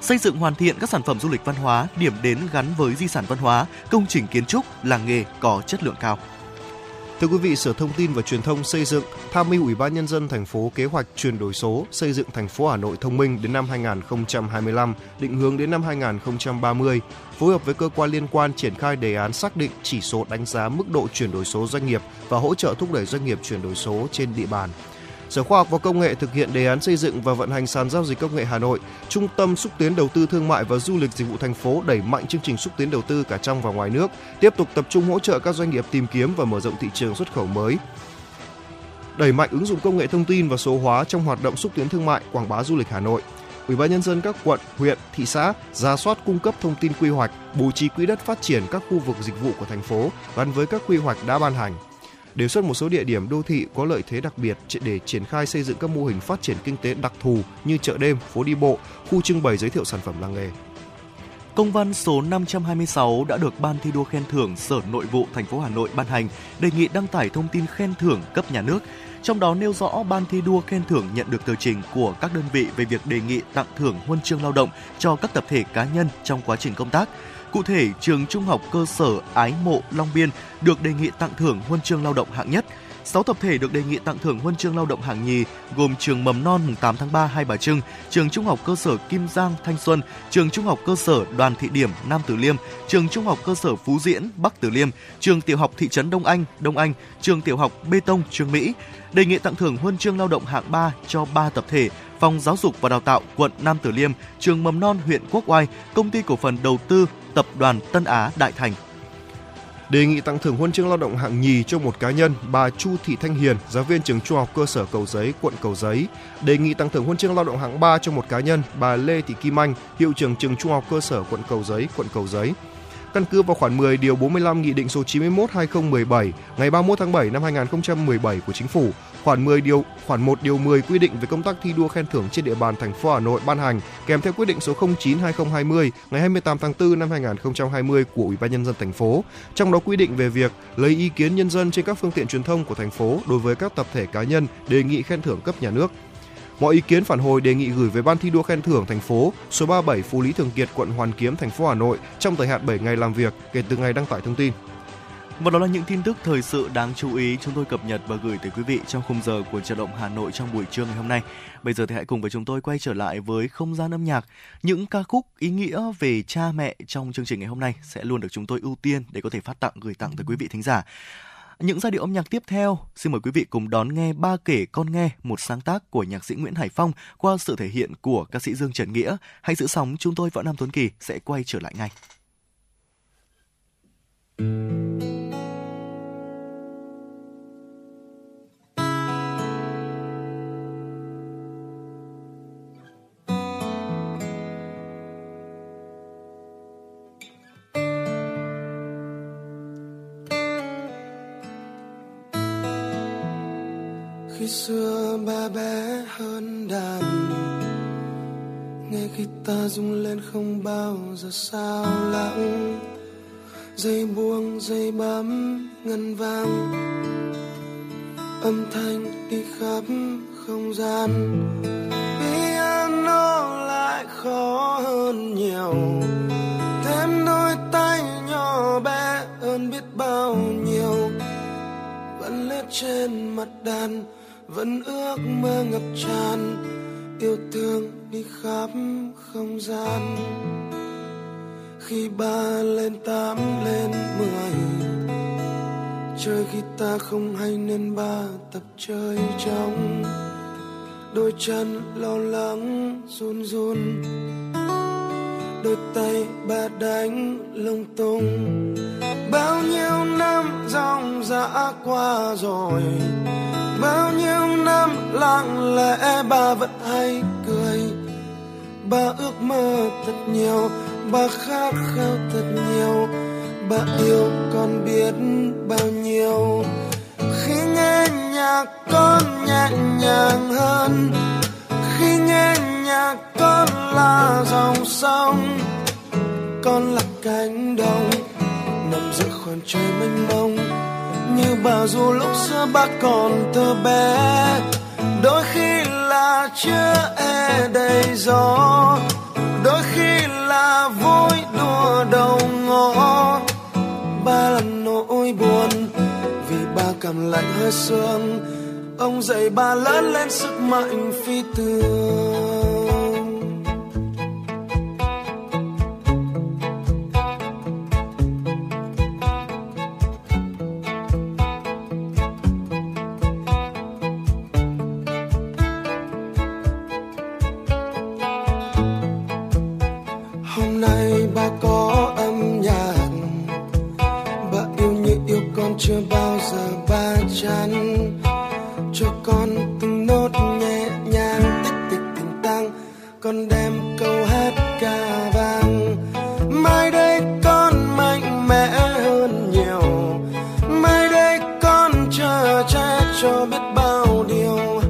xây dựng hoàn thiện các sản phẩm du lịch văn hóa, điểm đến gắn với di sản văn hóa, công trình kiến trúc, làng nghề có chất lượng cao.
Thưa quý vị, Sở Thông tin và Truyền thông xây dựng tham mưu Ủy ban nhân dân thành phố kế hoạch chuyển đổi số, xây dựng thành phố Hà Nội thông minh đến năm 2025, định hướng đến năm 2030, phối hợp với cơ quan liên quan triển khai đề án xác định chỉ số đánh giá mức độ chuyển đổi số doanh nghiệp và hỗ trợ thúc đẩy doanh nghiệp chuyển đổi số trên địa bàn. Sở Khoa học và Công nghệ thực hiện đề án xây dựng và vận hành sàn giao dịch công nghệ Hà Nội, Trung tâm xúc tiến đầu tư thương mại và du lịch dịch vụ thành phố đẩy mạnh chương trình xúc tiến đầu tư cả trong và ngoài nước, tiếp tục tập trung hỗ trợ các doanh nghiệp tìm kiếm và mở rộng thị trường xuất khẩu mới. Đẩy mạnh ứng dụng công nghệ thông tin và số hóa trong hoạt động xúc tiến thương mại, quảng bá du lịch Hà Nội. Ủy ban nhân dân các quận, huyện, thị xã ra soát cung cấp thông tin quy hoạch, bố trí quỹ đất phát triển các khu vực dịch vụ của thành phố gắn với các quy hoạch đã ban hành đề xuất một số địa điểm đô thị có lợi thế đặc biệt để triển khai xây dựng các mô hình phát triển kinh tế đặc thù như chợ đêm, phố đi bộ, khu trưng bày giới thiệu sản phẩm làng nghề.
Công văn số 526 đã được Ban thi đua khen thưởng Sở Nội vụ thành phố Hà Nội ban hành, đề nghị đăng tải thông tin khen thưởng cấp nhà nước. Trong đó nêu rõ Ban thi đua khen thưởng nhận được tờ trình của các đơn vị về việc đề nghị tặng thưởng huân chương lao động cho các tập thể cá nhân trong quá trình công tác Cụ thể, trường Trung học cơ sở Ái Mộ Long Biên được đề nghị tặng thưởng huân chương lao động hạng nhất. 6 tập thể được đề nghị tặng thưởng huân chương lao động hạng nhì gồm trường mầm non mùng 8 tháng 3 Hai Bà Trưng, trường Trung học cơ sở Kim Giang Thanh Xuân, trường Trung học cơ sở Đoàn Thị Điểm Nam Từ Liêm, trường Trung học cơ sở Phú Diễn Bắc Từ Liêm, trường Tiểu học thị trấn Đông Anh Đông Anh, trường Tiểu học Bê Tông Trương Mỹ. Đề nghị tặng thưởng huân chương lao động hạng 3 cho 3 tập thể Phòng Giáo dục và Đào tạo quận Nam Từ Liêm, trường mầm non huyện Quốc Oai, công ty cổ phần đầu tư Tập đoàn Tân Á Đại Thành.
Đề nghị tặng thưởng huân chương lao động hạng nhì cho một cá nhân, bà Chu Thị Thanh Hiền, giáo viên trường Trung học cơ sở Cầu Giấy, quận Cầu Giấy. Đề nghị tặng thưởng huân chương lao động hạng 3 cho một cá nhân, bà Lê Thị Kim Anh, hiệu trưởng trường Trung học cơ sở quận Cầu Giấy, quận Cầu Giấy. Căn cứ vào khoản 10 điều 45 Nghị định số 91/2017 ngày 31 tháng 7 năm 2017 của Chính phủ, khoản 10 điều, khoản 1 điều 10 quy định về công tác thi đua khen thưởng trên địa bàn thành phố Hà Nội ban hành, kèm theo quyết định số 09/2020 ngày 28 tháng 4 năm 2020 của Ủy ban nhân dân thành phố. Trong đó quy định về việc lấy ý kiến nhân dân trên các phương tiện truyền thông của thành phố đối với các tập thể cá nhân đề nghị khen thưởng cấp nhà nước. Mọi ý kiến phản hồi đề nghị gửi về Ban thi đua khen thưởng thành phố số 37 Phú Lý Thường Kiệt, quận Hoàn Kiếm, thành phố Hà Nội trong thời hạn 7 ngày làm việc kể từ ngày đăng tải thông tin.
Và đó là những tin tức thời sự đáng chú ý chúng tôi cập nhật và gửi tới quý vị trong khung giờ của Chợ động Hà Nội trong buổi trưa ngày hôm nay. Bây giờ thì hãy cùng với chúng tôi quay trở lại với không gian âm nhạc. Những ca khúc ý nghĩa về cha mẹ trong chương trình ngày hôm nay sẽ luôn được chúng tôi ưu tiên để có thể phát tặng gửi tặng tới quý vị thính giả. Những giai điệu âm nhạc tiếp theo, xin mời quý vị cùng đón nghe Ba kể con nghe, một sáng tác của nhạc sĩ Nguyễn Hải Phong qua sự thể hiện của ca sĩ Dương Trần Nghĩa. Hãy giữ sóng, chúng tôi Võ Nam Tuấn Kỳ sẽ quay trở lại ngay.
khi xưa ba bé hơn đàn. Nghe ta rung lên không bao giờ sao lãng. Dây buông, dây bấm ngân vang. Âm thanh đi khắp không gian. Piano lại khó hơn nhiều. Thêm đôi tay nhỏ bé hơn biết bao nhiêu. Vẫn lết trên mặt đàn vẫn ước mơ ngập tràn, yêu thương đi khắp không gian. Khi ba lên tám lên mười, chơi khi ta không hay nên ba tập chơi trong đôi chân lo lắng, run run. Đôi tay ba đánh lung tung. Bao nhiêu năm dòng dã qua rồi bao nhiêu năm lặng lẽ bà vẫn hay cười. Bà ước mơ thật nhiều, bà khát khao thật nhiều. Bà yêu con biết bao nhiêu. Khi nghe nhạc con nhẹ nhàng hơn. Khi nghe nhạc con là dòng sông. Con là cánh đồng, nằm giữa khoảng trời mênh mông như bà dù lúc xưa bác còn thơ bé. Đôi khi là chưa e đầy gió. Đôi khi là vui đùa đầu ngõ. Ba là nỗi buồn vì ba cảm lạnh hơi sương. Ông dạy ba lớn lên sức mạnh phi thường. Hôm nay ba có âm nhạc? Ba yêu như yêu con chưa bao giờ ba chán cho con từng nốt nhẹ nhàng, tích tích tình tăng con đem câu hát ca vang. Mai đây con mạnh mẽ hơn nhiều. Mai đây con chờ cha cho biết bao điều.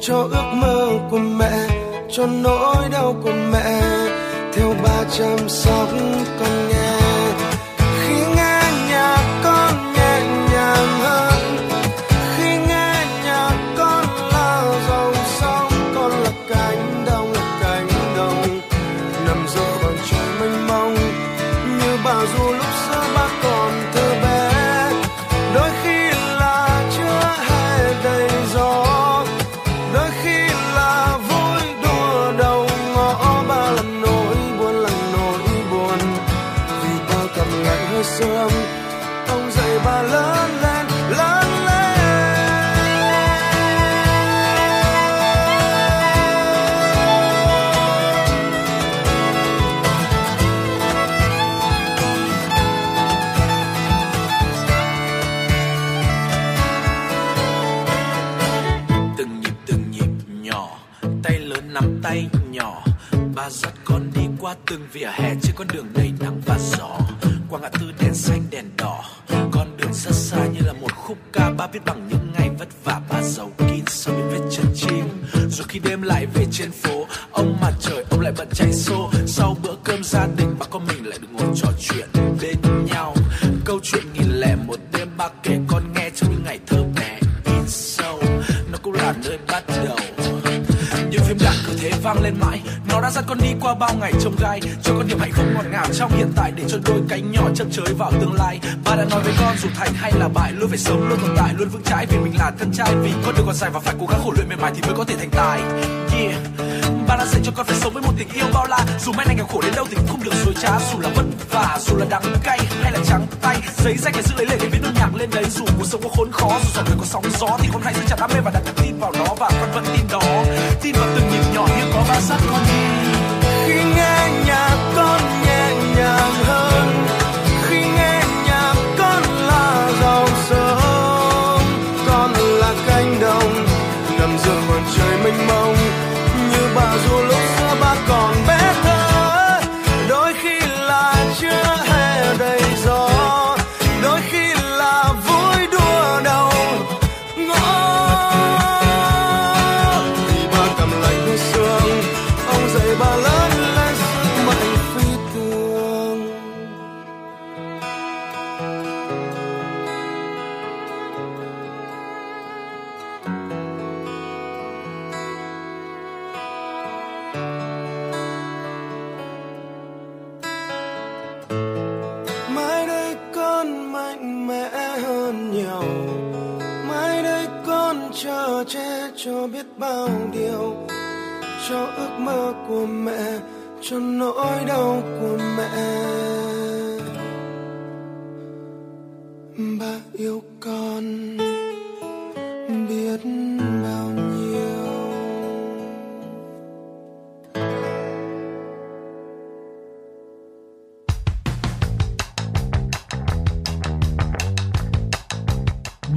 Cho ước mơ của mẹ, cho nỗi đau của mẹ chăm sóc dù
thành hay là bại, luôn phải sống, luôn tồn tại, luôn vững chãi. Vì mình là thân trai, vì con đường còn dài và phải cố gắng khổ luyện mệt mỏi thì mới có thể thành tài. Yeah. Ba đã dạy cho con phải sống với một tình yêu bao la. Dù mai này nghèo khổ đến đâu thì cũng không được dối trá. Dù là vất vả, dù là đắng cay hay là trắng tay. Giấy rách để giữ lấy lệ để viết nốt nhạc lên đấy. Dù cuộc sống có khốn khó, dù dòng đời có sóng gió thì con hãy giữ chặt đam mê và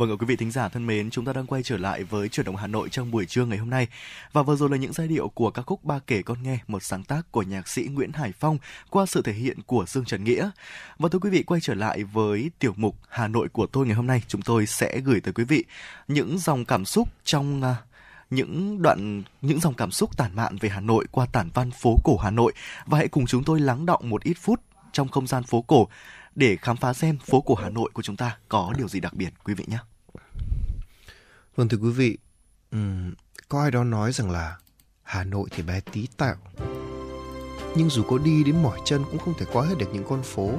Vâng ạ quý vị thính giả thân mến, chúng ta đang quay trở lại với chuyển động Hà Nội trong buổi trưa ngày hôm nay. Và vừa rồi là những giai điệu của ca khúc Ba kể con nghe, một sáng tác của nhạc sĩ Nguyễn Hải Phong qua sự thể hiện của Dương Trần Nghĩa. Và thưa quý vị quay trở lại với tiểu mục Hà Nội của tôi ngày hôm nay, chúng tôi sẽ gửi tới quý vị những dòng cảm xúc trong à, những đoạn những dòng cảm xúc tản mạn về Hà Nội qua tản văn phố cổ Hà Nội và hãy cùng chúng tôi lắng động một ít phút trong không gian phố cổ để khám phá xem phố cổ Hà Nội của chúng ta có điều gì đặc biệt quý vị nhé.
Vâng thưa quý vị, um, có ai đó nói rằng là Hà Nội thì bé tí tẹo. Nhưng dù có đi đến mỏi chân cũng không thể qua hết được những con phố.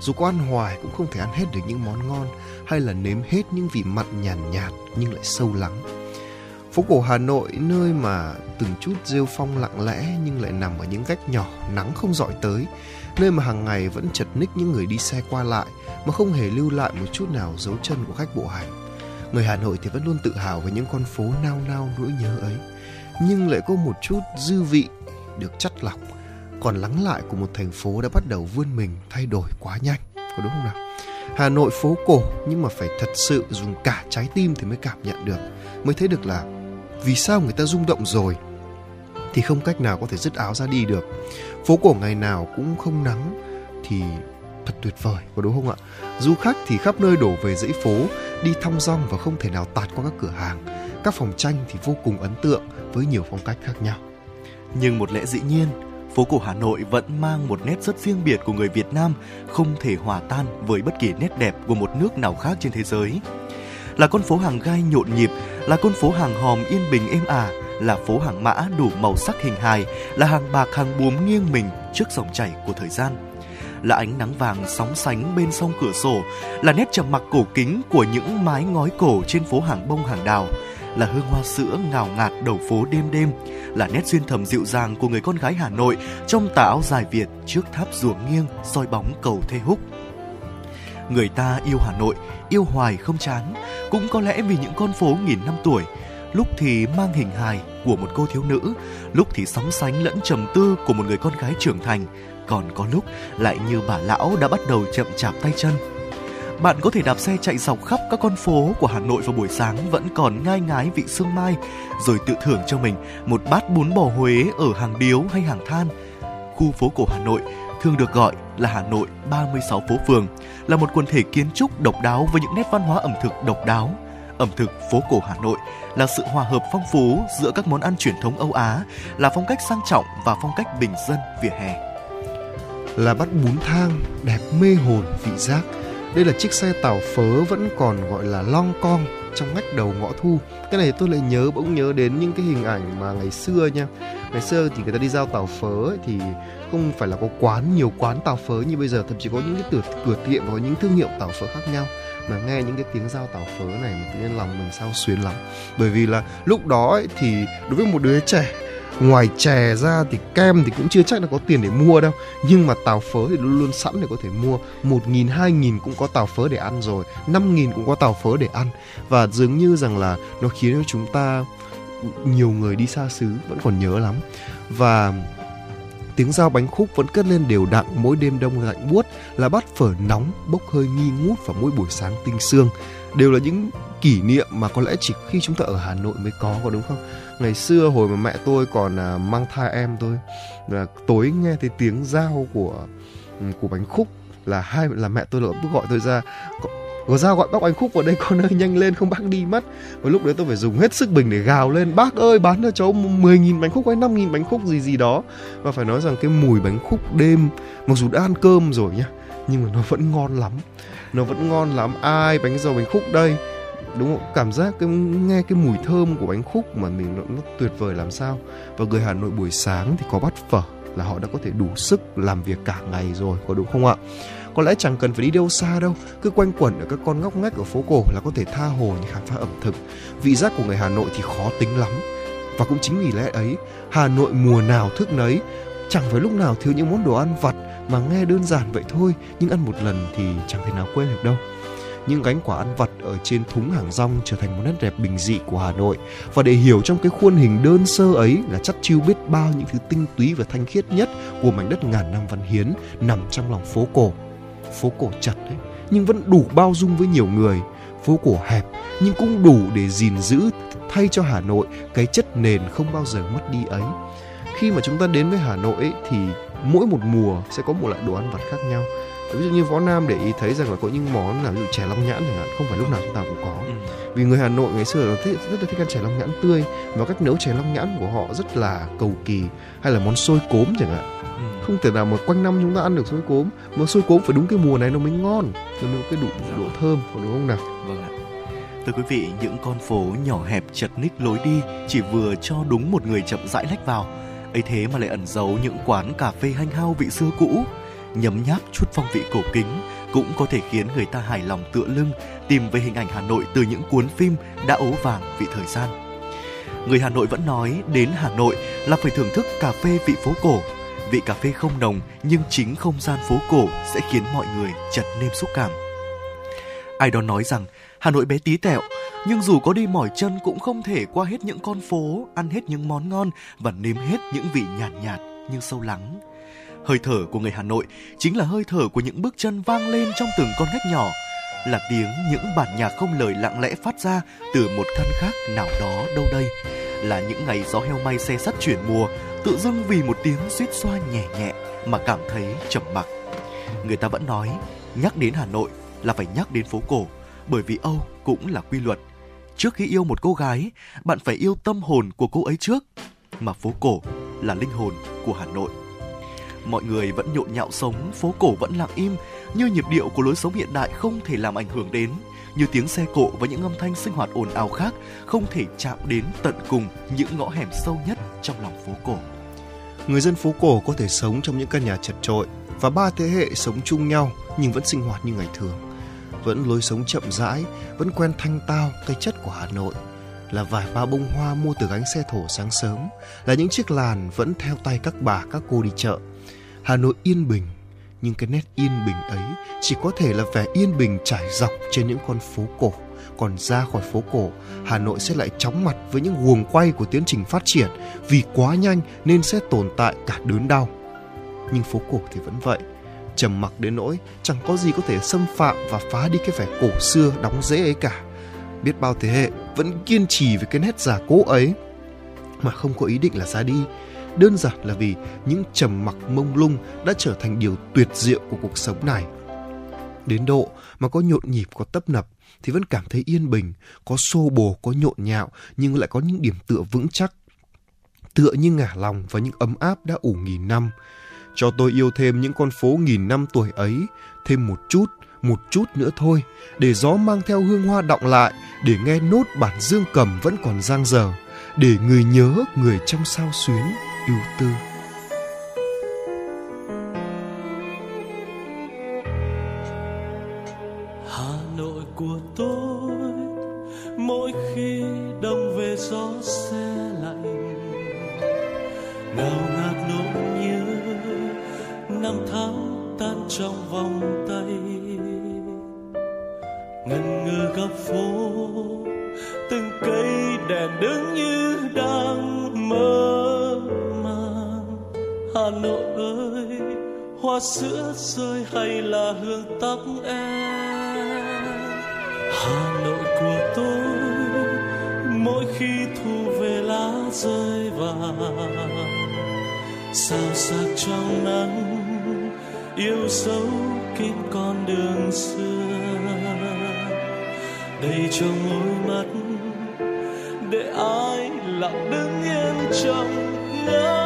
Dù có ăn hoài cũng không thể ăn hết được những món ngon hay là nếm hết những vị mặn nhàn nhạt, nhạt nhưng lại sâu lắng. Phố cổ Hà Nội nơi mà từng chút rêu phong lặng lẽ nhưng lại nằm ở những gách nhỏ nắng không dọi tới, nơi mà hàng ngày vẫn chật ních những người đi xe qua lại mà không hề lưu lại một chút nào dấu chân của khách bộ hành người Hà Nội thì vẫn luôn tự hào về những con phố nao nao nỗi nhớ ấy. Nhưng lại có một chút dư vị được chắt lọc. Còn lắng lại của một thành phố đã bắt đầu vươn mình thay đổi quá nhanh. Có đúng không nào? Hà Nội phố cổ, nhưng mà phải thật sự dùng cả trái tim thì mới cảm nhận được. Mới thấy được là vì sao người ta rung động rồi thì không cách nào có thể dứt áo ra đi được. Phố cổ ngày nào cũng không nắng thì thật tuyệt vời, có đúng không ạ? Du khách thì khắp nơi đổ về dãy phố đi thong dong và không thể nào tạt qua các cửa hàng. Các phòng tranh thì vô cùng ấn tượng với nhiều phong cách khác nhau.
Nhưng một lẽ dĩ nhiên phố cổ Hà Nội vẫn mang một nét rất riêng biệt của người Việt Nam, không thể hòa tan với bất kỳ nét đẹp của một nước nào khác trên thế giới. Là con phố hàng gai nhộn nhịp, là con phố hàng hòm yên bình êm ả, là phố hàng mã đủ màu sắc hình hài, là hàng bạc hàng buồm nghiêng mình trước dòng chảy của thời gian là ánh nắng vàng sóng sánh bên sông cửa sổ, là nét trầm mặc cổ kính của những mái ngói cổ trên phố hàng bông hàng đào, là hương hoa sữa ngào ngạt đầu phố đêm đêm, là nét duyên thầm dịu dàng của người con gái Hà Nội trong tà áo dài Việt trước tháp rùa nghiêng soi bóng cầu thê húc. Người ta yêu Hà Nội, yêu hoài không chán, cũng có lẽ vì những con phố nghìn năm tuổi, lúc thì mang hình hài của một cô thiếu nữ, lúc thì sóng sánh lẫn trầm tư của một người con gái trưởng thành, còn có lúc lại như bà lão đã bắt đầu chậm chạp tay chân. Bạn có thể đạp xe chạy dọc khắp các con phố của Hà Nội vào buổi sáng vẫn còn ngai ngái vị sương mai, rồi tự thưởng cho mình một bát bún bò Huế ở hàng điếu hay hàng than. Khu phố cổ Hà Nội thường được gọi là Hà Nội 36 phố phường, là một quần thể kiến trúc độc đáo với những nét văn hóa ẩm thực độc đáo. Ẩm thực phố cổ Hà Nội là sự hòa hợp phong phú giữa các món ăn truyền thống Âu Á, là phong cách sang trọng và phong cách bình dân vỉa hè
là bát bún thang đẹp mê hồn vị giác. Đây là chiếc xe tàu phớ vẫn còn gọi là long con trong ngách đầu ngõ thu. Cái này tôi lại nhớ bỗng nhớ đến những cái hình ảnh mà ngày xưa nha. Ngày xưa thì người ta đi giao tàu phớ ấy, thì không phải là có quán nhiều quán tàu phớ như bây giờ thậm chí có những cái cửa cửa tiệm và những thương hiệu tàu phớ khác nhau mà nghe những cái tiếng giao tàu phớ này mà tự nhiên lòng mình sao xuyến lắm bởi vì là lúc đó ấy, thì đối với một đứa trẻ ngoài chè ra thì kem thì cũng chưa chắc là có tiền để mua đâu. Nhưng mà tàu phớ thì luôn luôn sẵn để có thể mua. Một nghìn, hai nghìn cũng có tàu phớ để ăn rồi. Năm nghìn cũng có tàu phớ để ăn. Và dường như rằng là nó khiến cho chúng ta, nhiều người đi xa xứ vẫn còn nhớ lắm. Và tiếng dao bánh khúc vẫn cất lên đều đặn mỗi đêm đông lạnh buốt là bát phở nóng, bốc hơi nghi ngút vào mỗi buổi sáng tinh sương. Đều là những kỷ niệm mà có lẽ chỉ khi chúng ta ở Hà Nội mới có có đúng không? Ngày xưa hồi mà mẹ tôi còn à, mang thai em tôi là tối nghe thấy tiếng dao của ừ, của bánh khúc là hai là mẹ tôi lập tức gọi tôi ra. Có dao gọi bác bánh khúc vào đây con ơi nhanh lên không bác đi mất. Và lúc đấy tôi phải dùng hết sức bình để gào lên bác ơi bán cho cháu 10.000 bánh khúc hay 5.000 bánh khúc gì gì đó. Và phải nói rằng cái mùi bánh khúc đêm mặc dù đã ăn cơm rồi nhá nhưng mà nó vẫn ngon lắm. Nó vẫn ngon lắm. Ai bánh dầu bánh khúc đây? Đúng không? Cảm giác cái nghe cái mùi thơm của bánh khúc mà mình nó, nó tuyệt vời làm sao. Và người Hà Nội buổi sáng thì có bát phở là họ đã có thể đủ sức làm việc cả ngày rồi có đúng không ạ? Có lẽ chẳng cần phải đi đâu xa đâu cứ quanh quẩn ở các con ngóc ngách ở phố cổ là có thể tha hồ để khám phá ẩm thực. Vị giác của người Hà Nội thì khó tính lắm. Và cũng chính vì lẽ ấy, Hà Nội mùa nào thức nấy, chẳng phải lúc nào thiếu những món đồ ăn vặt mà nghe đơn giản vậy thôi, nhưng ăn một lần thì chẳng thể nào quên được đâu những gánh quả ăn vặt ở trên thúng hàng rong trở thành một nét đẹp bình dị của Hà Nội. Và để hiểu trong cái khuôn hình đơn sơ ấy là chắc chiêu biết bao những thứ tinh túy và thanh khiết nhất của mảnh đất ngàn năm văn hiến nằm trong lòng phố cổ. Phố cổ chật đấy nhưng vẫn đủ bao dung với nhiều người. Phố cổ hẹp nhưng cũng đủ để gìn giữ thay cho Hà Nội cái chất nền không bao giờ mất đi ấy. Khi mà chúng ta đến với Hà Nội ấy, thì mỗi một mùa sẽ có một loại đồ ăn vặt khác nhau ví dụ như võ nam để ý thấy rằng là có những món là ví dụ chè long nhãn chẳng hạn không phải lúc nào chúng ta cũng có ừ. vì người hà nội ngày xưa là thích, rất là thích ăn chè long nhãn tươi và cách nấu chè long nhãn của họ rất là cầu kỳ hay là món xôi cốm chẳng hạn ừ. không thể nào mà quanh năm chúng ta ăn được xôi cốm mà xôi cốm phải đúng cái mùa này nó mới ngon nó mới cái đủ độ thơm có đúng không nào
vâng ạ Thưa quý vị, những con phố nhỏ hẹp chật ních lối đi chỉ vừa cho đúng một người chậm rãi lách vào. ấy thế mà lại ẩn giấu những quán cà phê hanh hao vị xưa cũ, nhấm nháp chút phong vị cổ kính cũng có thể khiến người ta hài lòng tựa lưng tìm về hình ảnh Hà Nội từ những cuốn phim đã ố vàng vị thời gian. Người Hà Nội vẫn nói đến Hà Nội là phải thưởng thức cà phê vị phố cổ. Vị cà phê không nồng nhưng chính không gian phố cổ sẽ khiến mọi người chật nêm xúc cảm. Ai đó nói rằng Hà Nội bé tí tẹo, nhưng dù có đi mỏi chân cũng không thể qua hết những con phố, ăn hết những món ngon và nếm hết những vị nhạt nhạt nhưng sâu lắng Hơi thở của người Hà Nội chính là hơi thở của những bước chân vang lên trong từng con ngách nhỏ, là tiếng những bản nhạc không lời lặng lẽ phát ra từ một căn khác nào đó đâu đây, là những ngày gió heo may xe sắt chuyển mùa, tự dưng vì một tiếng suýt xoa nhẹ nhẹ mà cảm thấy trầm mặc. Người ta vẫn nói, nhắc đến Hà Nội là phải nhắc đến phố cổ, bởi vì Âu cũng là quy luật. Trước khi yêu một cô gái, bạn phải yêu tâm hồn của cô ấy trước, mà phố cổ là linh hồn của Hà Nội mọi người vẫn nhộn nhạo sống, phố cổ vẫn lặng im, như nhịp điệu của lối sống hiện đại không thể làm ảnh hưởng đến, như tiếng xe cộ và những âm thanh sinh hoạt ồn ào khác không thể chạm đến tận cùng những ngõ hẻm sâu nhất trong lòng phố cổ.
Người dân phố cổ có thể sống trong những căn nhà chật trội và ba thế hệ sống chung nhau nhưng vẫn sinh hoạt như ngày thường. Vẫn lối sống chậm rãi, vẫn quen thanh tao cái chất của Hà Nội là vài ba bông hoa mua từ gánh xe thổ sáng sớm, là những chiếc làn vẫn theo tay các bà các cô đi chợ, Hà Nội yên bình, nhưng cái nét yên bình ấy chỉ có thể là vẻ yên bình trải dọc trên những con phố cổ. Còn ra khỏi phố cổ, Hà Nội sẽ lại chóng mặt với những guồng quay của tiến trình phát triển vì quá nhanh nên sẽ tồn tại cả đớn đau. Nhưng phố cổ thì vẫn vậy, trầm mặc đến nỗi chẳng có gì có thể xâm phạm và phá đi cái vẻ cổ xưa đóng rễ ấy cả. Biết bao thế hệ vẫn kiên trì với cái nét giả cố ấy mà không có ý định là ra đi đơn giản là vì những trầm mặc mông lung đã trở thành điều tuyệt diệu của cuộc sống này. Đến độ mà có nhộn nhịp có tấp nập thì vẫn cảm thấy yên bình, có xô bồ, có nhộn nhạo nhưng lại có những điểm tựa vững chắc. Tựa như ngả lòng và những ấm áp đã ủ nghìn năm. Cho tôi yêu thêm những con phố nghìn năm tuổi ấy, thêm một chút, một chút nữa thôi, để gió mang theo hương hoa đọng lại, để nghe nốt bản dương cầm vẫn còn giang dở, để người nhớ người trong sao xuyến ưu tư.
Hà nội của tôi, mỗi khi đông về gió xe lạnh. Ngào ngạt nỗi nhớ, năm tháng tan trong vòng tay. Ngần ngừ góc phố, từng cây đèn đứng như đang mơ. Hà Nội ơi, hoa sữa rơi hay là hương tóc em? Hà Nội của tôi, mỗi khi thu về lá rơi vàng. Sao sắc trong nắng, yêu dấu kín con đường xưa. Đầy trong đôi mắt, để ai lặng đứng yên trong ngỡ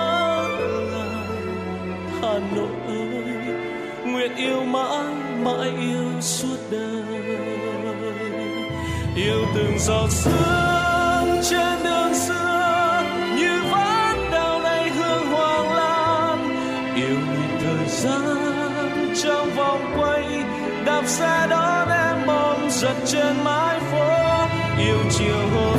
yêu mãi mãi yêu suốt đời. Yêu từng giọt sương trên đường xưa, như ván đào này hương hoàng lan. Yêu nhìn thời gian trong vòng quay, đạp xe đón em mong giật trên mái phố. Yêu chiều hôm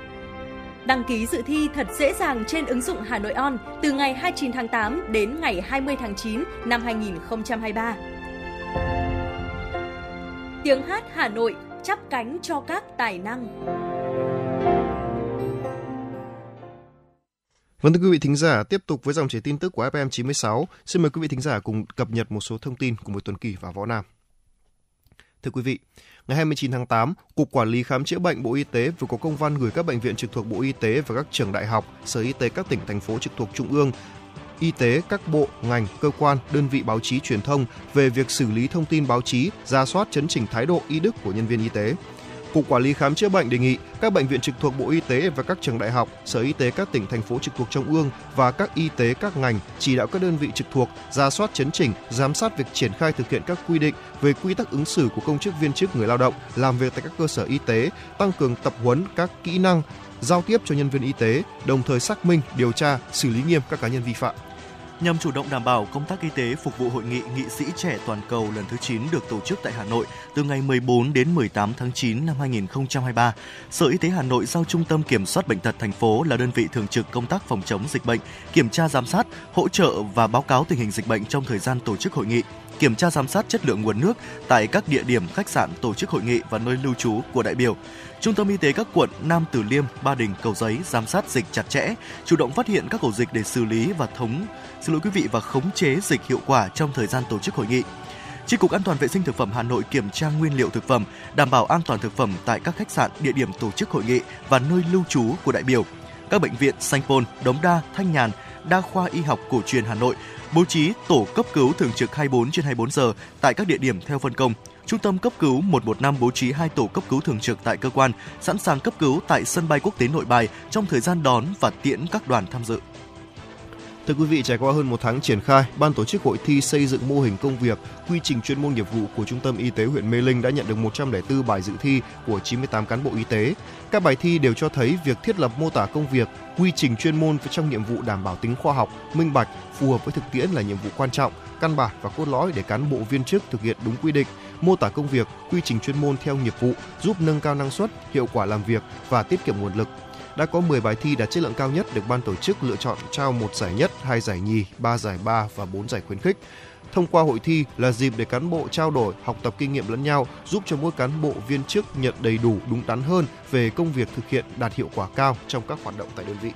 Đăng ký dự thi thật dễ dàng trên ứng dụng Hà Nội On từ ngày 29 tháng 8 đến ngày 20 tháng 9 năm 2023. Tiếng hát Hà Nội chắp cánh cho các tài năng.
Vâng thưa quý vị thính giả, tiếp tục với dòng chảy tin tức của FM 96, xin mời quý vị thính giả cùng cập nhật một số thông tin của một tuần kỳ và võ nam. Thưa quý vị, ngày 29 tháng 8, Cục Quản lý Khám chữa bệnh Bộ Y tế vừa có công văn gửi các bệnh viện trực thuộc Bộ Y tế và các trường đại học, sở y tế các tỉnh, thành phố trực thuộc Trung ương, y tế, các bộ, ngành, cơ quan, đơn vị báo chí truyền thông về việc xử lý thông tin báo chí, ra soát chấn chỉnh thái độ y đức của nhân viên y tế. Cục Quản lý Khám chữa bệnh đề nghị các bệnh viện trực thuộc Bộ Y tế và các trường đại học, sở y tế các tỉnh, thành phố trực thuộc Trung ương và các y tế các ngành chỉ đạo các đơn vị trực thuộc ra soát chấn chỉnh, giám sát việc triển khai thực hiện các quy định về quy tắc ứng xử của công chức viên chức người lao động làm việc tại các cơ sở y tế, tăng cường tập huấn các kỹ năng giao tiếp cho nhân viên y tế, đồng thời xác minh, điều tra, xử lý nghiêm các cá nhân vi phạm
nhằm chủ động đảm bảo công tác y tế phục vụ hội nghị nghị sĩ trẻ toàn cầu lần thứ 9 được tổ chức tại Hà Nội từ ngày 14 đến 18 tháng 9 năm 2023. Sở Y tế Hà Nội giao Trung tâm Kiểm soát bệnh tật thành phố là đơn vị thường trực công tác phòng chống dịch bệnh, kiểm tra giám sát, hỗ trợ và báo cáo tình hình dịch bệnh trong thời gian tổ chức hội nghị kiểm tra giám sát chất lượng nguồn nước tại các địa điểm khách sạn tổ chức hội nghị và nơi lưu trú của đại biểu. Trung tâm y tế các quận Nam Từ Liêm, Ba Đình, Cầu Giấy giám sát dịch chặt chẽ, chủ động phát hiện các ổ dịch để xử lý và thống xin lỗi quý vị và khống chế dịch hiệu quả trong thời gian tổ chức hội nghị. Chi cục An toàn vệ sinh thực phẩm Hà Nội kiểm tra nguyên liệu thực phẩm, đảm bảo an toàn thực phẩm tại các khách sạn, địa điểm tổ chức hội nghị và nơi lưu trú của đại biểu. Các bệnh viện Sanh Pôn, Đống Đa, Thanh Nhàn, Đa khoa Y học cổ truyền Hà Nội bố trí tổ cấp cứu thường trực 24 trên 24 giờ tại các địa điểm theo phân công. Trung tâm cấp cứu 115 bố trí hai tổ cấp cứu thường trực tại cơ quan, sẵn sàng cấp cứu tại sân bay quốc tế Nội Bài trong thời gian đón và tiễn các đoàn tham dự.
Thưa quý vị, trải qua hơn một tháng triển khai, ban tổ chức hội thi xây dựng mô hình công việc, quy trình chuyên môn nghiệp vụ của Trung tâm Y tế huyện Mê Linh đã nhận được 104 bài dự thi của 98 cán bộ y tế. Các bài thi đều cho thấy việc thiết lập mô tả công việc, quy trình chuyên môn trong nhiệm vụ đảm bảo tính khoa học, minh bạch, phù hợp với thực tiễn là nhiệm vụ quan trọng, căn bản và cốt lõi để cán bộ viên chức thực hiện đúng quy định, mô tả công việc, quy trình chuyên môn theo nghiệp vụ, giúp nâng cao năng suất, hiệu quả làm việc và tiết kiệm nguồn lực đã có 10 bài thi đạt chất lượng cao nhất được ban tổ chức lựa chọn trao một giải nhất, hai giải nhì, ba giải ba và bốn giải khuyến khích. Thông qua hội thi là dịp để cán bộ trao đổi, học tập kinh nghiệm lẫn nhau, giúp cho mỗi cán bộ viên chức nhận đầy đủ, đúng đắn hơn về công việc thực hiện đạt hiệu quả cao trong các hoạt động tại đơn vị.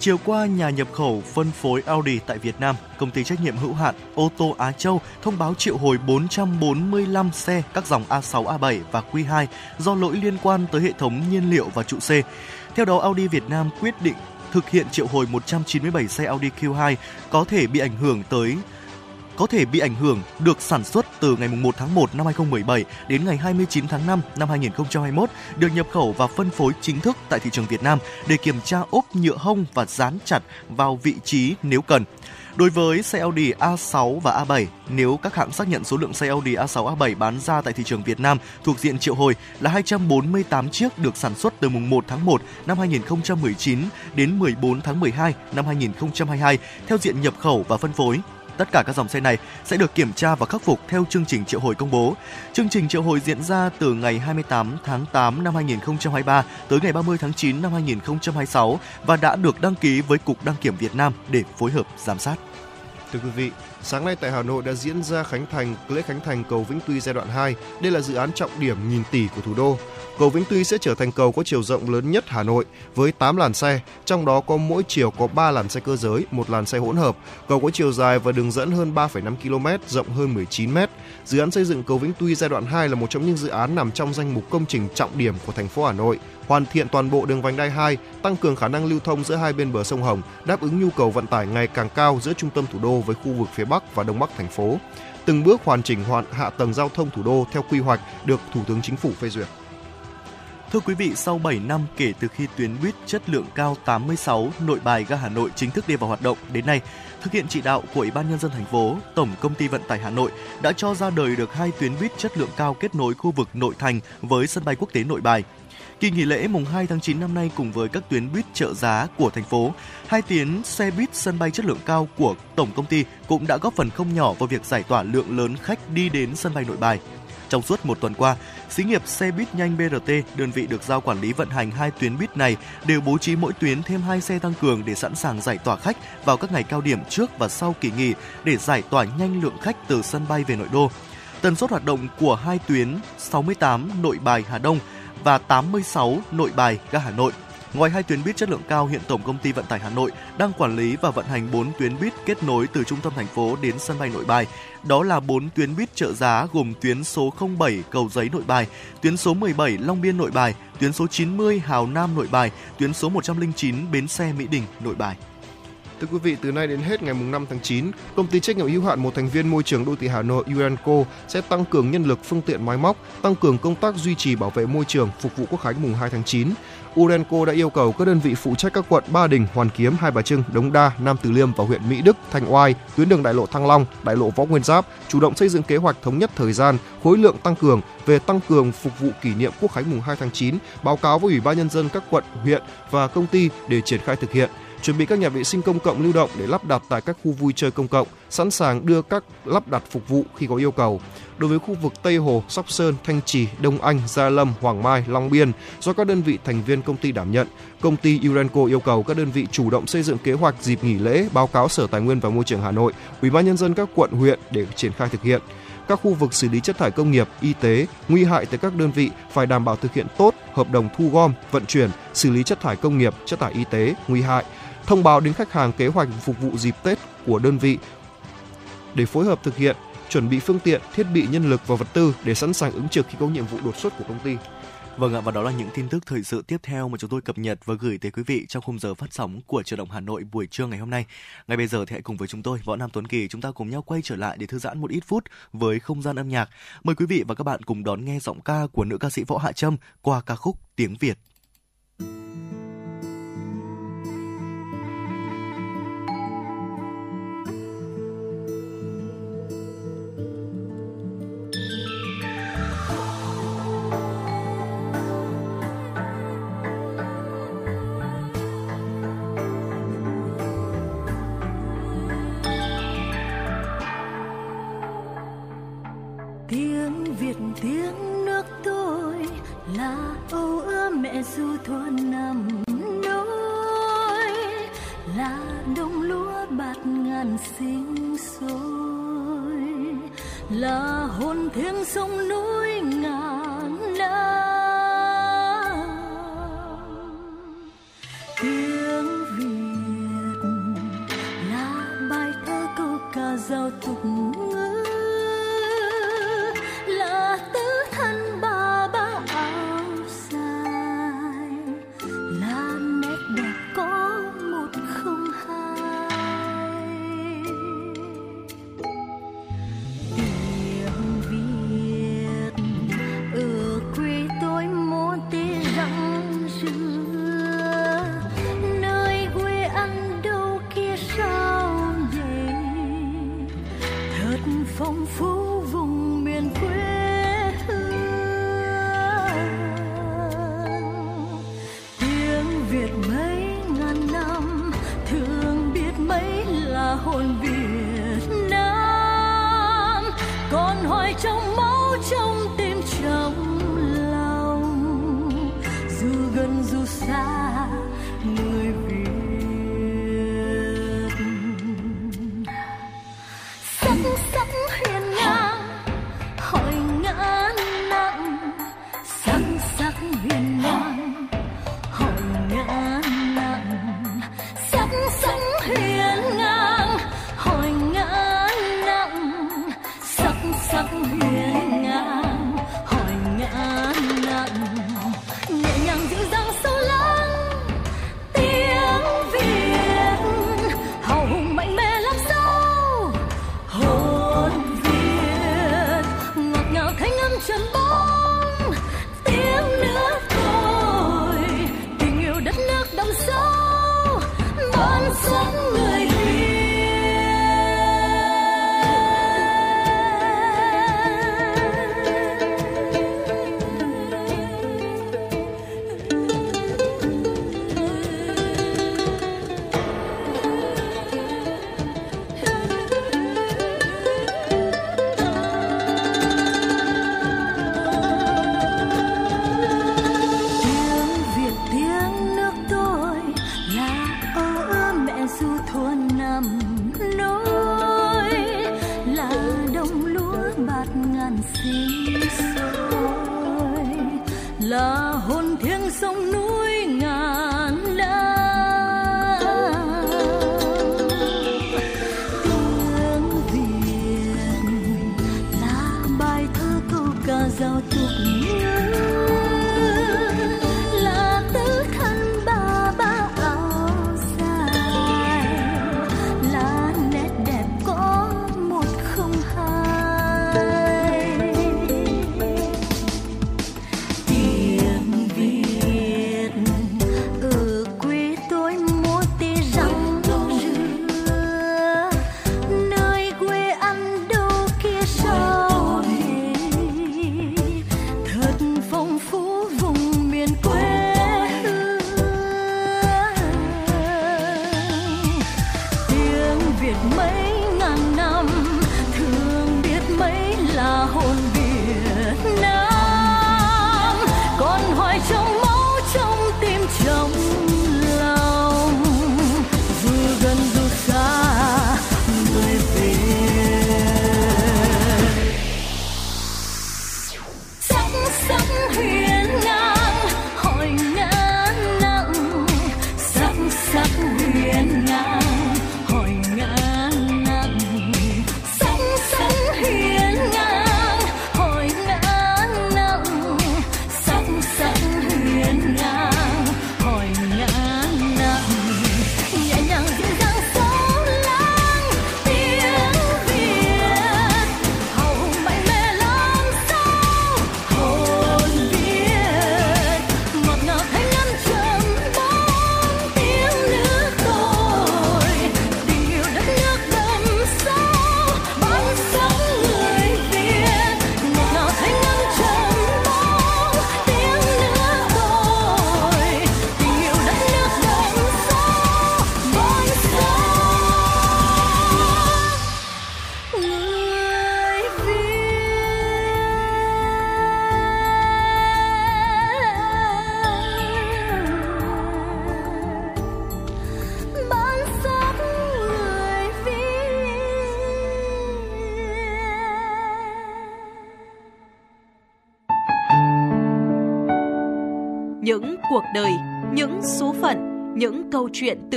Chiều qua, nhà nhập khẩu phân phối Audi tại Việt Nam, công ty trách nhiệm hữu hạn ô tô Á Châu thông báo triệu hồi 445 xe các dòng A6, A7 và Q2 do lỗi liên quan tới hệ thống nhiên liệu và trụ xe. Theo đó, Audi Việt Nam quyết định thực hiện triệu hồi 197 xe Audi Q2 có thể bị ảnh hưởng tới có thể bị ảnh hưởng được sản xuất từ ngày 1 tháng 1 năm 2017 đến ngày 29 tháng 5 năm 2021 được nhập khẩu và phân phối chính thức tại thị trường Việt Nam để kiểm tra ốp nhựa hông và dán chặt vào vị trí nếu cần. Đối với xe Audi A6 và A7, nếu các hãng xác nhận số lượng xe Audi A6, A7 bán ra tại thị trường Việt Nam thuộc diện triệu hồi là 248 chiếc được sản xuất từ mùng 1 tháng 1 năm 2019 đến 14 tháng 12 năm 2022 theo diện nhập khẩu và phân phối Tất cả các dòng xe này sẽ được kiểm tra và khắc phục theo chương trình triệu hồi công bố. Chương trình triệu hồi diễn ra từ ngày 28 tháng 8 năm 2023 tới ngày 30 tháng 9 năm 2026 và đã được đăng ký với Cục Đăng kiểm Việt Nam để phối hợp giám sát.
Thưa quý vị, sáng nay tại Hà Nội đã diễn ra khánh thành lễ khánh thành cầu Vĩnh Tuy giai đoạn 2. Đây là dự án trọng điểm nghìn tỷ của thủ đô. Cầu Vĩnh Tuy sẽ trở thành cầu có chiều rộng lớn nhất Hà Nội với 8 làn xe, trong đó có mỗi chiều có 3 làn xe cơ giới, một làn xe hỗn hợp. Cầu có chiều dài và đường dẫn hơn 3,5 km, rộng hơn 19 m. Dự án xây dựng cầu Vĩnh Tuy giai đoạn 2 là một trong những dự án nằm trong danh mục công trình trọng điểm của thành phố Hà Nội, hoàn thiện toàn bộ đường vành đai 2, tăng cường khả năng lưu thông giữa hai bên bờ sông Hồng, đáp ứng nhu cầu vận tải ngày càng cao giữa trung tâm thủ đô với khu vực phía Bắc và Đông Bắc thành phố. Từng bước hoàn chỉnh hoàn hạ tầng giao thông thủ đô theo quy hoạch được Thủ tướng Chính phủ phê duyệt.
Thưa quý vị, sau 7 năm kể từ khi tuyến buýt chất lượng cao 86 nội bài ga Hà Nội chính thức đi vào hoạt động đến nay, thực hiện chỉ đạo của Ủy ban nhân dân thành phố, Tổng công ty vận tải Hà Nội đã cho ra đời được hai tuyến buýt chất lượng cao kết nối khu vực nội thành với sân bay quốc tế Nội Bài. Kỳ nghỉ lễ mùng 2 tháng 9 năm nay cùng với các tuyến buýt trợ giá của thành phố, hai tuyến xe buýt sân bay chất lượng cao của tổng công ty cũng đã góp phần không nhỏ vào việc giải tỏa lượng lớn khách đi đến sân bay Nội Bài.
Trong suốt một tuần qua, xí nghiệp xe buýt nhanh BRT, đơn vị được giao quản lý vận hành hai tuyến buýt này đều bố trí mỗi tuyến thêm hai xe tăng cường để sẵn sàng giải tỏa khách vào các ngày cao điểm trước và sau kỳ nghỉ để giải tỏa nhanh lượng khách từ sân bay về nội đô. Tần suất hoạt động của hai tuyến 68 Nội Bài Hà Đông và 86 Nội Bài ga Hà Nội Ngoài hai tuyến buýt chất lượng cao, hiện Tổng công ty Vận tải Hà Nội đang quản lý và vận hành 4 tuyến buýt kết nối từ trung tâm thành phố đến sân bay Nội Bài. Đó là 4 tuyến buýt trợ giá gồm tuyến số 07 Cầu Giấy Nội Bài, tuyến số 17 Long Biên Nội Bài, tuyến số 90 Hào Nam Nội Bài, tuyến số 109 Bến xe Mỹ Đình Nội Bài.
Thưa quý vị, từ nay đến hết ngày 5 tháng 9, công ty trách nhiệm hữu hạn một thành viên môi trường đô thị Hà Nội Urenco sẽ tăng cường nhân lực, phương tiện máy móc, tăng cường công tác duy trì bảo vệ môi trường phục vụ Quốc khánh mùng 2 tháng 9. Urenco đã yêu cầu các đơn vị phụ trách các quận Ba Đình, Hoàn Kiếm, Hai Bà Trưng, Đống Đa, Nam Từ Liêm và huyện Mỹ Đức, Thanh Oai, tuyến đường đại lộ Thăng Long, đại lộ Võ Nguyên Giáp chủ động xây dựng kế hoạch thống nhất thời gian, khối lượng tăng cường về tăng cường phục vụ kỷ niệm Quốc khánh mùng 2 tháng 9, báo cáo với Ủy ban nhân dân các quận, huyện và công ty để triển khai thực hiện chuẩn bị các nhà vệ sinh công cộng lưu động để lắp đặt tại các khu vui chơi công cộng, sẵn sàng đưa các lắp đặt phục vụ khi có yêu cầu. Đối với khu vực Tây Hồ, Sóc Sơn, Thanh Trì, Đông Anh, Gia Lâm, Hoàng Mai, Long Biên do các đơn vị thành viên công ty đảm nhận, công ty Urenco yêu cầu các đơn vị chủ động xây dựng kế hoạch dịp nghỉ lễ, báo cáo Sở Tài nguyên và Môi trường Hà Nội, Ủy ban nhân dân các quận huyện để triển khai thực hiện các khu vực xử lý chất thải công nghiệp, y tế, nguy hại tới các đơn vị phải đảm bảo thực hiện tốt hợp đồng thu gom, vận chuyển, xử lý chất thải công nghiệp, chất thải y tế, nguy hại, thông báo đến khách hàng kế hoạch phục vụ dịp Tết của đơn vị để phối hợp thực hiện, chuẩn bị phương tiện, thiết bị nhân lực và vật tư để sẵn sàng ứng trực khi có nhiệm vụ đột xuất của công ty.
Vâng ạ, và đó là những tin tức thời sự tiếp theo mà chúng tôi cập nhật và gửi tới quý vị trong khung giờ phát sóng của Truyền động Hà Nội buổi trưa ngày hôm nay. Ngay bây giờ thì hãy cùng với chúng tôi, Võ Nam Tuấn Kỳ, chúng ta cùng nhau quay trở lại để thư giãn một ít phút với không gian âm nhạc. Mời quý vị và các bạn cùng đón nghe giọng ca của nữ ca sĩ Võ Hạ Trâm qua ca khúc Tiếng Việt.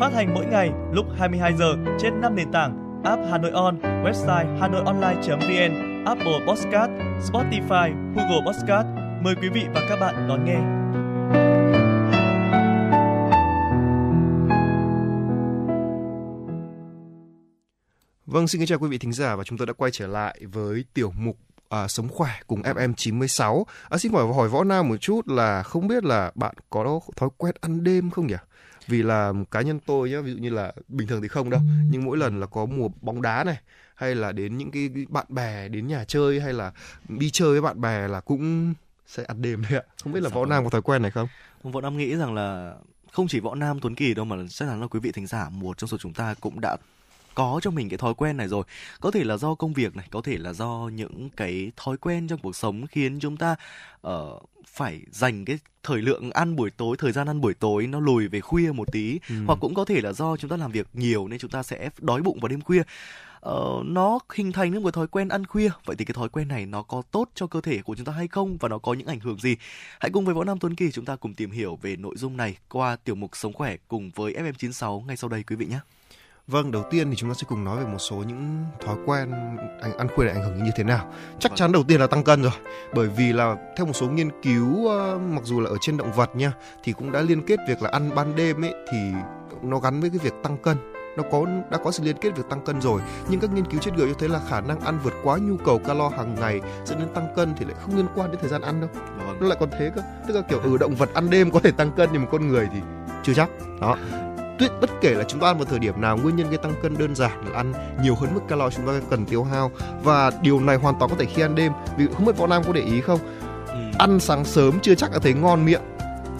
Phát hành mỗi ngày lúc 22 giờ trên 5 nền tảng app Hà Nội On, website hanoionline.vn, Apple Podcast, Spotify, Google Podcast. Mời quý vị và các bạn đón nghe.
Vâng, xin kính chào quý vị thính giả và chúng tôi đã quay trở lại với tiểu mục à, Sống khỏe cùng FM 96. À, xin hỏi hỏi Võ Nam một chút là không biết là bạn có thói quen ăn đêm không nhỉ? Vì là cá nhân tôi nhá, ví dụ như là bình thường thì không đâu, nhưng mỗi lần là có mùa bóng đá này hay là đến những cái bạn bè đến nhà chơi hay là đi chơi với bạn bè là cũng sẽ ăn đêm đấy ạ. Không biết là Võ Nam có thói quen này không?
Võ Nam nghĩ rằng là không chỉ Võ Nam Tuấn Kỳ đâu mà chắc chắn là quý vị thính giả một trong số chúng ta cũng đã có cho mình cái thói quen này rồi. Có thể là do công việc này có thể là do những cái thói quen trong cuộc sống khiến chúng ta uh, phải dành cái thời lượng ăn buổi tối thời gian ăn buổi tối nó lùi về khuya một tí. Ừ. hoặc cũng có thể là do chúng ta làm việc nhiều nên chúng ta sẽ đói bụng vào đêm khuya. Uh, nó hình thành nên một thói quen ăn khuya. Vậy thì cái thói quen này nó có tốt cho cơ thể của chúng ta hay không và nó có những ảnh hưởng gì? Hãy cùng với võ nam tuấn kỳ chúng ta cùng tìm hiểu về nội dung này qua tiểu mục sống khỏe cùng với fm 96 ngay sau đây quý vị nhé
Vâng, đầu tiên thì chúng ta sẽ cùng nói về một số những thói quen ăn, ăn khuya này ảnh hưởng như thế nào. Chắc vâng. chắn đầu tiên là tăng cân rồi, bởi vì là theo một số nghiên cứu uh, mặc dù là ở trên động vật nha, thì cũng đã liên kết việc là ăn ban đêm ấy thì nó gắn với cái việc tăng cân nó có đã có sự liên kết việc tăng cân rồi nhưng các nghiên cứu chết người cho thấy là khả năng ăn vượt quá nhu cầu calo hàng ngày dẫn đến tăng cân thì lại không liên quan đến thời gian ăn đâu vâng. nó lại còn thế cơ tức là kiểu ở ừ, động vật ăn đêm có thể tăng cân nhưng mà con người thì chưa chắc đó tuyết bất kể là chúng ta ăn vào thời điểm nào nguyên nhân gây tăng cân đơn giản là ăn nhiều hơn mức calo chúng ta cần tiêu hao. Và điều này hoàn toàn có thể khi ăn đêm. Vì không biết võ nam có để ý không? Ừ. ăn sáng sớm chưa chắc đã thấy ngon miệng.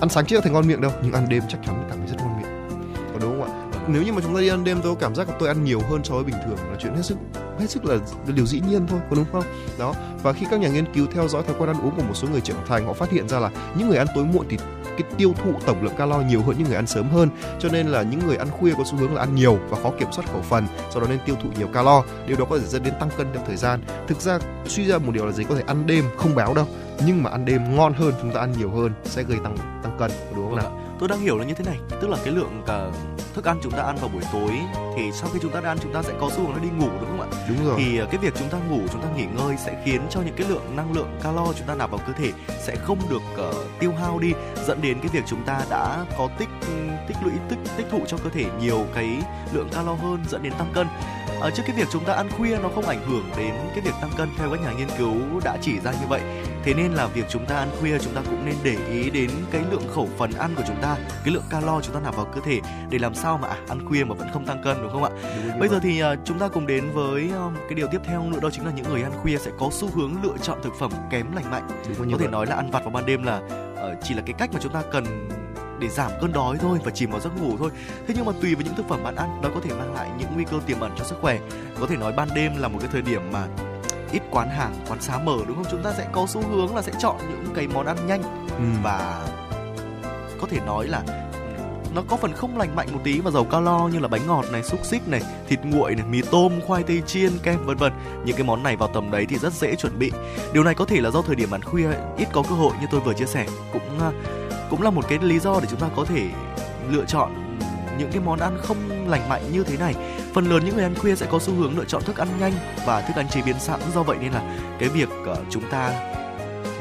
Ăn sáng chưa thấy ngon miệng đâu nhưng ăn đêm chắc chắn cảm thấy rất ngon miệng. Có đúng không ạ? Nếu như mà chúng ta đi ăn đêm tôi có cảm giác là tôi ăn nhiều hơn so với bình thường là chuyện hết sức hết sức là điều dĩ nhiên thôi có đúng không? Đó và khi các nhà nghiên cứu theo dõi thói quen ăn uống của một số người trưởng thành họ phát hiện ra là những người ăn tối muộn thì cái tiêu thụ tổng lượng calo nhiều hơn những người ăn sớm hơn. Cho nên là những người ăn khuya có xu hướng là ăn nhiều và khó kiểm soát khẩu phần sau đó nên tiêu thụ nhiều calo. Điều đó có thể dẫn đến tăng cân theo thời gian. Thực ra, suy ra một điều là gì? Có thể ăn đêm không béo đâu, nhưng mà ăn đêm ngon hơn, chúng ta ăn nhiều hơn sẽ gây tăng tăng cân đúng không nào?
Vâng tôi đang hiểu là như thế này. Tức là cái lượng cả thức ăn chúng ta ăn vào buổi tối thì sau khi chúng ta đã ăn chúng ta sẽ có xu hướng đi ngủ đúng không ạ?
Đúng rồi.
Thì cái việc chúng ta ngủ chúng ta nghỉ ngơi sẽ khiến cho những cái lượng năng lượng calo chúng ta nạp vào cơ thể sẽ không được uh, tiêu hao đi dẫn đến cái việc chúng ta đã có tích tích lũy tích tích thụ cho cơ thể nhiều cái lượng calo hơn dẫn đến tăng cân ở trước cái việc chúng ta ăn khuya nó không ảnh hưởng đến cái việc tăng cân theo các nhà nghiên cứu đã chỉ ra như vậy. Thế nên là việc chúng ta ăn khuya chúng ta cũng nên để ý đến cái lượng khẩu phần ăn của chúng ta cái lượng calo chúng ta nạp vào cơ thể để làm sao mà à, ăn khuya mà vẫn không tăng cân đúng không ạ? Bây giờ thì uh, chúng ta cùng đến với um, cái điều tiếp theo nữa đó chính là những người ăn khuya sẽ có xu hướng lựa chọn thực phẩm kém lành mạnh. Có thể vậy. nói là ăn vặt vào ban đêm là uh, chỉ là cái cách mà chúng ta cần để giảm cơn đói thôi và chìm vào giấc ngủ thôi thế nhưng mà tùy vào những thực phẩm bạn ăn nó có thể mang lại những nguy cơ tiềm ẩn cho sức khỏe có thể nói ban đêm là một cái thời điểm mà ít quán hàng quán xá mở đúng không chúng ta sẽ có xu hướng là sẽ chọn những cái món ăn nhanh ừ. và có thể nói là nó có phần không lành mạnh một tí và giàu calo như là bánh ngọt này, xúc xích này, thịt nguội này, mì tôm, khoai tây chiên, kem vân vân. Những cái món này vào tầm đấy thì rất dễ chuẩn bị. Điều này có thể là do thời điểm ăn khuya ít có cơ hội như tôi vừa chia sẻ, cũng à, cũng là một cái lý do để chúng ta có thể lựa chọn những cái món ăn không lành mạnh như thế này. Phần lớn những người ăn khuya sẽ có xu hướng lựa chọn thức ăn nhanh và thức ăn chế biến sẵn. Do vậy nên là cái việc uh, chúng ta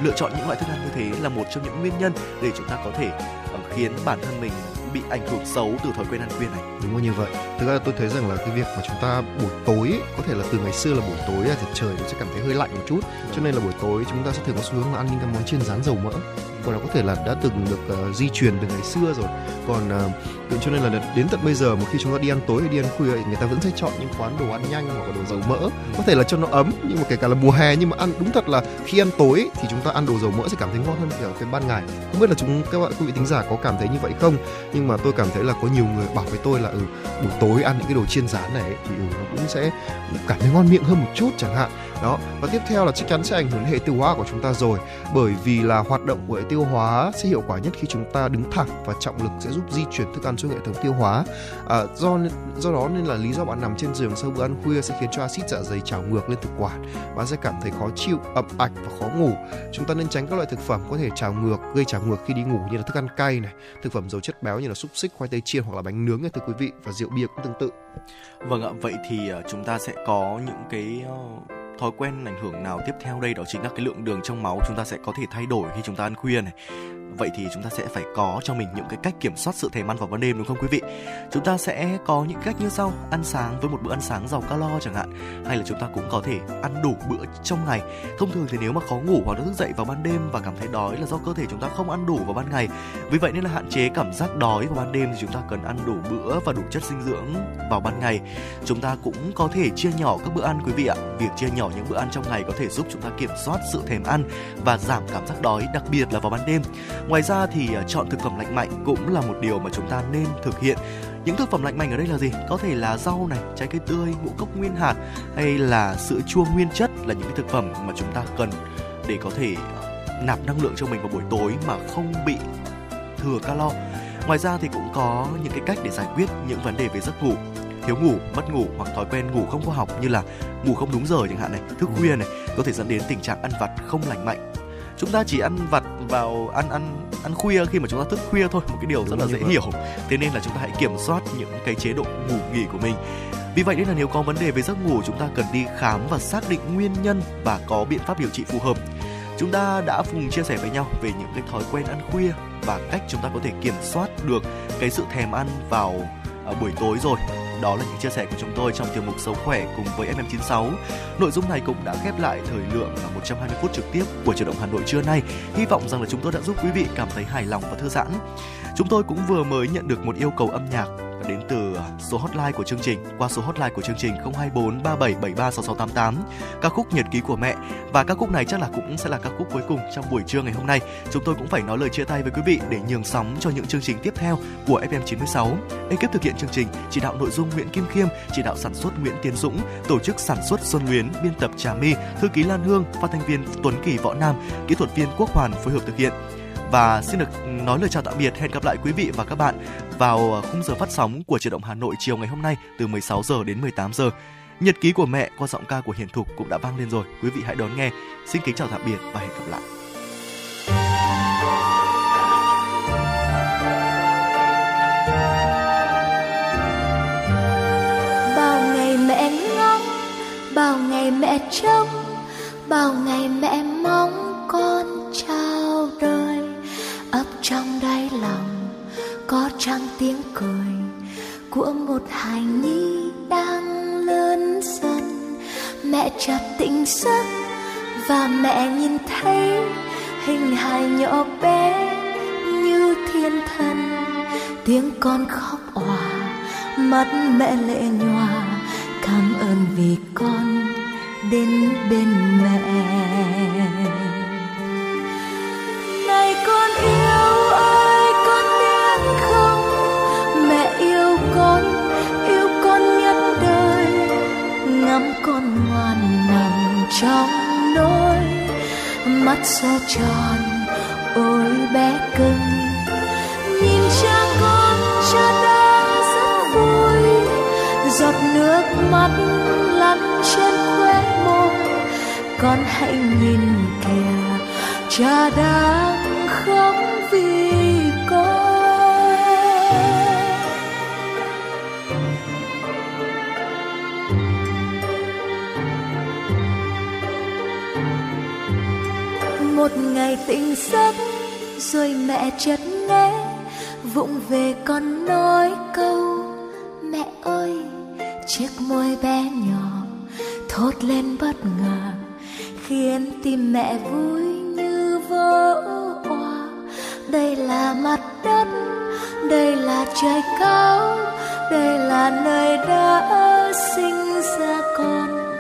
lựa chọn những loại thức ăn như thế là một trong những nguyên nhân để chúng ta có thể uh, khiến bản thân mình bị ảnh hưởng xấu từ thói quen ăn khuya này.
Đúng là như vậy. Thực ra tôi thấy rằng là cái việc mà chúng ta buổi tối có thể là từ ngày xưa là buổi tối thì trời nó sẽ cảm thấy hơi lạnh một chút. Cho nên là buổi tối chúng ta sẽ thường có xu hướng là ăn những cái món chiên rán dầu mỡ còn nó có thể là đã từng được uh, di truyền từ ngày xưa rồi. Còn uh, cho nên là đến tận bây giờ một khi chúng ta đi ăn tối hay đi ăn khuya thì người ta vẫn sẽ chọn những quán đồ ăn nhanh hoặc là đồ dầu mỡ. Có thể là cho nó ấm nhưng mà kể cả là mùa hè nhưng mà ăn đúng thật là khi ăn tối thì chúng ta ăn đồ dầu mỡ sẽ cảm thấy ngon hơn kiểu cái ban ngày. Không biết là chúng các bạn quý vị tính giả có cảm thấy như vậy không? Nhưng mà tôi cảm thấy là có nhiều người bảo với tôi là ừ buổi tối ăn những cái đồ chiên rán này thì ừ, nó cũng sẽ cảm thấy ngon miệng hơn một chút chẳng hạn đó. Và tiếp theo là chắc chắn sẽ ảnh hưởng đến hệ tiêu hóa của chúng ta rồi. Bởi vì là hoạt động của hệ tiêu hóa sẽ hiệu quả nhất khi chúng ta đứng thẳng và trọng lực sẽ giúp di chuyển thức ăn xuống hệ thống tiêu hóa. À, do do đó nên là lý do bạn nằm trên giường sau bữa ăn khuya sẽ khiến cho axit dạ dày trào ngược lên thực quản. Bạn sẽ cảm thấy khó chịu ẩm ạch và khó ngủ. Chúng ta nên tránh các loại thực phẩm có thể trào ngược gây trào ngược khi đi ngủ như là thức ăn cay này thực phẩm dầu chất béo như là xúc xích khoai tây chiên hoặc là bánh nướng này thưa quý vị và rượu bia cũng tương tự.
Vâng ạ vậy thì ờ, chúng ta sẽ có những cái ờ, thói quen ảnh hưởng nào tiếp theo đây? Đó chính là cái lượng đường trong máu chúng ta sẽ có thể thay đổi khi chúng ta ăn khuya này vậy thì chúng ta sẽ phải có cho mình những cái cách kiểm soát sự thèm ăn vào ban đêm, đúng không quý vị? Chúng ta sẽ có những cách như sau, ăn sáng với một bữa ăn sáng giàu calo chẳng hạn, hay là chúng ta cũng có thể ăn đủ bữa trong ngày. Thông thường thì nếu mà khó ngủ hoặc là thức dậy vào ban đêm và cảm thấy đói là do cơ thể chúng ta không ăn đủ vào ban ngày. Vì vậy nên là hạn chế cảm giác đói vào ban đêm thì chúng ta cần ăn đủ bữa và đủ chất dinh dưỡng vào ban ngày. Chúng ta cũng có thể chia nhỏ các bữa ăn quý vị ạ. Việc chia nhỏ những bữa ăn trong ngày có thể giúp chúng ta kiểm soát sự thèm ăn và giảm cảm giác đói, đặc biệt là vào ban đêm. Ngoài ra thì uh, chọn thực phẩm lành mạnh cũng là một điều mà chúng ta nên thực hiện. Những thực phẩm lành mạnh ở đây là gì? Có thể là rau này, trái cây tươi, ngũ cốc nguyên hạt hay là sữa chua nguyên chất là những cái thực phẩm mà chúng ta cần để có thể nạp năng lượng cho mình vào buổi tối mà không bị thừa calo. Ngoài ra thì cũng có những cái cách để giải quyết những vấn đề về giấc ngủ thiếu ngủ, mất ngủ hoặc thói quen ngủ không khoa học như là ngủ không đúng giờ chẳng hạn này, thức khuya này có thể dẫn đến tình trạng ăn vặt không lành mạnh. Chúng ta chỉ ăn vặt vào ăn ăn ăn khuya khi mà chúng ta thức khuya thôi, một cái điều rất là dễ hiểu. Thế nên là chúng ta hãy kiểm soát những cái chế độ ngủ nghỉ của mình. Vì vậy nên là nếu có vấn đề về giấc ngủ chúng ta cần đi khám và xác định nguyên nhân và có biện pháp điều trị phù hợp. Chúng ta đã cùng chia sẻ với nhau về những cái thói quen ăn khuya và cách chúng ta có thể kiểm soát được cái sự thèm ăn vào à, buổi tối rồi đó là những chia sẻ của chúng tôi trong tiểu mục Sống khỏe cùng với FM96. Nội dung này cũng đã khép lại thời lượng là 120 phút trực tiếp của Chủ động Hà Nội trưa nay. Hy vọng rằng là chúng tôi đã giúp quý vị cảm thấy hài lòng và thư giãn. Chúng tôi cũng vừa mới nhận được một yêu cầu âm nhạc đến từ số hotline của chương trình, qua số hotline của chương trình 024 3773 6688 ca khúc nhật ký của mẹ. Và ca khúc này chắc là cũng sẽ là ca khúc cuối cùng trong buổi trưa ngày hôm nay. Chúng tôi cũng phải nói lời chia tay với quý vị để nhường sóng cho những chương trình tiếp theo của FM 96 ekip thực hiện chương trình chỉ đạo nội dung Nguyễn Kim Khiêm, chỉ đạo sản xuất Nguyễn Tiến Dũng, tổ chức sản xuất Xuân Luyến, biên tập Trà My, thư ký Lan Hương, phát thanh viên Tuấn Kỳ Võ Nam, kỹ thuật viên Quốc Hoàn phối hợp thực hiện và xin được nói lời chào tạm biệt, hẹn gặp lại quý vị và các bạn vào khung giờ phát sóng của truyền động Hà Nội chiều ngày hôm nay từ 16 giờ đến 18 giờ. Nhật ký của mẹ qua giọng ca của Hiền Thục cũng đã vang lên rồi. Quý vị hãy đón nghe. Xin kính chào tạm biệt và hẹn gặp lại.
bao ngày mẹ ngóng, bao ngày mẹ trông, bao ngày mẹ mong con chào đời ấp trong đáy lòng, có trăng tiếng cười của một hài nhi đang lớn dần. Mẹ chợt tỉnh giấc và mẹ nhìn thấy hình hài nhỏ bé như thiên thần. Tiếng con khóc òa, mắt mẹ lệ nhòa, cảm ơn vì con đến bên mẹ trong nỗi mắt sao tròn, ôi bé cưng. Nhìn cha con cha đang rất vui, giọt nước mắt lăn trên khóe môi. Con hãy nhìn kìa, cha đang một ngày tỉnh giấc, rồi mẹ chợt nghe, vụng về con nói câu, mẹ ơi, chiếc môi bé nhỏ thốt lên bất ngờ, khiến tim mẹ vui như vỡ đây là mặt đất, đây là trời cao, đây là nơi đã sinh ra con.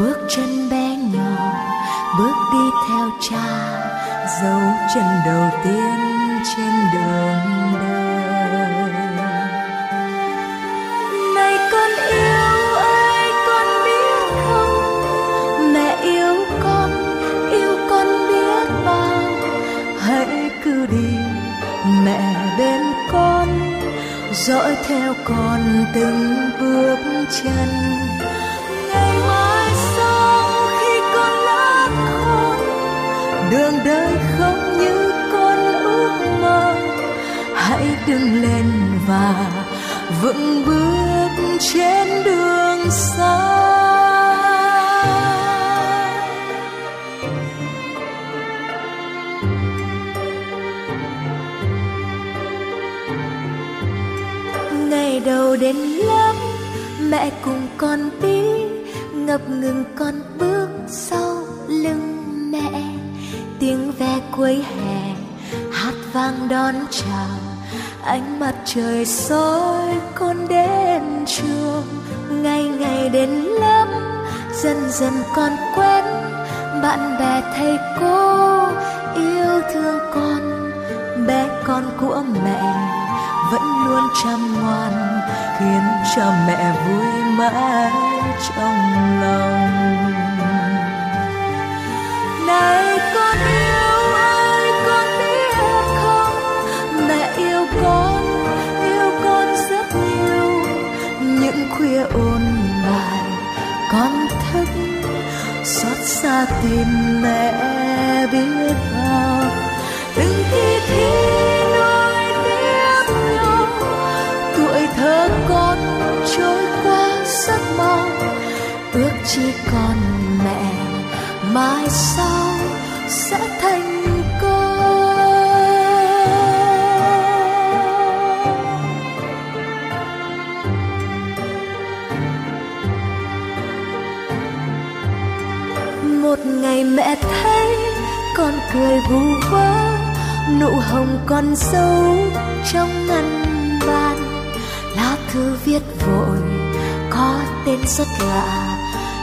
Bước chân bé nhỏ, bước đi theo cha, dấu chân đầu tiên trên đường. Dõi theo con từng bước chân. Ngày mai sau khi con lớn khôn, đường đời không như con ước mơ. Hãy đứng lên và vững bước trên đường xa. Ngập ngừng con bước sau lưng mẹ. Tiếng ve cuối hè, hát vang đón chào. Ánh mặt trời soi con đến trường. Ngày ngày đến lớp, dần dần con quen. Bạn bè, thầy cô yêu thương con. Bé con của mẹ vẫn luôn chăm ngoan, khiến cho mẹ vui mãi trong lòng. Này, con yêu ơi con biết không? Mẹ yêu con yêu con rất nhiều. Những khuya ôn bài, con thức, xót xa tìm mẹ biết bao. Từng khi thiếu chỉ còn mẹ, mai sau sẽ thành công một ngày mẹ thấy con cười vu vơ, nụ hồng còn sâu trong ngăn bàn. Lá thư viết vội có tên rất lạ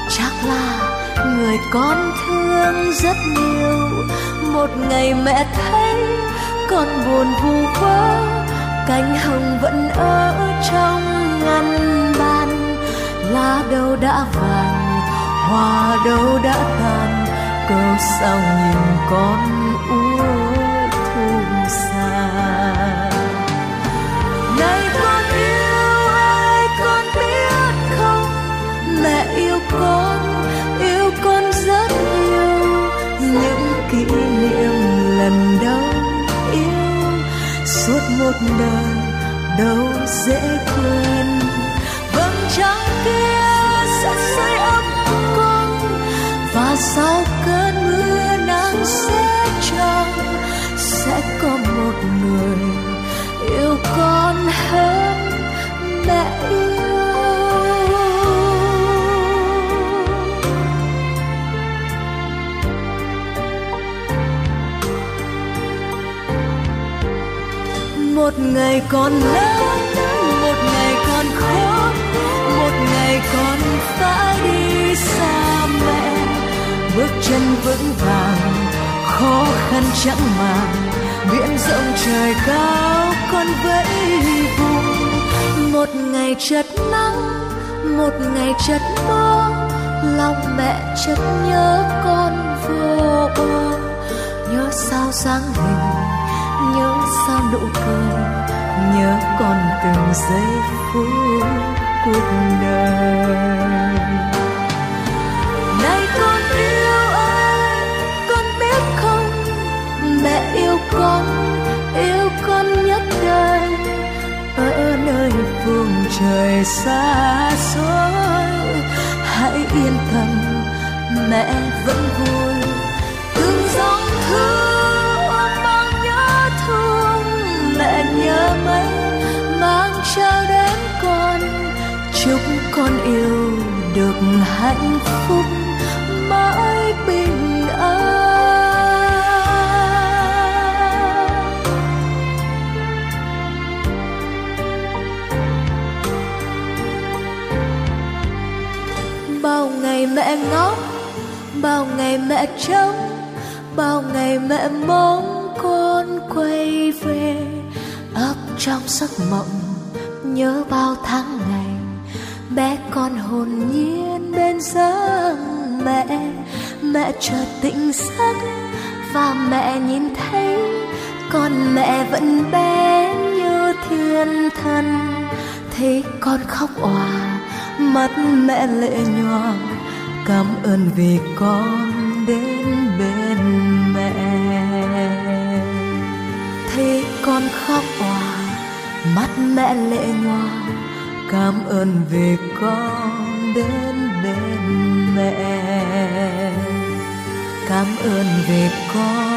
chắc là người con thương rất nhiều. Một ngày mẹ thấy con buồn vu vơ, cánh hồng vẫn ở trong ngăn bàn. Lá đâu đã vàng, hoa đâu đã tàn câu sao nhìn con lần đau yêu, suốt một đời đâu dễ quên. Vầng trăng kia sẽ sưởi ấm con, và sau cơn mưa nắng sẽ trong sẽ có một người yêu con hơn mẹ yêu. Một ngày còn lớn một ngày còn khóc, một ngày còn phải đi xa mẹ. Bước chân vững vàng, khó khăn chẳng màng, biển rộng trời cao, con vẫy vùng. Một ngày chật nắng, một ngày chật mưa lòng mẹ chợt nhớ con vô bờ. Nhớ sao sáng hình nhớ sao nụ cười, nhớ còn từng giây phút cuộc đời. Này con yêu ơi, con biết không? Mẹ yêu con yêu con nhất đời. Ở nơi phương trời xa xôi, hãy yên tâm, mẹ vẫn vui. Con yêu được hạnh phúc mãi bình an. Bao ngày mẹ ngóng bao ngày mẹ trông, bao ngày mẹ mong con quay về. Ấp trong giấc mộng nhớ bao tháng hồn nhiên bên giấc mẹ. Mẹ chợt tỉnh giấc và mẹ nhìn thấy con mẹ vẫn bé như thiên thần. Thấy con khóc òa, mắt mẹ lệ nhòa, cảm ơn vì con đến bên mẹ. Thấy con khóc òa, mắt mẹ lệ nhòa, cảm ơn vì con đến bên mẹ. Cảm ơn về con.